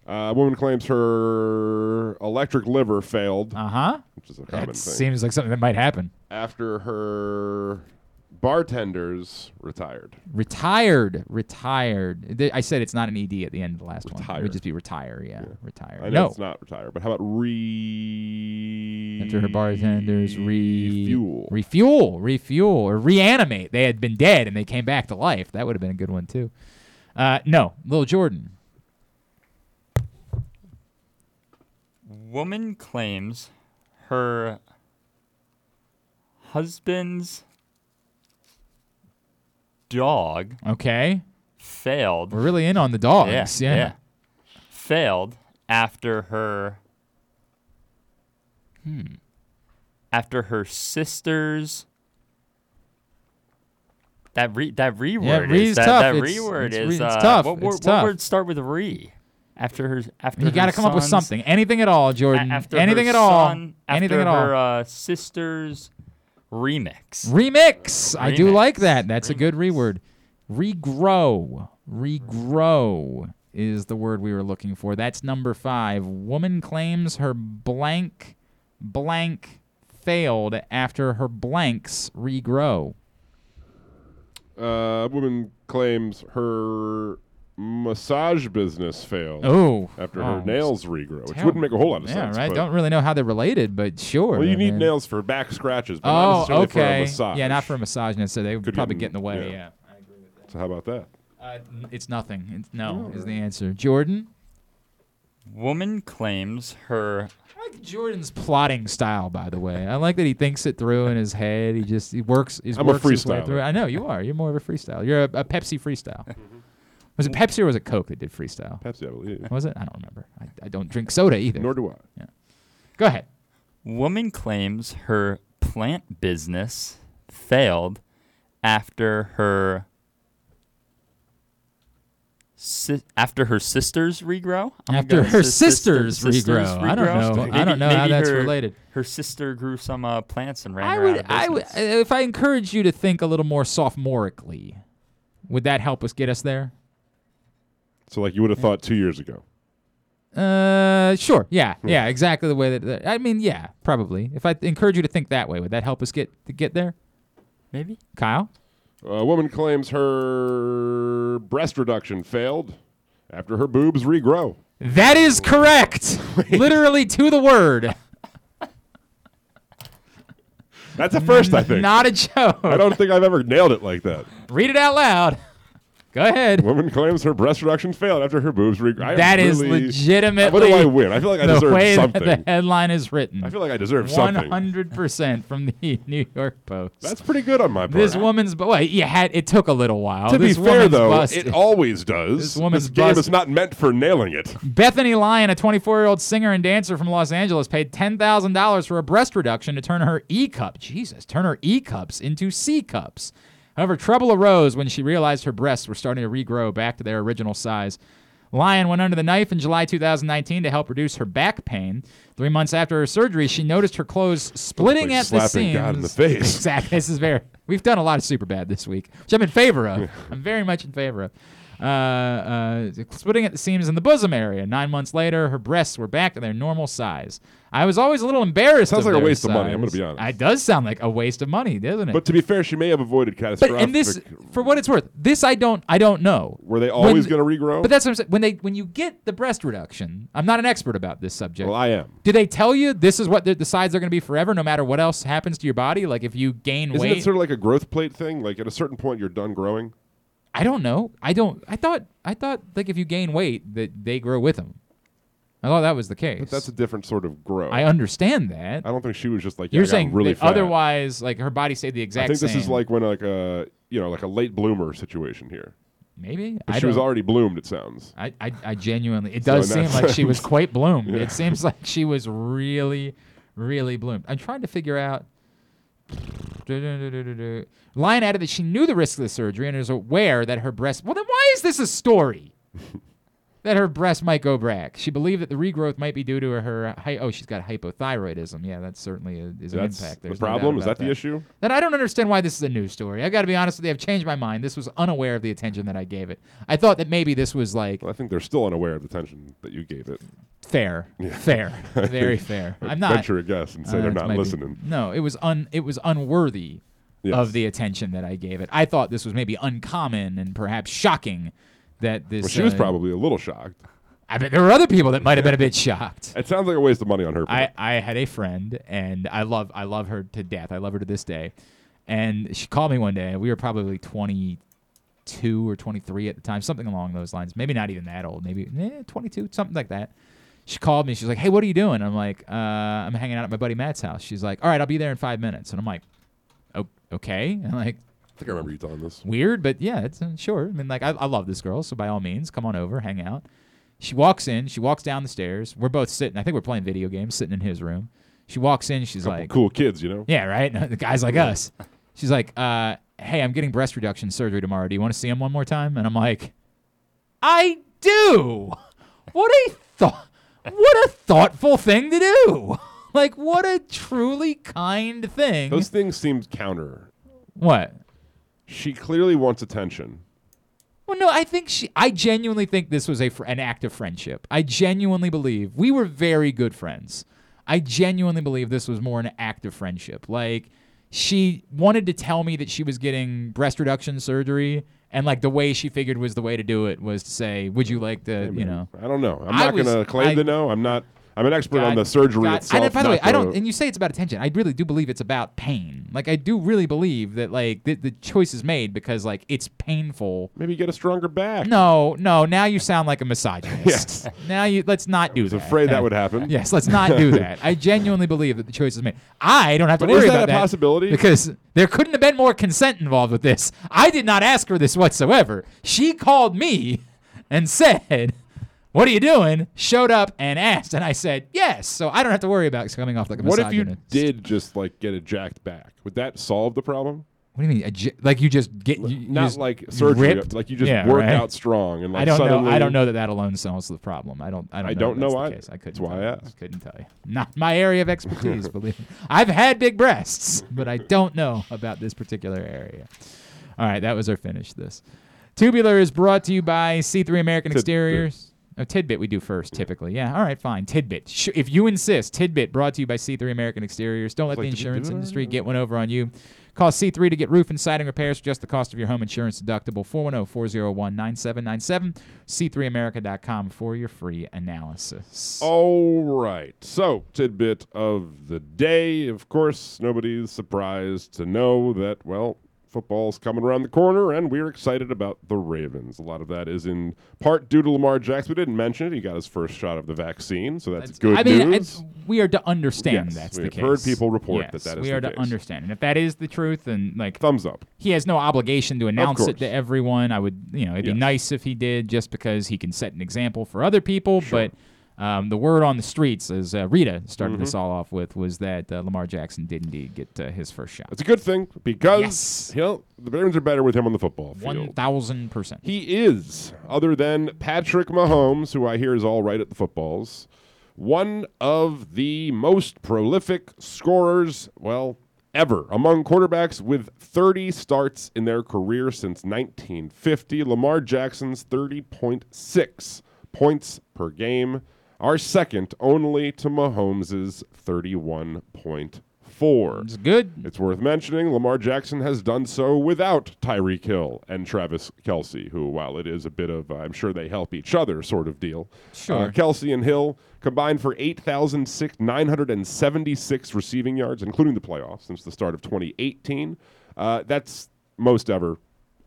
Uh, a woman claims her electric liver failed. Uh huh. Which is a common That thing. seems like something that might happen. After her bartenders retired. Retired. Retired. Th- I said it's not an ed at the end of the last one. It Retire. would just be retire. Yeah, retire. I know no. it's not retire, but how about re? Enter her bartenders re Refuel. refuel, refuel, or reanimate. They had been dead and they came back to life. That would have been a good one too. Uh, no, Little Jordan. Woman claims her husband's dog Okay, failed. we're really in on the dogs. Yeah, Yeah. yeah. Failed after her. Hmm. After her sister's. That re that re Yeah, word re's is that, tough. that It's- re word it's is it's uh, tough. What, It's word, what words start with re? After her after You got to come up with something. Anything at all, a- Jordan. after Anything at all. son- Anything after at all. her uh, sister's remix. Remix. I do Remix. like that. That's a good reword. Regrow. Regrow is the word we were looking for. That's number five. Woman claims her blank blank failed after her blanks regrow. Uh, woman claims her massage business failed. Oh. After Oh, her nails regrow, which Terrible. wouldn't make a whole lot of yeah, sense. Yeah, right. Don't really know how they're related, but sure. Well, you I need mean- nails for back scratches, but not Oh, necessarily for a okay. massage. Yeah, not for a massage So They would Could probably get get in the way. yeah. Yeah. I agree with that. So how about that? Uh, it's nothing. It's, no, is the answer. Jordan. Woman claims her I like Jordan's plotting style, by the way. I like that he thinks it through in his head. He just he works. He I'm a works his way through. I know you are. You're more of a freestyle. You're a, a Pepsi freestyle. was it Pepsi or was it Coke that did freestyle? Pepsi, I believe. Was it? I don't remember. I, I don't drink soda either. Nor do I. Yeah. Go ahead. Woman claims her plant business failed after her si- after her sisters regrow. I'm After gonna her say sister- sisters sisters regrow. I don't regrow. know. I don't know how that's her- related. Her sister grew some uh, plants and ran I her would. out of I would. business. If I encourage you to think a little more sophomorically, would that help us get us there? So, like you would have thought two years ago. Uh, sure. Yeah, Hmm. yeah, exactly the way that, that. I mean, yeah, probably. If I encourage you to think that way, would that help us get to get there? Maybe. Kyle. A woman claims her breast reduction failed after her boobs regrow. That is correct. Literally to the word. That's a first, I think. Not a joke. I don't think I've ever nailed it like that. Read it out loud. Go ahead. Woman claims her breast reduction failed after her boobs regrow. That is really- legitimately. What do I win? I feel like I deserve way something. That the headline is written. I feel like I deserve One something. hundred percent from the New York Post. That's pretty good on my part. This woman's, but wait, you had it took a little while. to this be fair, though, busted. it always does. This woman's game is not meant for nailing it. Bethany Lyon, a 24-year-old singer and dancer from Los Angeles, paid $10,000 for a breast reduction to turn her E cup, Jesus, turn her E cups into C cups. However, trouble arose when she realized her breasts were starting to regrow back to their original size. Lyon went under the knife in July 2019 to help reduce her back pain. Three months after her surgery, she noticed her clothes splitting like at the slapping seams. God in the face. exactly. This is very. We've done a lot of super bad this week, which I'm in favor of. I'm very much in favor of. Uh, uh, splitting at the seams in the bosom area. Nine months later, her breasts were back to their normal size. I was always a little embarrassed. Sounds like a waste of money, I'm gonna be honest. It does sound like a waste of money, doesn't it? But to be fair, she may have avoided catastrophic. But and this, for what it's worth, this I don't, I don't know. Were they always going to regrow? But that's what I'm saying. When they, when you get the breast reduction, I'm not an expert about this subject. well, I am. Do they tell you this is what the, the sides are going to be forever, no matter what else happens to your body? Like if you gain weight. Isn't weight, it sort of like a growth plate thing? Like at a certain point, you're done growing. I don't know. I don't. I thought. I thought like if you gain weight, that they grow with them. I thought that was the case. But that's a different sort of growth. I understand that. I don't think she was just like yeah, You're saying really fat. otherwise, like her body stayed the exact same thing. I think this is like when like a you know like a late bloomer situation here. maybe. She was already bloomed. It sounds. I, I, I genuinely. It does in seem like she was quite bloomed. Yeah. It seems like she was really, really bloomed. I'm trying to figure out. Lyon added that she knew the risk of the surgery and is aware that her breast. Well, then why is this a story? that her breast might go back. She believed that the regrowth might be due to her. Hy- oh, she's got hypothyroidism. Yeah, that certainly a, is an That's impact. the There's no problem? Is about that the issue? Then I don't understand why this is a news story. I've got to be honest with you. I've changed my mind. This was unaware of the attention that I gave it. I thought that maybe this was like I think they're still unaware of the attention that you gave it. fair, Yeah. fair, very fair. I'm not venture a guess and say Uh, they're not might be- listening. No, it was un it was unworthy Yes. of the attention that I gave it. I thought this was maybe uncommon and perhaps shocking that this. Well, she was uh, probably a little shocked. I bet there were other people that might have been a bit shocked. It sounds like a waste of money on her part. I, I had a friend and I love I love her to death. I love her to this day. And she called me one day. We were probably 22 or 23 at the time, something along those lines. Maybe not even that old. Maybe eh, 22, something like that. She called me. She's like, "Hey, what are you doing?" I'm like, uh, "I'm hanging out at my buddy Matt's house." She's like, "All right, I'll be there in five minutes." And I'm like, "O- "Okay." And I'm like, think I remember you telling this. weird, but yeah, it's uh, sure. I mean, like, I, I love this girl, so by all means, come on over, hang out. She walks in. She walks down the stairs. We're both sitting. I think we're playing video games, sitting in his room. She walks in. She's Couple like, cool kids, you know. yeah, right. the guys like us. She's like, uh, "Hey, I'm getting breast reduction surgery tomorrow. Do you want to see him one more time?" And I'm like, "I do." What a thought! What a thoughtful thing to do. like, what a truly kind thing. Those things seem counter. what? She clearly wants attention. Well, no, I think she. I genuinely think this was a fr- an act of friendship. I genuinely believe we were very good friends. I genuinely believe this was more an act of friendship. Like she wanted to tell me that she was getting breast reduction surgery, and like the way she figured was the way to do it was to say, "Would you like to?" Hey, you know. I don't know. I'm I not was- going to claim I- to know. I'm not. I'm an expert on the surgery God- itself. I, by the way, I don't. And you say it's about attention. I really do believe it's about pain. Like I do really believe that like the, the choice is made because like it's painful. Maybe get a stronger back. No, no. Now you sound like a misogynist. Yes. Now you let's not do was that. afraid that would happen. Yes, let's not do that. I genuinely believe that the choice is made. I don't have to But worry that about a possibility? because there couldn't have been more consent involved with this. I did not ask her this whatsoever. She called me and said, "What are you doing?" Showed up and asked, and I said yes. So I don't have to worry about coming off like a What if you misogynist. did just like get it jacked back? Would that solve the problem? What do you mean? A j- Like you just get you, you Not just like surgery, ripped? like you just Yeah, work right. out strong and like I don't know. I don't know that that alone solves the problem. I don't. I don't. I know don't know that's the either. case. I couldn't. That's why tell I you. asked. Couldn't tell you. Not my area of expertise. believe me. I've had big breasts, but I don't know about this particular area. All right, that was our finish. This tubular is brought to you by C3 American. Exteriors. Oh, tidbit we do first typically. Yeah. All right, fine. Tidbit. Sh- if you insist, tidbit brought to you by C3 American Exteriors. Don't let Like, the do insurance industry get one over on you. Call C3 to get roof and siding repairs for just the cost of your home insurance deductible. oh, 410 401 9797. C3America.com for your free analysis. All right. So, tidbit of the day. Of course, nobody's surprised to know that, well, football's coming around the corner, and we're excited about the Ravens. A lot of that is in part due to Lamar Jackson. We didn't mention it. He got his first shot of the vaccine, so that's, good I mean, news. We are to understand Yes, that's we the have heard case. people report Yes, that that is we are to case. understand, and if that is the truth, then like Thumbs up. he has no obligation to announce it to everyone. I would, you know, it'd Yes. be nice if he did, just because he can set an example for other people. But um, the word on the streets, as uh, Rita started this Mhm. all off with, was that uh, Lamar Jackson did indeed get uh, his first shot. It's a good thing because Yes. you know, the Ravens are better with him on the football field. One thousand percent. He is, other than Patrick Mahomes, who I hear is all right at the footballs, one of the most prolific scorers, well, ever among quarterbacks with 30 starts in their career since 1950. Lamar Jackson's 30.6 points per game are second only to Mahomes's 31.4. It's good. It's worth mentioning Lamar Jackson has done so without Tyreek Hill and Travis Kelce, who, while it is a bit of, uh, I'm sure they help each other sort of deal. Sure. Uh, Kelce and Hill combined for 8,976 receiving yards, including the playoffs, since the start of 2018. Uh, that's most ever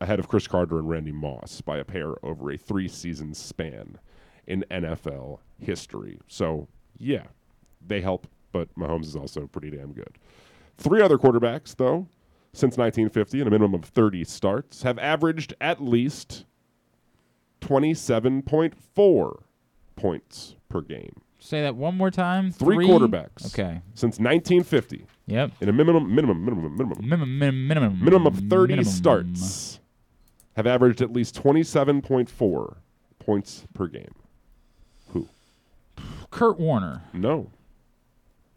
ahead of Cris Carter and Randy Moss by a pair over a three season span in NFL history. So, yeah, they help, but Mahomes is also pretty damn good. Three other quarterbacks, though, since 1950, in a minimum of 30 starts, have averaged at least 27.4 points per game. Say that one more time. Three, quarterbacks Okay. since 1950 Yep. In a minimum, minimum, minimum, minimum, Minimum, minimum, minimum, minimum of 30 minimum. starts, have averaged at least 27.4 points per game. Who? Kurt Warner. No.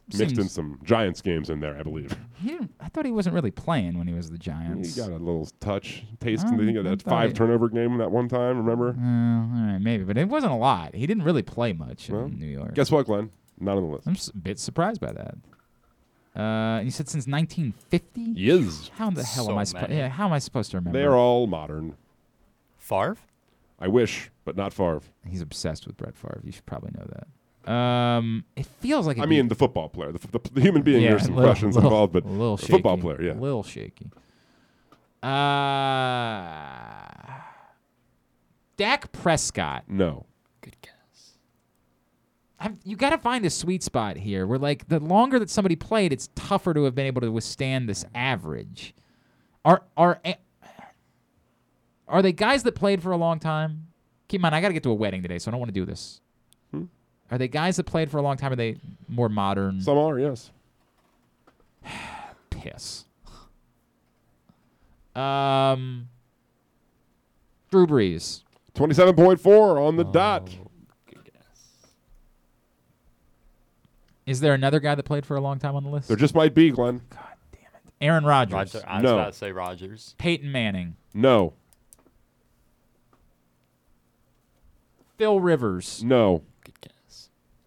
Mixed in Seems- some Giants games in there, I believe. He didn't, I thought he wasn't really playing when he was the Giants. He got a little touch, taste. Oh, in the, he got I that thought five he- turnover game that one time. Remember? Uh, all right, maybe, but it wasn't a lot. He didn't really play much Well, in New York. Guess what, Glenn? Not on the list. I'm s- a bit surprised by that. Uh, you said since 1950. Yes. How the hell So am I supposed? many. Yeah, how am I supposed to remember? They are all modern. Favre? I wish, but not Favre. He's obsessed with Brett Favre. You should probably know that. Um, it feels like I mean, the football player. The, f- the, the human being, yeah, there's some little- questions little- involved, but a little the shaky, football player, yeah. a little shaky. Uh, Dak Prescott. No. Good guess. I've, you got to find a sweet spot here. Where like the longer that somebody played, it's tougher to have been able to withstand this average. Are are are they guys that played for a long time? Keep in mind, I got to get to a wedding today, so I don't want to do this. Are they guys that played for a long time? Are they more modern? Some are, yes. Piss. Um, Drew Brees. 27.4 on the dot. Good guess. Is there another guy that played for a long time on the list? There just might be, Glenn. God damn it. Aaron Rodgers. Roger, I was No. about to say Rogers. Peyton Manning. No. Phil Rivers. No.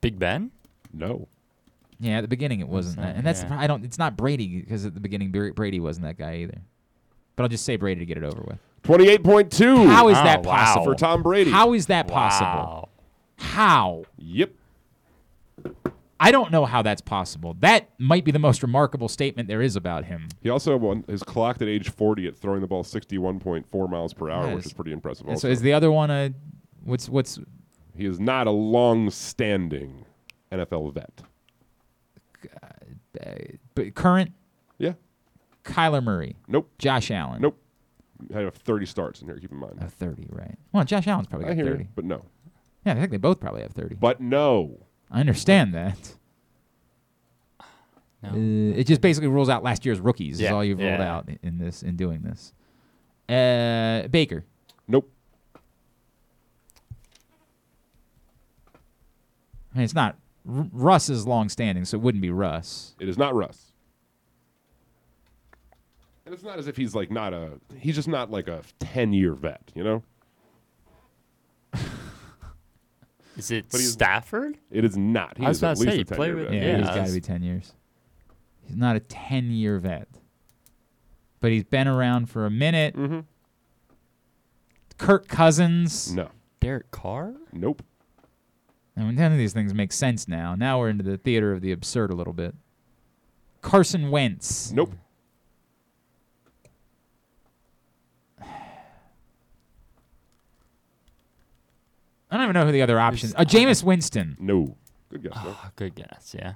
Good guess. Big Ben? No. Yeah, at the beginning it wasn't not- that, and that's yeah. I don't. It's not Brady because at the beginning Brady wasn't that guy either. But I'll just say Brady to get it over with. 28.2. How is Oh, that wow. possible for Tom Brady? How is that possible? Wow. How? Yep. I don't know how that's possible. That might be the most remarkable statement there is about him. He also won, is clocked at age 40 at throwing the ball 61.4 miles per hour, Yes. which is pretty impressive. Also. so is the other one a what's what's he is not a long-standing NFL vet. uh, but current Yeah. Kyler Murray, Nope. Josh Allen. Nope. I have 30 starts in here. Keep in mind. A 30, right? Well, Josh Allen's probably I got hear 30. you, but no. Yeah, I think they both probably have 30. But no. I understand that. No. Uh, it just basically rules out last year's rookies. Is all you've ruled out in this in doing this. Uh, Baker. Nope. I mean, it's not. R- Russ is long standing, so it wouldn't be Russ. It is not Russ. And it's not as if he's like not a. He's just not like a 10-year vet, you know? Is it But he's- Stafford? It is not. He I was is at about to least say, a he played 10-year with- vet. Yeah, Yeah, he's got to that's- be 10 years. He's not a 10 year vet. But he's been around for a minute. Mhm. Kirk Cousins. No. Derek Carr? Nope. I mean, none of these things make sense now. Now we're into the theater of the absurd a little bit. Carson Wentz. Nope. I don't even know who the other options. Uh, Jameis Winston. No. Good guess. though. Oh, good guess, yeah.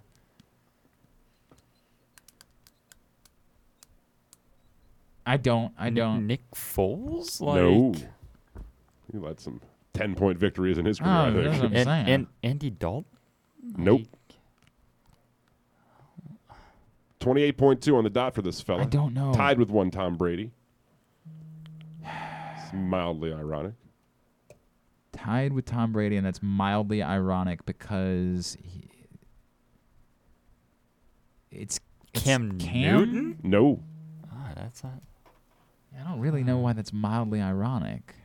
I don't. I don't. Nick Foles? Like, no. He led some 10-point victories in his career, Oh, I that's think. what I'm And, saying. and Andy Dalton? Nope. 28.2 on the dot for this fella. I don't know. Tied with one Tom Brady. It's mildly ironic. Tied with Tom Brady, and that's mildly ironic because he, it's, it's Cam Cam? Newton? No. Ah, that's not. I don't really know why that's mildly ironic.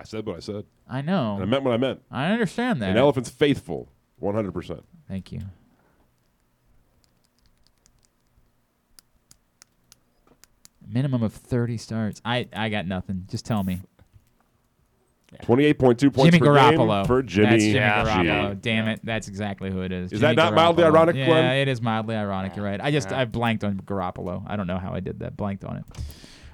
I said what I said. I know. And I meant what I meant. I understand that. An elephant's faithful, 100%. Thank you. Minimum of 30 starts. I, I got nothing. Just tell me. 28.2 points Jimmy per Garoppolo. game for Jimmy That's Jimmy G. Garoppolo. Damn it. That's exactly who it is. Is Jimmy that not mildly Garoppolo. ironic, Yeah, Glenn? it is mildly ironic. You're right. I just I blanked on Garoppolo. I don't know how I did that. Blanked on it.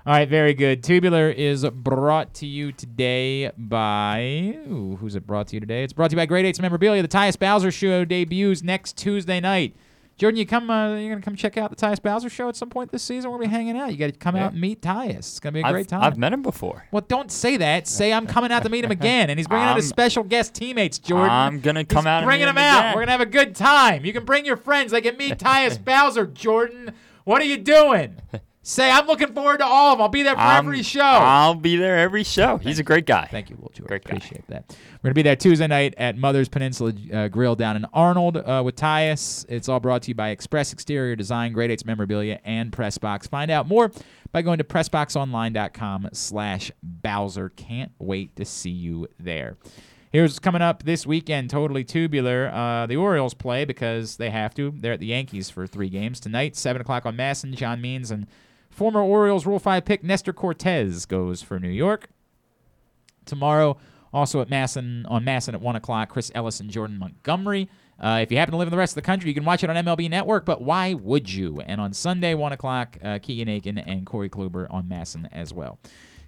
All right, very good. Tubular is brought to you today by ooh, who's it brought to you today? It's brought to you by Great Eights Memorabilia. The Tyus Bowser Show debuts next Tuesday night. Jordan, you come. Uh, you're gonna come check out the Tyus Bowser show at some point this season. We're gonna be hanging out. You got to come Yeah. out and meet Tyus. It's gonna be a I've, great time. I've met him before. well, don't say that. Say I'm coming out to meet him again, and he's bringing out his special guest teammates. Jordan, I'm gonna come He's out and bringing them him out. again. We're gonna have a good time. You can bring your friends. They can meet Tyus Bowser. Jordan, what are you doing? Say I'm looking forward to all of them. I'll be there for I'm- every show. I'll be there every show. He's a great guy. Thank you, Will Jordan. Great guy. Appreciate that. We're going to be there Tuesday night at Mother's Peninsula uh, Grill down in Arnold uh, with Tyus. It's all brought to you by Express Exterior Design, Great Eights Memorabilia, and Pressbox. Find out more by going to pressboxonline.com slash Bowser. Can't wait to see you there. Here's coming up this weekend, totally tubular. Uh, the Orioles play because they have to. They're at the Yankees for three games tonight, 7 o'clock on MASN. John Means and former Orioles Rule 5 pick Nestor Cortes goes for New York. Tomorrow, also at MASN on MASN at one o'clock, Chris Ellis and Jordan Montgomery. Uh, if you happen to live in the rest of the country, you can watch it on MLB Network. But why would you? And on Sunday, one o'clock, uh, Keegan Akin and Corey Kluber on MASN as well.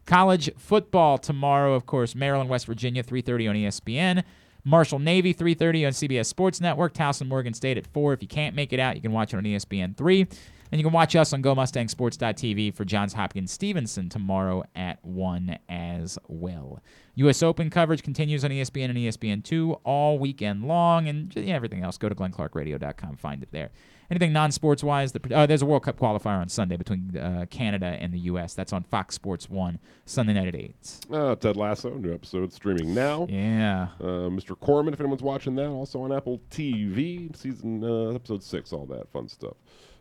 College football tomorrow, of course, Maryland, West Virginia, 3:30 on ESPN. Marshall Navy, 3:30 on CBS Sports Network. Towson, Morgan State at four. If you can't make it out, you can watch it on ESPN three. And you can watch us on GoMustangSports.tv for Johns Hopkins Stevenson tomorrow at 1 as well. U.S. Open coverage continues on ESPN and ESPN2 all weekend long, and yeah, everything else, go to glennclarkradio.com, find it there. Anything non-sports wise, the, uh, there's a World Cup qualifier on Sunday between uh, Canada and the U.S. That's on Fox Sports 1, Sunday night at 8. Uh, Ted Lasso, new episode streaming now. Yeah. Uh, Mr. Corman, if anyone's watching that, also on Apple TV, season uh, episode six, all that fun stuff.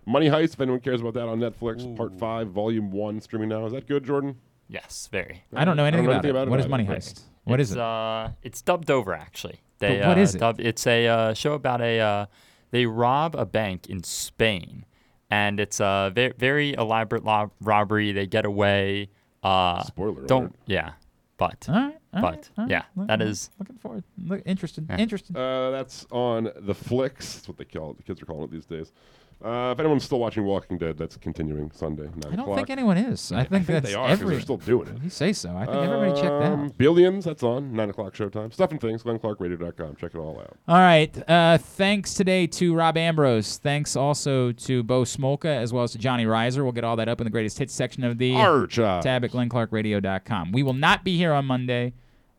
Money Heist, if anyone cares about that on Netflix, part five, volume one, streaming now. Is that good, Jordan? Yes, very. I don't know anything about it. What is about Money it. Heist? What is it's, it? Uh, it's dubbed over actually. They, But what uh, is it? Dub, it's a uh, show about a. Uh, they rob a bank in Spain, and it's a very, very elaborate lo- robbery. They get away. Uh, Spoiler Don't. alert. Yeah, but. All right. all but right, all right. yeah, Look- that is. Looking forward. Look, interested. Yeah. Interested. Uh, that's on the flicks. That's what they call it. The kids are calling it these days. Uh, if anyone's still watching Walking Dead, that's continuing Sunday. 9 I don't o'clock. think anyone is. I think that's they are 'cause every- they're still doing it. You say so. I think everybody checked Um, out. Billions, that's on 9 o'clock showtime. Stuff and Things, glennclarkradio.com. Check it all out. All right. Uh, thanks today to Rob Ambrose. Thanks also to Bo Smolka as well as to Johnny Rizer. We'll get all that up in the greatest hits section of the Archives. tab at glennclarkradio.com. We will not be here on Monday.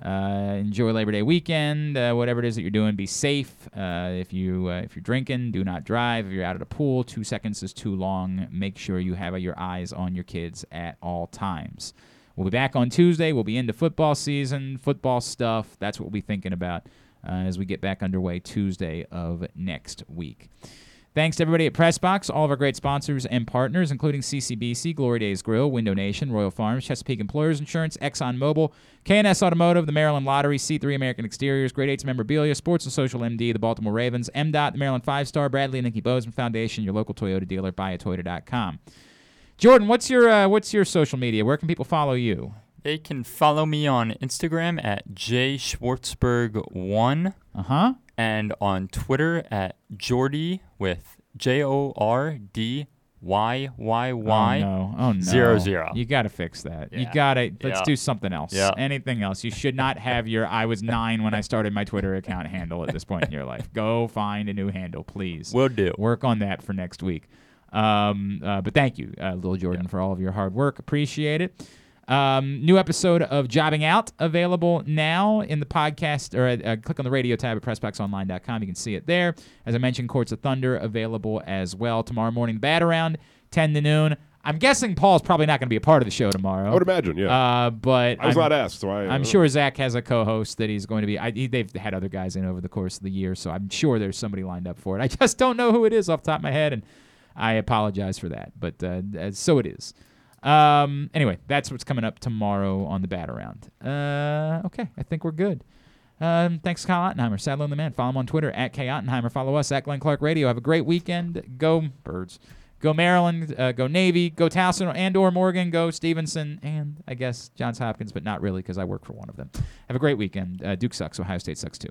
Uh, enjoy Labor Day weekend. Uh, whatever it is that you're doing, be safe. Uh, if you uh, if you're drinking, do not drive. If you're out at a pool, two seconds is too long. Make sure you have your eyes on your kids at all times. We'll be back on Tuesday. We'll be into football season, football stuff. That's what we'll be thinking about uh, as we get back underway Tuesday of next week. Thanks to everybody at Pressbox, all of our great sponsors and partners, including CCBC, Glory Days Grill, Window Nation, Royal Farms, Chesapeake Employers Insurance, ExxonMobil, KNS Automotive, the Maryland Lottery, C3 American Exteriors, Great Eights Memorabilia, Sports and Social MD, the Baltimore Ravens, MDOT, the Maryland Five Star, Bradley and Nikki Bozeman Foundation, your local Toyota dealer, buyatoyota.com. Jordan, what's your uh, what's your social media? Where can people follow you? They can follow me on Instagram at jschwartzberg1. Uh huh. And on Twitter at Jordy with J O R D Y Y Y. Oh no! Oh no! Zero zero. You got to fix that. You got to. Let's Yeah. do something else. Yeah. Anything else? You should not have your "I was nine when I started my Twitter account" handle at this point in your life. Go find a new handle, please. Will do. Work on that for next week. Um, uh, but thank you, uh, Lil Jordan, for all of your hard work. Appreciate it. Um, new episode of Jobbing Out available now in the podcast, or uh, click on the radio tab at PressBoxOnline.com. You can see it there. As I mentioned, Courts of Thunder available as well tomorrow morning. Bat around 10 to noon. I'm guessing Paul's probably not going to be a part of the show tomorrow. I would imagine, yeah. Uh, but I was I'm- not asked, so I, I'm uh, sure Zach has a co-host that he's going to be. I, he, they've had other guys in over the course of the year, so I'm sure there's somebody lined up for it. I just don't know who it is off the top of my head, and I apologize for that. But uh, uh, so it is. Um, anyway, that's what's coming up tomorrow on the Bat Around. Uh, okay, I think we're good. Um, thanks, Kyle Ottenheimer, Saddler and the Man. Follow him on Twitter at K Ottenheimer. Follow us at Glenn Clark Radio. Have a great weekend. Go Birds. Go Maryland. Uh, go Navy. Go Towson and or Morgan. Go Stevenson and I guess Johns Hopkins, but not really because I work for one of them. Have a great weekend. Uh, Duke sucks. Ohio State sucks too.